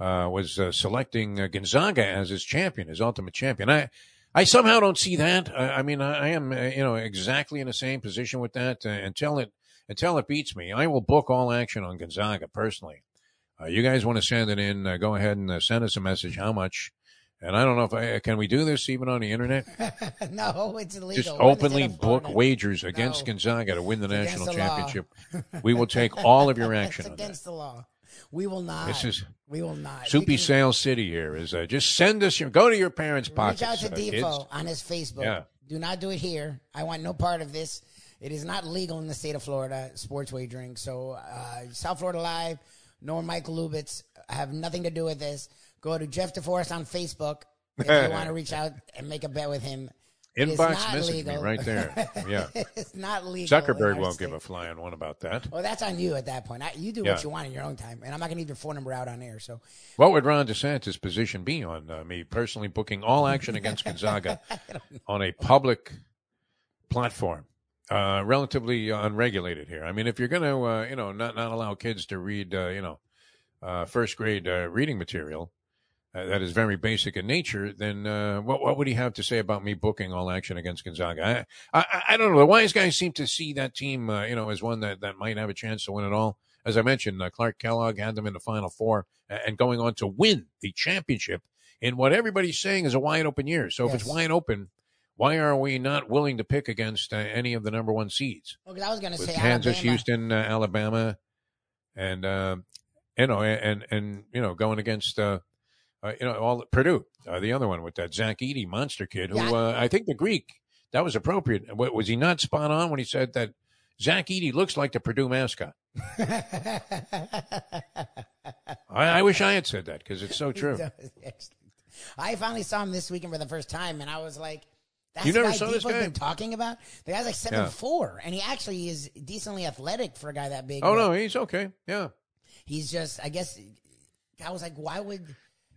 S1: uh, was uh, selecting uh, Gonzaga as his champion, his ultimate champion. I, I somehow don't see that. I, I mean, I, I am, uh, you know, exactly in the same position with that uh, until it until it beats me. I will book all action on Gonzaga personally. Uh, you guys want to send it in? Uh, go ahead and uh, send us a message. How much? And I don't know if I can we do this even on the internet.
S2: no, it's illegal.
S1: Just
S2: We're in the
S1: openly book wagers against
S2: No.
S1: Gonzaga to win the
S2: It's
S1: national
S2: the
S1: championship. we will take all of your action
S2: it's
S1: on that.
S2: against the law. We will not.
S1: This is
S2: we will not.
S1: Soupy Sales City here is uh, just send us your go to your parents' pockets.
S2: Reach out to
S1: uh,
S2: on his Facebook.
S1: Yeah.
S2: Do not do it here. I want no part of this. It is not legal in the state of Florida, sports wagering. So, uh, South Florida Live, nor Michael Lubitz have nothing to do with this. Go to Jeff DeForest on Facebook if you want to reach out and make a bet with him.
S1: Inbox
S2: not
S1: message me right there. Yeah.
S2: it's not legal.
S1: Zuckerberg won't
S2: state.
S1: give a flying one about that.
S2: Well, that's on you at that point. I, you do
S1: Yeah.
S2: what you want in your own time, and I'm not going to give your phone number out on air. So,
S1: What would Ron DeSantis' position be on uh, me personally booking all action against Gonzaga on a public platform? Uh, relatively unregulated here. I mean, if you're going to, uh, you know, not not allow kids to read, uh, you know, uh, first grade uh, reading material uh, that is very basic in nature, then uh, what what would he have to say about me booking all action against Gonzaga? I I, I don't know. The wise guys seem to see that team, uh, you know, as one that that might have a chance to win it all. As I mentioned, uh, Clark Kellogg had them in the Final Four and going on to win the championship in what everybody's saying is a wide open year. So if it's wide open, why are we not willing to pick against uh, any of the number one seeds?
S2: okay, I was going to say
S1: Kansas,
S2: Alabama.
S1: Houston, uh, Alabama, and uh, you know, and and you know, going against uh, you know all Purdue, uh, the other one with that Zach Edey monster kid, who
S2: Yeah.
S1: uh, I think the Greek that was appropriate. Was he not spot on when he said that Zach Edey looks like the Purdue mascot? I, I wish I had said that because it's so true.
S2: I finally saw him this weekend for the first time, and I was like, "That's
S1: You
S2: the guy
S1: saw this
S2: Defo's
S1: guy?
S2: been talking about." The guy's like seven
S1: Yeah.
S2: four, and he actually is decently athletic for a guy that big.
S1: Oh no, he's okay. Yeah.
S2: he's just. I guess I was like, why would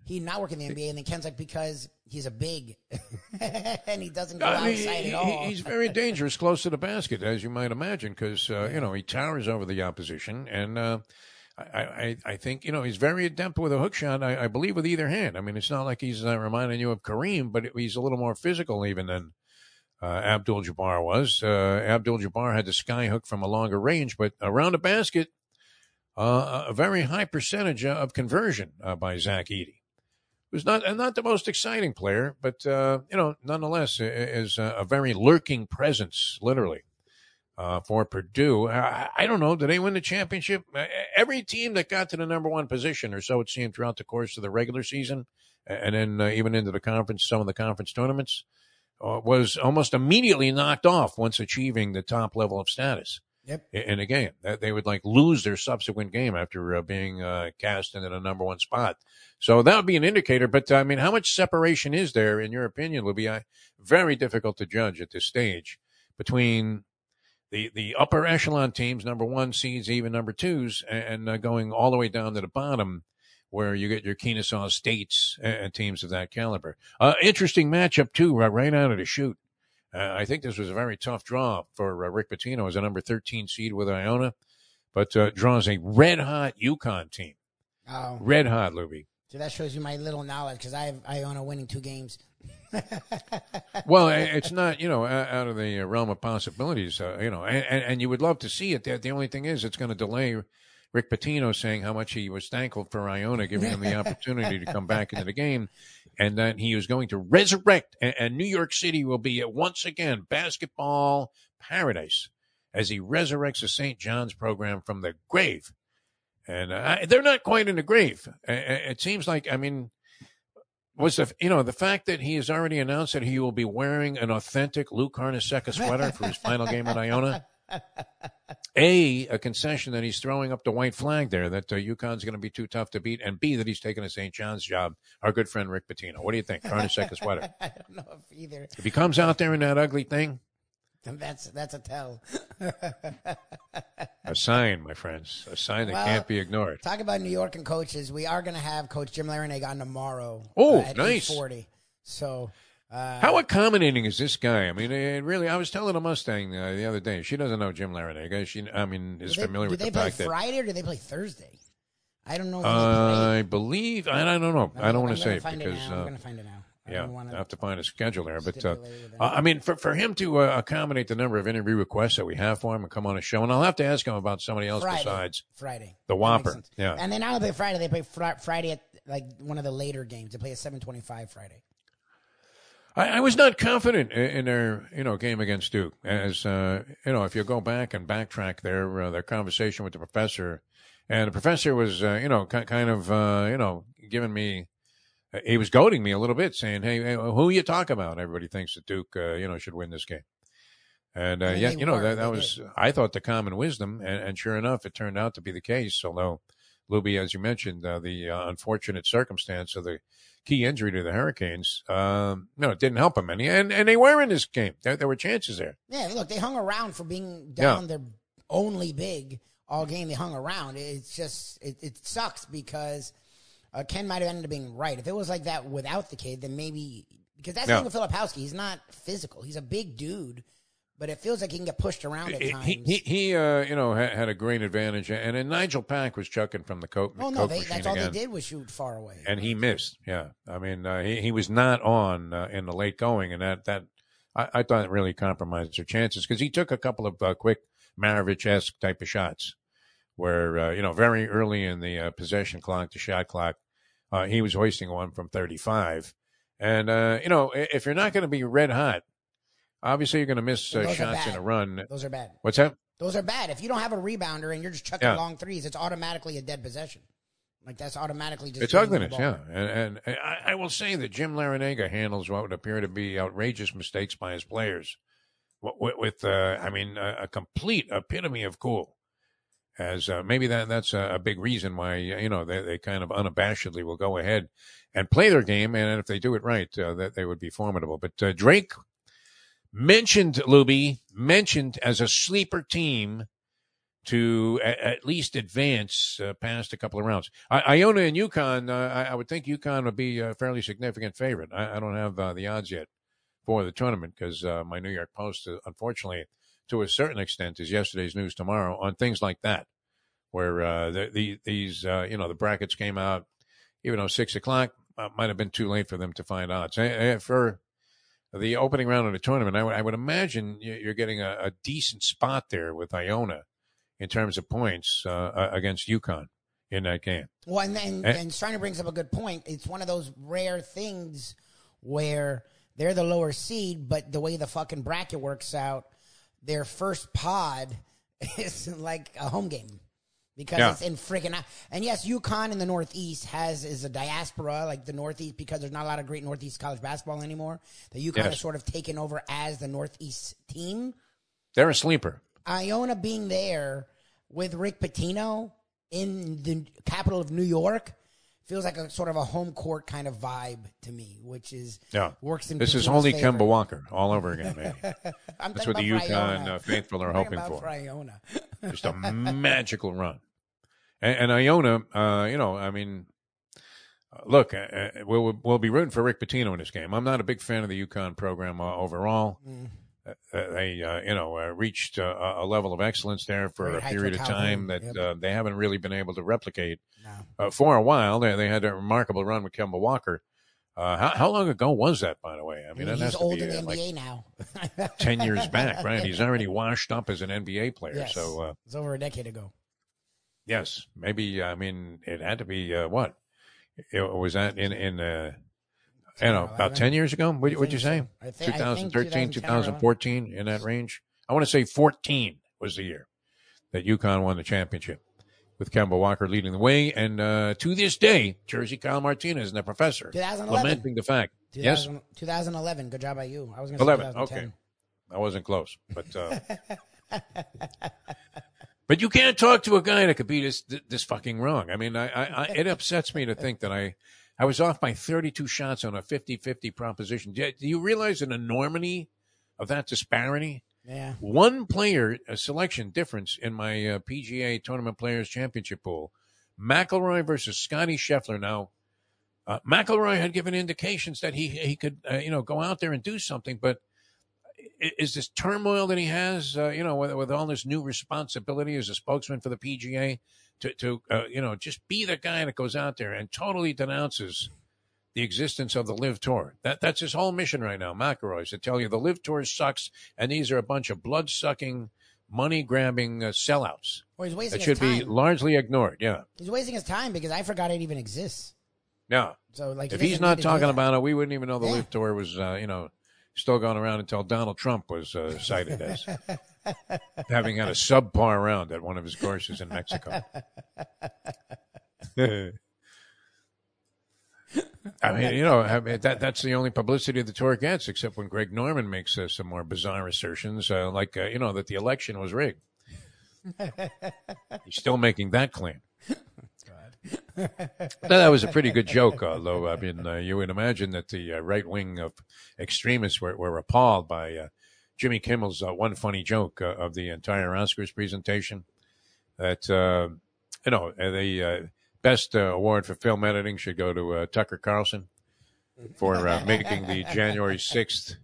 S2: he not work in the NBA? And then Ken's like, because he's a big, and he doesn't go
S1: I mean,
S2: outside
S1: he-
S2: at all.
S1: he- he's very dangerous close to the basket, as you might imagine, because uh, you know he towers over the opposition, and uh, I, I, I think you know he's very adept with a hook shot. I, I believe with either hand. I mean, it's not like he's uh, reminding you of Kareem, but he's a little more physical even than uh, Abdul Jabbar was. Uh, Abdul Jabbar had the sky hook from a longer range, but around the basket, uh, a very high percentage of conversion uh, by Zach Edey who's not not the most exciting player, but uh, you know, nonetheless, is a, a very lurking presence, literally, uh, for Purdue. I, I don't know. Did they win the championship? Uh, Every team that got to the number one position, or so it seemed, throughout the course of the regular season, and then uh, even into the conference, some of the conference tournaments, uh, was almost immediately knocked off once achieving the top level of status
S2: Yep.
S1: in a game. They would like lose their subsequent game after uh, being uh, cast into the number one spot. So that would be an indicator. But I mean, how much separation is there, in your opinion, Lubie? I, very difficult to judge at this stage between the the upper echelon teams, number one seeds, even number twos, and uh, going all the way down to the bottom. Where you get your Kennesaw States and, and teams of that caliber. Uh, interesting matchup too, right, right out of the shoot. Uh, I think this was a very tough draw for uh, Rick Pitino as a number 13 seed with Iona, but uh, draws a red hot UConn team.
S2: Oh.
S1: Red hot, Lubie.
S2: So that shows you my little knowledge because I have Iona winning two games.
S1: Well, it's not, you know, out of the realm of possibilities, uh, you know, and, and, you would love to see it. The, the only thing is, it's going to delay Rick Pitino saying how much he was thankful for Iona giving him the opportunity to come back into the game, and that he was going to resurrect, and, and New York City will be once again basketball paradise as he resurrects the St. John's program from the grave. And uh, they're not quite in the grave. It seems like, I mean, was the you know the fact that he has already announced that he will be wearing an authentic Lou Carnesecca sweater for his final game at Iona. A, a concession that he's throwing up the white flag there that uh, UConn's going to be too tough to beat, and B, that he's taking a St. John's job. Our good friend Rick Pitino. What do you think, Carnesecca sweater?
S2: I don't know if either.
S1: If he comes out there in that ugly thing,
S2: Then that's that's a tell.
S1: a sign, my friends, a sign that
S2: Well,
S1: can't be ignored.
S2: Talk about New York and coaches. We are going to have Coach Jim Larranaga on tomorrow.
S1: Oh,
S2: uh, at
S1: nice.
S2: Forty. So. Uh,
S1: How accommodating is this guy? I mean, it really. I was telling a Mustang uh, the other day. She doesn't know Jim Larranaga. She, I mean, is
S2: they,
S1: familiar with the fact that Do they play
S2: Friday or do they play Thursday? I don't know. They
S1: I believe I, I don't know.
S2: play.
S1: I don't want to say it because
S2: it. I'm
S1: uh,
S2: going to find it now. I
S1: yeah, I have to find a schedule there. But uh, uh, I mean, for for him to uh, accommodate the number of interview requests that we have for him and come on a show, and I'll have to ask him about somebody else
S2: Friday.
S1: besides
S2: Friday.
S1: the Whopper. Yeah,
S2: And they not only play Friday, they play fr- Friday at like one of the later games. They play at 7:25 Friday.
S1: I, I was not confident in, their you know game against Duke. As uh, you know, if you go back and backtrack their uh, their conversation with the professor, and the professor was uh, you know ki- kind of uh, you know giving me. He was goading me a little bit, saying, "Hey, who you talk about? Everybody thinks that Duke, uh, you know, should win this game." And uh,
S2: I
S1: yeah, you know that, that was I thought the common wisdom, and, and sure enough, it turned out to be the case. Although, Lubie, as you mentioned, uh, the uh, unfortunate circumstance of the key injury to the Hurricanes, um, no, it didn't help them any, and and they were in this game. There, there were chances there.
S2: Yeah, look, they hung around for being down Yeah. their only big all game. They hung around. It's just it, it sucks because uh, Ken might have ended up being right. If it was like that without the kid, then maybe because that's the
S1: Yeah.
S2: thing with Filipowski. He's not physical. He's a big dude, but it feels like he can get pushed around at
S1: He
S2: times.
S1: he, he, uh, you know had, had a great advantage, and then Nigel Pack was chucking from the coke,
S2: oh no,
S1: coke
S2: they, that's all
S1: again.
S2: they did was shoot far away.
S1: and he missed. Yeah, I mean, uh, he he was not on uh, in the late going, and that that I, I thought it really compromised their chances because he took a couple of uh, quick Maravich esque type of shots, where uh, you know very early in the uh, possession clock, the shot clock, uh, he was hoisting one from thirty five, and uh, you know if you're not going to be red hot, obviously you're going to miss uh, shots in a run.
S2: Those are bad.
S1: What's that?
S2: Those are bad. If you don't have a rebounder and you're just chucking
S1: Yeah.
S2: long threes, it's automatically a dead possession. Like that's automatically just
S1: It's ugliness, yeah. And, and I, I will say that Jim Larranaga handles what would appear to be outrageous mistakes by his players with, with uh, I mean, a, a complete epitome of cool. As uh, maybe that that's a, a big reason why you know they, they kind of unabashedly will go ahead and play their game, and if they do it right, uh, that they would be formidable. But uh, Drake mentioned Lubie mentioned as a sleeper team to at least advance uh, past a couple of rounds. I- Iona and UConn, uh, I-, I would think UConn would be a fairly significant favorite. I, I don't have uh, the odds yet for the tournament because uh, my New York Post, uh, unfortunately, to a certain extent, is yesterday's news tomorrow on things like that, where uh, the, the, these, you know, the brackets came out, even though six o'clock might have been too late for them to find odds. For the opening round of the tournament, I would- imagine you- you're getting a, a decent spot there with Iona in terms of points uh, against UConn in that game.
S2: Well, and and,
S1: Eh.
S2: and Steiner brings up a good point. It's one of those rare things where they're the lower seed, but the way the fucking bracket works out, their first pod is like a home game because
S1: Yeah.
S2: it's in freaking. And yes, UConn in the Northeast has is a diaspora like the Northeast because there's not a lot of great Northeast college basketball anymore. The UConn
S1: Yes.
S2: has sort of taken over as the Northeast team.
S1: They're a sleeper.
S2: Iona being there with Rick Pitino in the capital of New York feels like a sort of a home court kind of vibe to me, which is
S1: Yeah.
S2: works in
S1: This is only
S2: favor.
S1: Kemba Walker all over again.
S2: I'm
S1: That's what the UConn uh, faithful are hoping for.
S2: Iona.
S1: Just a magical run. And, and Iona, uh, you know, I mean, uh, look, uh, uh, we'll we'll be rooting for Rick Pitino in this game. I'm not a big fan of the UConn program uh, overall.
S2: Mm.
S1: Uh, uh, they, uh, you know, uh, reached uh, a level of excellence there for
S2: Great
S1: a period of time that
S2: Yep.
S1: uh, they haven't really been able to replicate.
S2: No.
S1: Uh, for a while, they, they had a remarkable run with Kemba Walker. Uh, how, how long ago was that, by the way? I mean, that
S2: he's old
S1: be
S2: in the
S1: uh,
S2: NBA
S1: like
S2: now.
S1: 10 years back, right? He's already washed up as an NBA player.
S2: Yes.
S1: So, uh,
S2: it's over a decade ago.
S1: yes, maybe, I mean, it had to be, uh, what? It, was that in, in, uh, I don't know, about 10 years ago? What, what'd you say?
S2: so. I think
S1: 2013,
S2: 2010
S1: 2014, in that range? I want to say 14 was the year that UConn won the championship with Kemba Walker leading the way. And uh, to this day, Jersey Kyle Martinez and the professor lamenting the fact. Yes,
S2: 2011. Good job by you. I was going to say
S1: 11. Okay. I wasn't close, but uh, but you can't talk to a guy that could be this this fucking wrong. I mean, I, I, I it upsets me to think that I I was off by 32 shots on a 50-50 proposition. Do you realize an enormity of that disparity?
S2: Yeah.
S1: One player a selection difference in my uh, PGA Tournament Players Championship pool. McIlroy versus Scotty Scheffler. Now, uh, McIlroy had given indications that he he could uh, you know go out there and do something, but is this turmoil that he has, uh, you know, with, with all this new responsibility as a spokesman for the PGA, to to uh, you know just be the guy that goes out there and totally denounces the existence of the LIV Tour. That that's his whole mission right now. McIlroy is to tell you the LIV Tour sucks, and these are a bunch of blood sucking, money grabbing uh, sellouts
S2: Well, he's wasting
S1: that should be largely ignored. Yeah,
S2: He's wasting his time because I forgot it even exists.
S1: yeah.
S2: So like,
S1: if
S2: he
S1: he's not talking about it, we wouldn't even know the
S2: Yeah.
S1: LIV Tour was, uh, you know, still going around until Donald Trump was uh, cited as having had a subpar round at one of his courses in Mexico. I mean, you know, I mean, that that's the only publicity the tour gets, except when Greg Norman makes uh, some more bizarre assertions, uh, like uh, you know that the election was rigged. He's still making that claim. that was a pretty good joke, although I mean, uh, you would imagine that the uh, right wing of extremists were, were appalled by uh, Jimmy Kimmel's uh, one funny joke uh, of the entire Oscars presentation. That uh, you know, uh, the uh, best uh, award for film editing should go to uh, Tucker Carlson for uh, making the January sixth.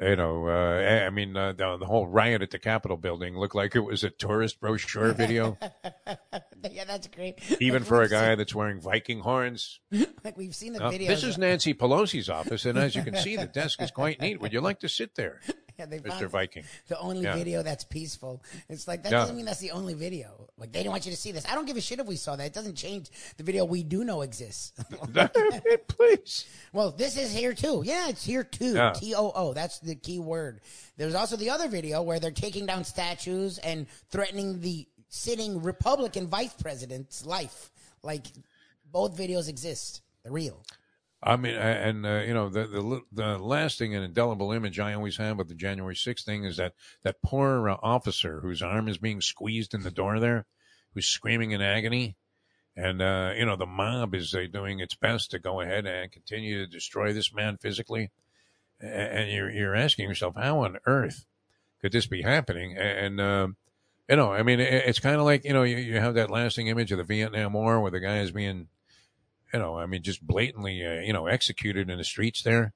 S1: You know, uh, I mean, uh, the, the whole riot at the Capitol building looked like it was a tourist brochure video,
S2: yeah, that's great.
S1: even
S2: Like,
S1: for a guy that's wearing Viking horns.
S2: like we've seen the videos.
S1: this is Nancy Pelosi's office, and as you can see, the desk is quite neat. Would you like to sit there,
S2: Yeah, they
S1: Mr. Viking?
S2: the only
S1: Yeah.
S2: video that's peaceful. It's like that
S1: Yeah.
S2: doesn't mean that's the only video. Like they didn't want you to see this. I don't give a shit if we saw that. It doesn't change the video we do know exists.
S1: Please.
S2: Well, this is here too. Yeah, it's here too.
S1: Yeah.
S2: T O O. That's the key word. There's also the other video where they're taking down statues and threatening the sitting Republican vice president's life. Like both videos exist. They're real.
S1: I mean, uh, and uh, you know, the, the the lasting and indelible image I always have with the January 6th thing is that that poor uh, officer whose arm is being squeezed in the door there, who's screaming in agony, and uh, you know, the mob is uh, doing its best to go ahead and continue to destroy this man physically, and you're you're asking yourself, how on earth could this be happening? And um, you know, I mean, it, it's kind of like you know, you, you have that lasting image of the Vietnam War where the guy is being you know, I mean, just blatantly, uh, you know, executed in the streets there.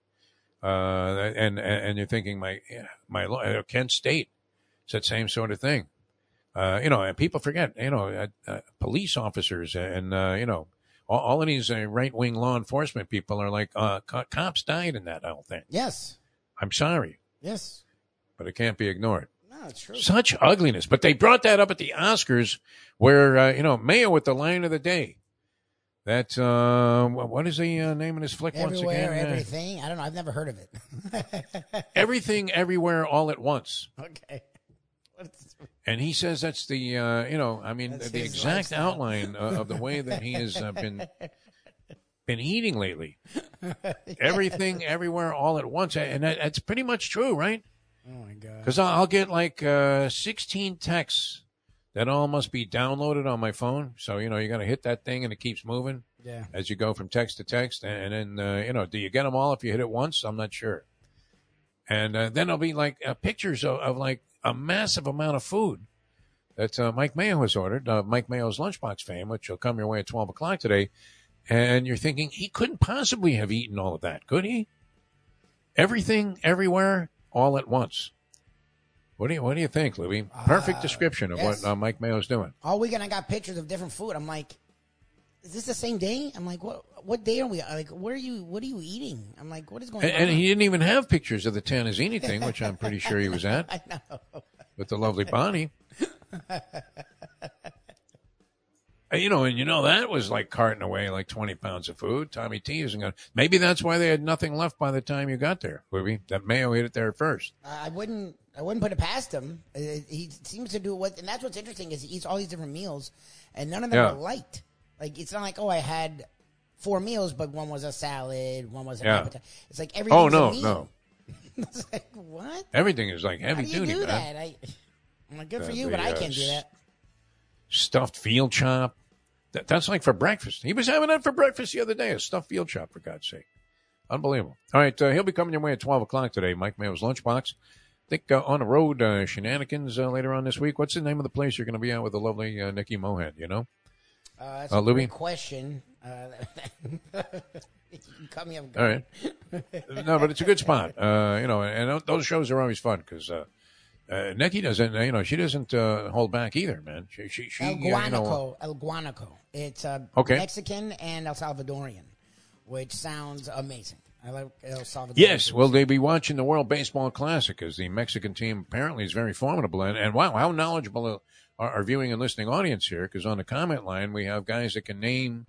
S1: Uh, and, and you're thinking, my, my, lo- uh, Kent State, it's that same sort of thing. Uh, you know, and people forget, you know, uh, uh, police officers and, uh, you know, all, all of these uh, right wing law enforcement people are like, uh, co- cops died in that whole thing.
S2: Yes.
S1: I'm sorry,
S2: Yes.
S1: but it can't be ignored.
S2: No, it's true.
S1: Such ugliness. But they brought that up at the Oscars where, uh, you know, Mayo with the line of the day. That, uh, what is the uh, name of this flick once
S2: Everywhere,
S1: again? Uh,
S2: everything. I don't know. I've never heard of it.
S1: Everything, everywhere, all at once.
S2: okay.
S1: And he says that's the, uh, you know, I mean,
S2: That's
S1: the exact
S2: lifestyle.
S1: outline uh, of the way that he has uh, been been eating lately. Everything, everywhere, all at once, and that, that's pretty much true, right?
S2: Oh my god.
S1: Because I'll, I'll get like uh, 16 texts that all must be downloaded on my phone. So you know, you got to hit that thing, and it keeps moving
S2: Yeah.
S1: as you go from text to text. And, and then uh, you know, do you get them all if you hit it once? I'm not sure. And uh, then there'll be like uh, pictures of, of like a massive amount of food that uh, Mike Mayo has ordered. Uh, Mike Mayo's lunchbox fame, which will come your way at 12 o'clock today. And you're thinking he couldn't possibly have eaten all of that, could he? Everything, everywhere, all at once. What do you What do you think, Louis? Perfect description of
S2: yes.
S1: what uh, Mike Mayo's doing.
S2: All weekend I got pictures of different food. I'm like, is this the same day? I'm like, what what day are we? Like, what are you what are you eating? I'm like, what is going
S1: And,
S2: on?
S1: and he didn't even have pictures of the Tanazzini thing, which I'm pretty sure he was at
S2: I know.
S1: with the lovely Bonnie. Uh, You know, and you know that was like carting away like twenty pounds of food. Tommy T isn't going. to Maybe that's why they had nothing left by the time you got there, Louis. That Mayo hit it there first.
S2: I wouldn't. I wouldn't put it past him. Uh, He seems to do what, and that's what's interesting is he eats all these different meals, and none of them
S1: Yeah.
S2: are light. Like it's not like oh, I had four meals, but one was a salad, one was an
S1: Yeah.
S2: appetizer. It's like everything's
S1: Oh no, no,
S2: it's like what?
S1: everything is like heavy How
S2: do you
S1: duty,
S2: do
S1: man.
S2: that? I, I'm like, good for you,
S1: the,
S2: but I
S1: uh,
S2: can't do that.
S1: Stuffed field chop. That, that's like for breakfast. He was having that for breakfast the other day. A stuffed field chop, for God's sake. Unbelievable. All right, uh, he'll be coming your way at 12 o'clock today, Mike Mayo's Lunchbox. I think uh, on the road uh, shenanigans uh, later on this week. What's the name of the place you're going to be at with the lovely uh, Nikki Mohan, you know?
S2: Uh, that's
S1: uh,
S2: a question. Uh, you cut me off
S1: All no, but it's a good spot. Uh, you know, and those shows are always fun because uh, uh, Nikki doesn't, you know, she doesn't uh, hold back either, man. She, she, she
S2: El
S1: uh, you know,
S2: Guanaco. El Guanaco. It's uh,
S1: Okay.
S2: Mexican and El Salvadorian, which sounds amazing. I like El Salvador.
S1: Yes, will they be watching the World Baseball Classic? As the Mexican team apparently is very formidable, and, and wow, how knowledgeable our, our viewing and listening audience here? Because on the comment line, we have guys that can name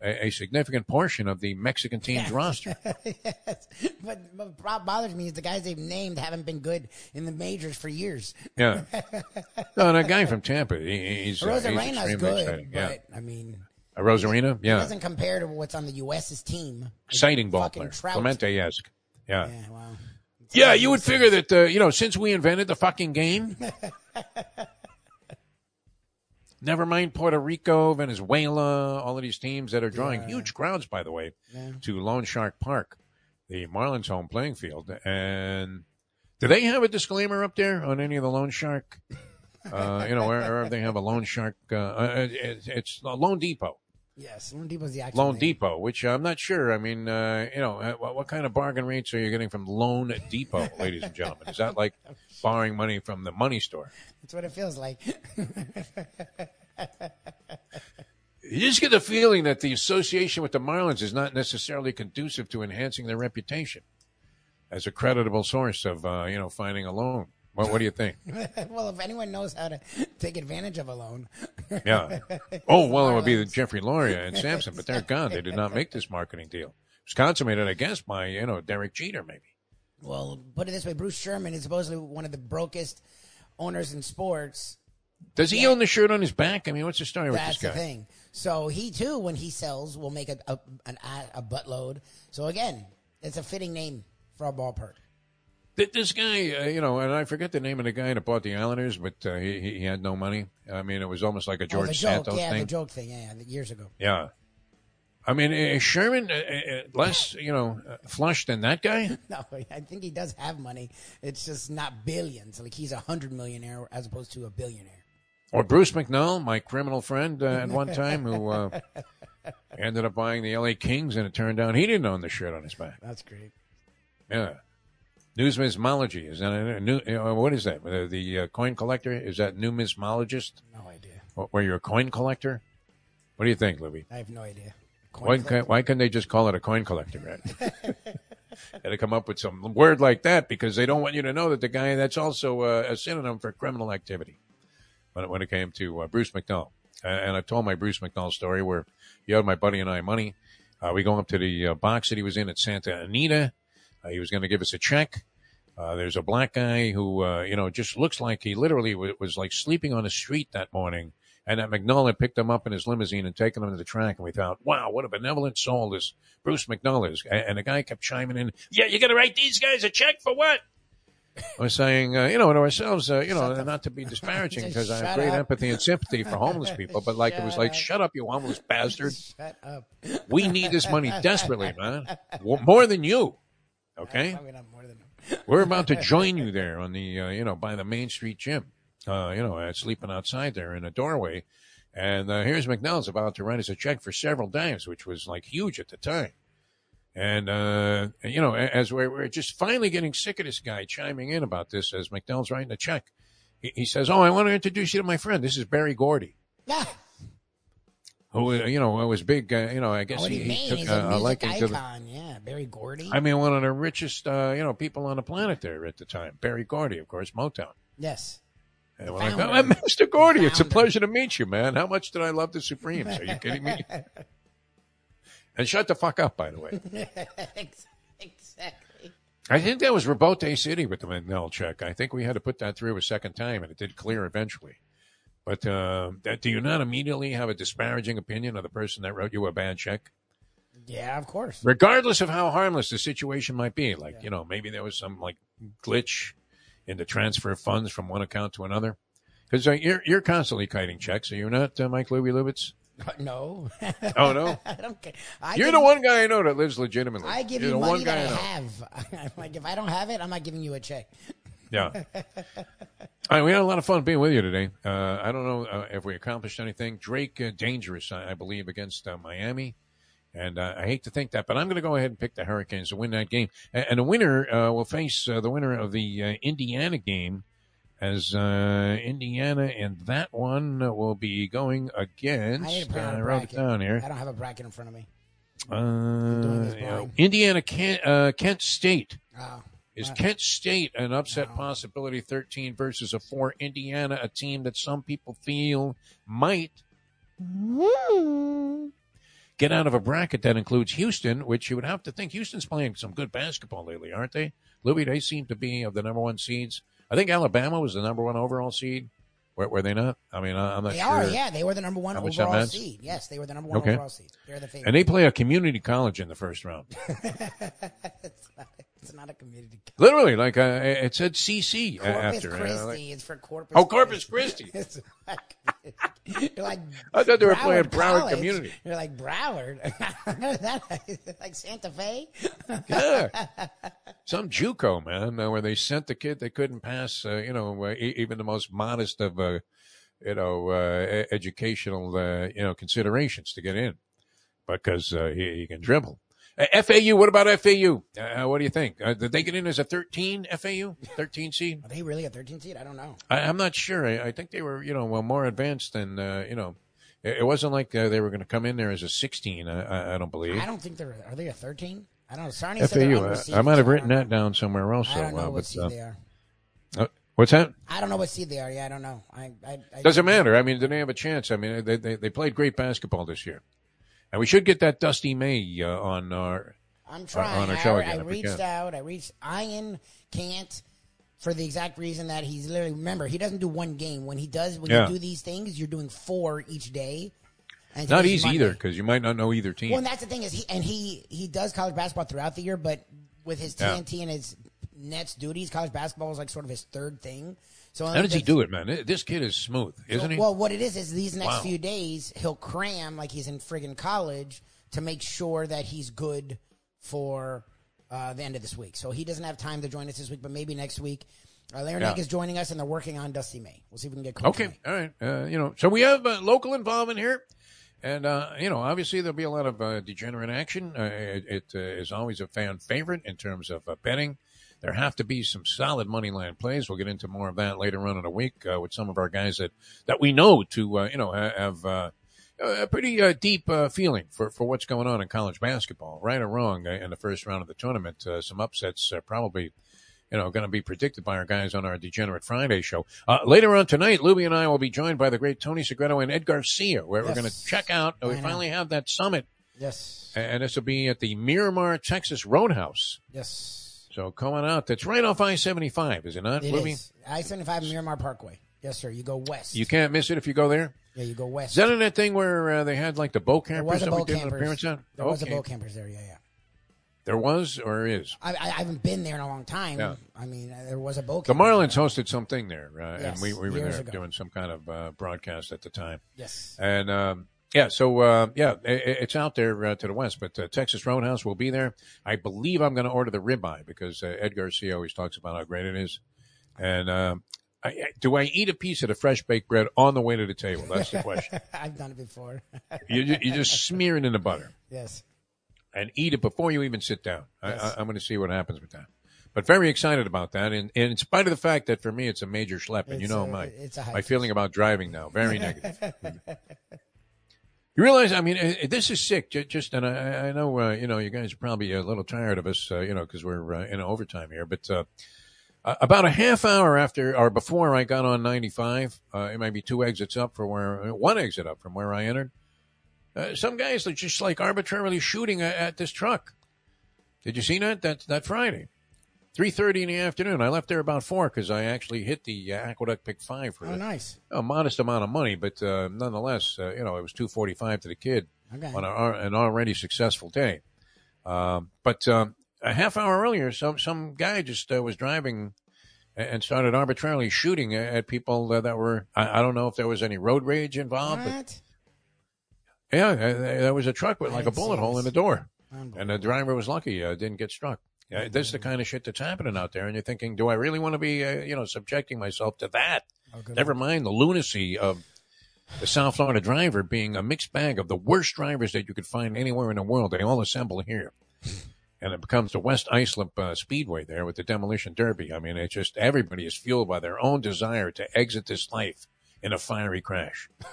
S1: a, a significant portion of the Mexican team's roster.
S2: yes. But what bothers me is the guys they've named haven't been good in the majors for years.
S1: Yeah, no, and a guy from Tampa, he, he's, uh, he's extremely
S2: good,
S1: exciting.
S2: but
S1: Yeah,
S2: I mean,
S1: Arozarena, Yeah.
S2: it doesn't compare to what's on the U.S.'s team.
S1: exciting ball player,
S2: Trout.
S1: Clemente-esque. Yeah.
S2: Yeah, wow.
S1: Yeah, you would figure that, uh, you know, since we invented the fucking game, never mind Puerto Rico, Venezuela, all of these teams that are drawing huge crowds, by the way,
S2: Yeah.
S1: to Loan Shark Park, the Marlins home playing field. And do they have a disclaimer up there on any of the Loan Shark? Uh, you know, wherever they have a loan Shark, uh, uh, it, it's a Loan Depot.
S2: Yes, Loan Depot's the actual
S1: Lone
S2: name.
S1: Depot, which I'm not sure. I mean, uh, you know, uh, what, what kind of bargain rates are you getting from Loan Depot, ladies and gentlemen? Is that like borrowing money from the money store?
S2: That's what it feels like.
S1: You just get the feeling that the association with the Marlins is not necessarily conducive to enhancing their reputation as a creditable source of, uh, you know, finding a loan. What, what do you think?
S2: well, if anyone knows how to take advantage of a loan,
S1: Yeah. Oh, well, it would be the Jeffrey Loria and Samson, but they're gone. They did not make this marketing deal. It was consummated, I guess, by, you know, Derek Jeter, maybe.
S2: Well, put it this way: Bruce Sherman is supposedly one of the brokest owners in sports.
S1: Does he own the shirt on his back? I mean, what's the story with
S2: That's
S1: this guy?
S2: That's the thing. So he too, when he sells, will make a a, an, a buttload. So again, it's a fitting name for a ballpark.
S1: Th- This guy, uh, you know, and I forget the name of the guy that bought the Islanders, but uh, he, he had no money. I mean, it was almost like a
S2: oh,
S1: George
S2: the joke,
S1: Santos
S2: yeah,
S1: thing.
S2: the joke thing, yeah, years ago.
S1: Yeah. I mean, is Sherman uh, uh, less, you know, uh, flush than that guy?
S2: No, I think he does have money. It's just not billions. Like he's a hundred millionaire as opposed to a billionaire.
S1: Or Bruce McNall, my criminal friend uh, at one time, who uh, ended up buying the L.A. Kings, and it turned out he didn't own the shirt on his back.
S2: That's great.
S1: Yeah. Numismology is that a new? Uh, what is that? Uh, the uh, coin collector is that numismologist?
S2: No idea.
S1: Wh- Where you're a coin collector? What do you think, Lubie?
S2: I have no idea. Coin
S1: Why,
S2: collector?
S1: can, why couldn't they just call it a coin collector? Right? Had to come up with some word like that because they don't want you to know that the guy that's also uh, a synonym for criminal activity. When it, when it came to uh, Bruce uh, and I told my Bruce McNall story where he owed my buddy and I money. Uh, we go up to the uh, box that he was in at Santa Anita. Uh, he was going to give us a check. Uh, there's a black guy who, uh, you know, just looks like he literally w- was like sleeping on the street that morning. And that McNall picked him up in his limousine and taken him to the track. And we thought, wow, what a benevolent soul this Bruce McNall is. A- And the guy kept chiming in, yeah, you got to write these guys a check for what? We're saying, uh, you know, to ourselves, uh, you know, not to be disparaging because I have great
S2: up.
S1: empathy and sympathy for homeless people, but like it was
S2: Shut
S1: like,
S2: up.
S1: shut up, you homeless bastard.
S2: Shut up.
S1: We need this money desperately, man. More than you. Okay?
S2: Probably not more than
S1: We're about to join you there on the, uh, you know, by the Main Street gym. Uh, you know, uh, sleeping outside there in a doorway. And uh, here's McNall's about to write us a check for several dimes, which was like huge at the time. And, uh, you know, as we're, we're just finally getting sick of this guy chiming in about this as McNall's writing a check, he, he says, Oh, I want to introduce you to my friend. This is Berry Gordy. Who, you know, I was big, uh, you know, I guess
S2: do
S1: he, he took
S2: He's a
S1: a liking to the.
S2: Yeah, Berry Gordy.
S1: I mean, one of the richest, uh, you know, people on the planet there at the time. Berry Gordy, of course, Motown.
S2: yes.
S1: And we're like,
S2: founder.
S1: oh, Mr. Gordy, it's a pleasure to meet you, man. How much did I love the Supremes? Are you kidding me? and shut the fuck up, by the way.
S2: exactly.
S1: I think that was Rabote City with the McNall check. I think we had to put that through a second time, and it did clear eventually. But uh, that, do you not immediately have a disparaging opinion of the person that wrote you a bad check?
S2: Yeah, of course.
S1: regardless of how harmless the situation might be. Like, you know, maybe there was some like glitch in the transfer of funds from one account to another. Because uh, you're you're constantly kiting checks, are you not, uh, Mike Louie Lubitz?
S2: No.
S1: Oh no,
S2: I don't care. I
S1: you're
S2: give
S1: the one guy I know that lives legitimately.
S2: I give
S1: you're
S2: you
S1: the
S2: money
S1: one guy
S2: that I
S1: know.
S2: have. like if I don't have it, I'm not giving you a check.
S1: Yeah. All right, we had a lot of fun being with you today. Uh, I don't know uh, if we accomplished anything. Drake uh, dangerous, I, I believe, against uh, Miami. And uh, I hate to think that, but I'm going to go ahead and pick the Hurricanes to win that game. And, and the winner uh, will face uh, the winner of the uh, Indiana game, as uh, Indiana in that one uh, will be going against.
S2: to put
S1: Uh,
S2: on
S1: I
S2: a
S1: wrote it down here.
S2: I don't have a bracket in front of me.
S1: Uh, you know. Indiana, Kent, uh, Kent State.
S2: Oh.
S1: Is
S2: Uh,
S1: Kent State an upset possibility 13 versus a 4 Indiana, a team that some people feel might get out of a bracket that includes Houston, which you would have to think Houston's playing some good basketball lately, aren't they? Louis, they seem to be of the number one seeds. I think Alabama was the number one overall seed. Were, were they not? I mean, I'm not
S2: They
S1: sure.
S2: are, yeah. They were the number one
S1: how much that
S2: overall seed. Yes, they were the number one
S1: Okay.
S2: overall seed. They're the favorite.
S1: And they play a community college in the first round.
S2: it's, not, a community.
S1: Literally, like uh, it said CC
S2: Corpus
S1: after. uh,
S2: Christi.
S1: like-
S2: it's for Corpus.
S1: Oh, Corpus Christi.
S2: It's like, you're like
S1: I thought they were playing Broward
S2: College.
S1: Community.
S2: You're like Broward, like Santa Fe.
S1: Yeah. Some JUCO man, uh, where they sent the kid that couldn't pass, uh, you know, uh, even the most modest of, uh, you know, uh, educational, uh, you know, considerations to get in, because uh, he, he can dribble. Uh, FAU, what about FAU? Uh, what do you think? Uh, did they get in as a 13 FAU, 13 seed?
S2: Are they really a 13 seed? I don't know.
S1: I, I'm not sure. I, I think they were, you know, well, more advanced than, uh, you know, it, it wasn't like uh, they were going to come in there as a 16. I, I, don't believe.
S2: I don't think they're. Are they a 13? I don't know. Sarnia
S1: FAU. I, I might have written that down somewhere else.
S2: I don't know what
S1: but,
S2: seed
S1: uh,
S2: they are.
S1: what's that?
S2: I don't know what seed they are. Yeah, I don't know. I, I, I
S1: Doesn't matter. I mean, do they have a chance? I mean, they they, they played great basketball this year, and we should get that Dusty May uh, on our
S2: I'm
S1: uh,
S2: trying.
S1: on our show
S2: I,
S1: again.
S2: I reached out. I reached. Ian can't for the exact reason that he's literally. Remember, he doesn't do one game. When he does, when
S1: Yeah.
S2: you do these things, you're doing four each day. And
S1: Not easy
S2: Monday.
S1: either because you might not know either team.
S2: Well, and that's the thing is he and he he does college basketball throughout the year, but with his
S1: Yeah.
S2: TNT and his Nets duties, college basketball is like sort of his third thing. So
S1: How does he do it, man? This kid is smooth, isn't he?
S2: Well, what it is is these next
S1: Wow.
S2: few days he'll cram like he's in friggin' college to make sure that he's good for uh, the end of this week. So he doesn't have time to join us this week, but maybe next week. Uh, Larry
S1: Yeah.
S2: is joining us, and they're working on Dusty May. We'll see if we can get Coach
S1: Okay,
S2: May.
S1: all right. Uh, you know, so we have uh, local involvement here, and uh, you know, obviously there'll be a lot of uh, degenerate action. Uh, it it uh, is always a fan favorite in terms of uh, betting. There have to be some solid money line plays. We'll get into more of that later on in the week uh, with some of our guys that that we know to uh, you know have. Uh, a pretty uh, deep uh, feeling for, for what's going on in college basketball, right or wrong, uh, in the first round of the tournament. Uh, some upsets uh, probably you know, going to be predicted by our guys on our Degenerate Friday show. Uh, later on tonight, Louie and I will be joined by the great Tony Segreto and Ed Garcia, where we're going to check out. we
S2: know.
S1: finally have that summit,
S2: Yes.
S1: and this will be at the Miramar, Texas Roadhouse.
S2: Yes.
S1: So coming out, that's right off I seventy five, is it not,
S2: It
S1: Lubie?
S2: is. I-75 Miramar Parkway. Yes, sir. You go west.
S1: You can't miss it if you go there.
S2: yeah, you go west.
S1: Is that in that thing where uh, they had like the boat
S2: there
S1: campers
S2: was a boat campers.
S1: appearance on?
S2: There was a boat campers there. Yeah, yeah.
S1: There was or is?
S2: I, I haven't been there in a long time.
S1: Yeah.
S2: I mean, there was a boat.
S1: The. Marlins hosted something there, uh, and we, we were there
S2: ago.
S1: doing some kind of uh, broadcast at the time.
S2: Yes.
S1: And um, yeah, so uh, yeah, i i- it's out there uh, to the west, but uh, Texas Roadhouse will be there. I believe I'm going to order the ribeye because uh, Ed Garcia always talks about how great it is. And um, I, I- do I eat a piece of the fresh baked bread on the way to the table? That's the question.
S2: I've done it before.
S1: you, you just smear it in the butter
S2: yes.
S1: and eat it before you even sit down.
S2: Yes.
S1: I, I'm going to see what happens with that. But very excited about that, and, and in spite of the fact that for me it's a major schlep, and you know
S2: a-
S1: my
S2: it's
S1: my feeling about driving now, very negative. You realize, I mean, uh, this is sick. Just, and I, I know, uh, you know, you guys are probably a little tired of us, uh, you know, because we're uh, in overtime here. But uh, uh, about a half hour after or before I got on 95, uh, it might be two exits up from where one exit up from where I entered. Uh, some guys are just like arbitrarily shooting at, at this truck. Did you see that? That that Friday, three thirty in the afternoon. I left there about four because I actually hit the uh, Aqueduct Pick Five for
S2: Oh,
S1: a-
S2: nice.
S1: a modest amount of money, but uh, nonetheless, uh, you know, it was two forty five to the kid
S2: Okay.
S1: on a, an already successful day. Um, but um, a half hour earlier, some some guy just uh, was driving and started arbitrarily shooting at people that were. I, I don't know if there was any road rage involved, but
S2: What?
S1: yeah, uh, there was a truck with like a bullet hole in the door, and the driver was lucky; uh, didn't get struck. Yeah, this is the kind of shit that's happening out there, and you're thinking, do I really want to be, uh, you know, subjecting myself to that?
S2: Oh,
S1: Never mind the lunacy of the South Florida driver being a mixed bag of the worst drivers that you could find anywhere in the world. They all assemble here. And it becomes the West Islip uh, Speedway there with the demolition derby. I mean, it's just everybody is fueled by their own desire to exit this life in a fiery crash.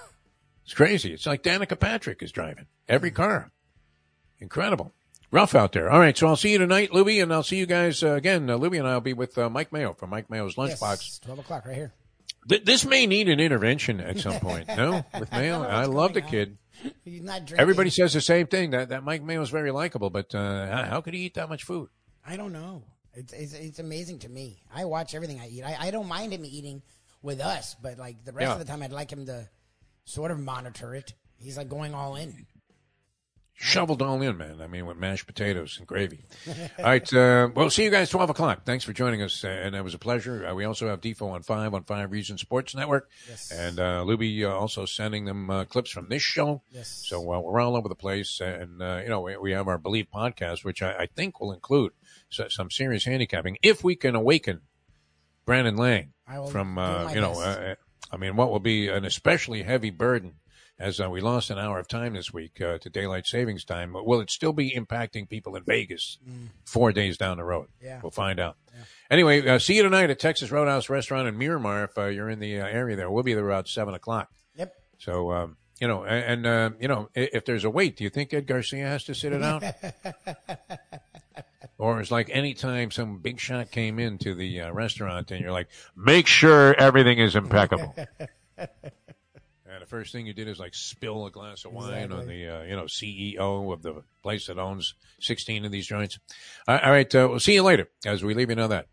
S1: It's crazy. It's like Danica Patrick is driving every car. Incredible. Rough out there. All right, so I'll see you tonight, Lubie, and I'll see you guys uh, again. Uh, Lubie and I will be with uh, Mike Mayo from Mike Mayo's Lunchbox.
S2: Yes, Twelve o'clock right here.
S1: Th- this may need an intervention at some point. No, with Mayo, I love the kid.
S2: He's not drinking.
S1: Everybody says the same thing that that Mike Mayo is very likable, but uh, how, how could he eat that much food?
S2: I don't know. It's, it's it's amazing to me. I watch everything I eat. I, I don't mind him eating with us, but like the rest
S1: Yeah.
S2: of the time, I'd like him to sort of monitor it. He's like going all in.
S1: Shoveled all in, man. I mean, with mashed potatoes and gravy. all right, uh, well, see you guys twelve o'clock. Thanks for joining us, uh, and it was a pleasure. Uh, we also have Defo on five on Five Region Sports Network,
S2: Yes.
S1: and uh, Lubie uh, also sending them uh, clips from this show.
S2: Yes.
S1: So uh, we're all over the place, and uh, you know we, we have our Believe podcast, which I, I think will include so, some serious handicapping if we can awaken Brandon Lang from uh, you know. Uh, I mean, what will be an especially heavy burden as uh, we lost an hour of time this week uh, to daylight savings time. Will it still be impacting people in Vegas four days down the road?
S2: Mm. Yeah.
S1: We'll find out. Anyway, uh, see you tonight at Texas Roadhouse Restaurant in Miramar if uh, you're in the uh, area there. We'll be there about seven o'clock.
S2: Yep.
S1: So, um, you know, and, uh, you know, if there's a wait, do you think Ed Garcia has to sit it out? or is like any time some big shot came into the uh, restaurant and you're like, make sure everything is impeccable. And the first thing you did is like spill a glass of wine on the uh, you know CEO of the place that owns 16 of these joints. All all right, uh, we'll see you later as we leave you know that.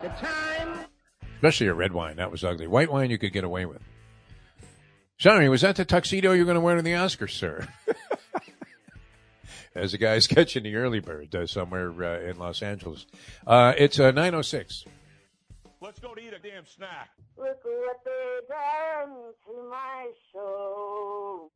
S5: The time.
S1: Especially a red wine, that was ugly. White wine you could get away with. Sorry, was that the tuxedo you're going to wear to the Oscars, sir? As the guy's catching the early bird uh, somewhere uh, in Los Angeles. Uh, it's uh, 906.
S13: Let's go to eat a damn snack.
S14: Look what they done to my soul.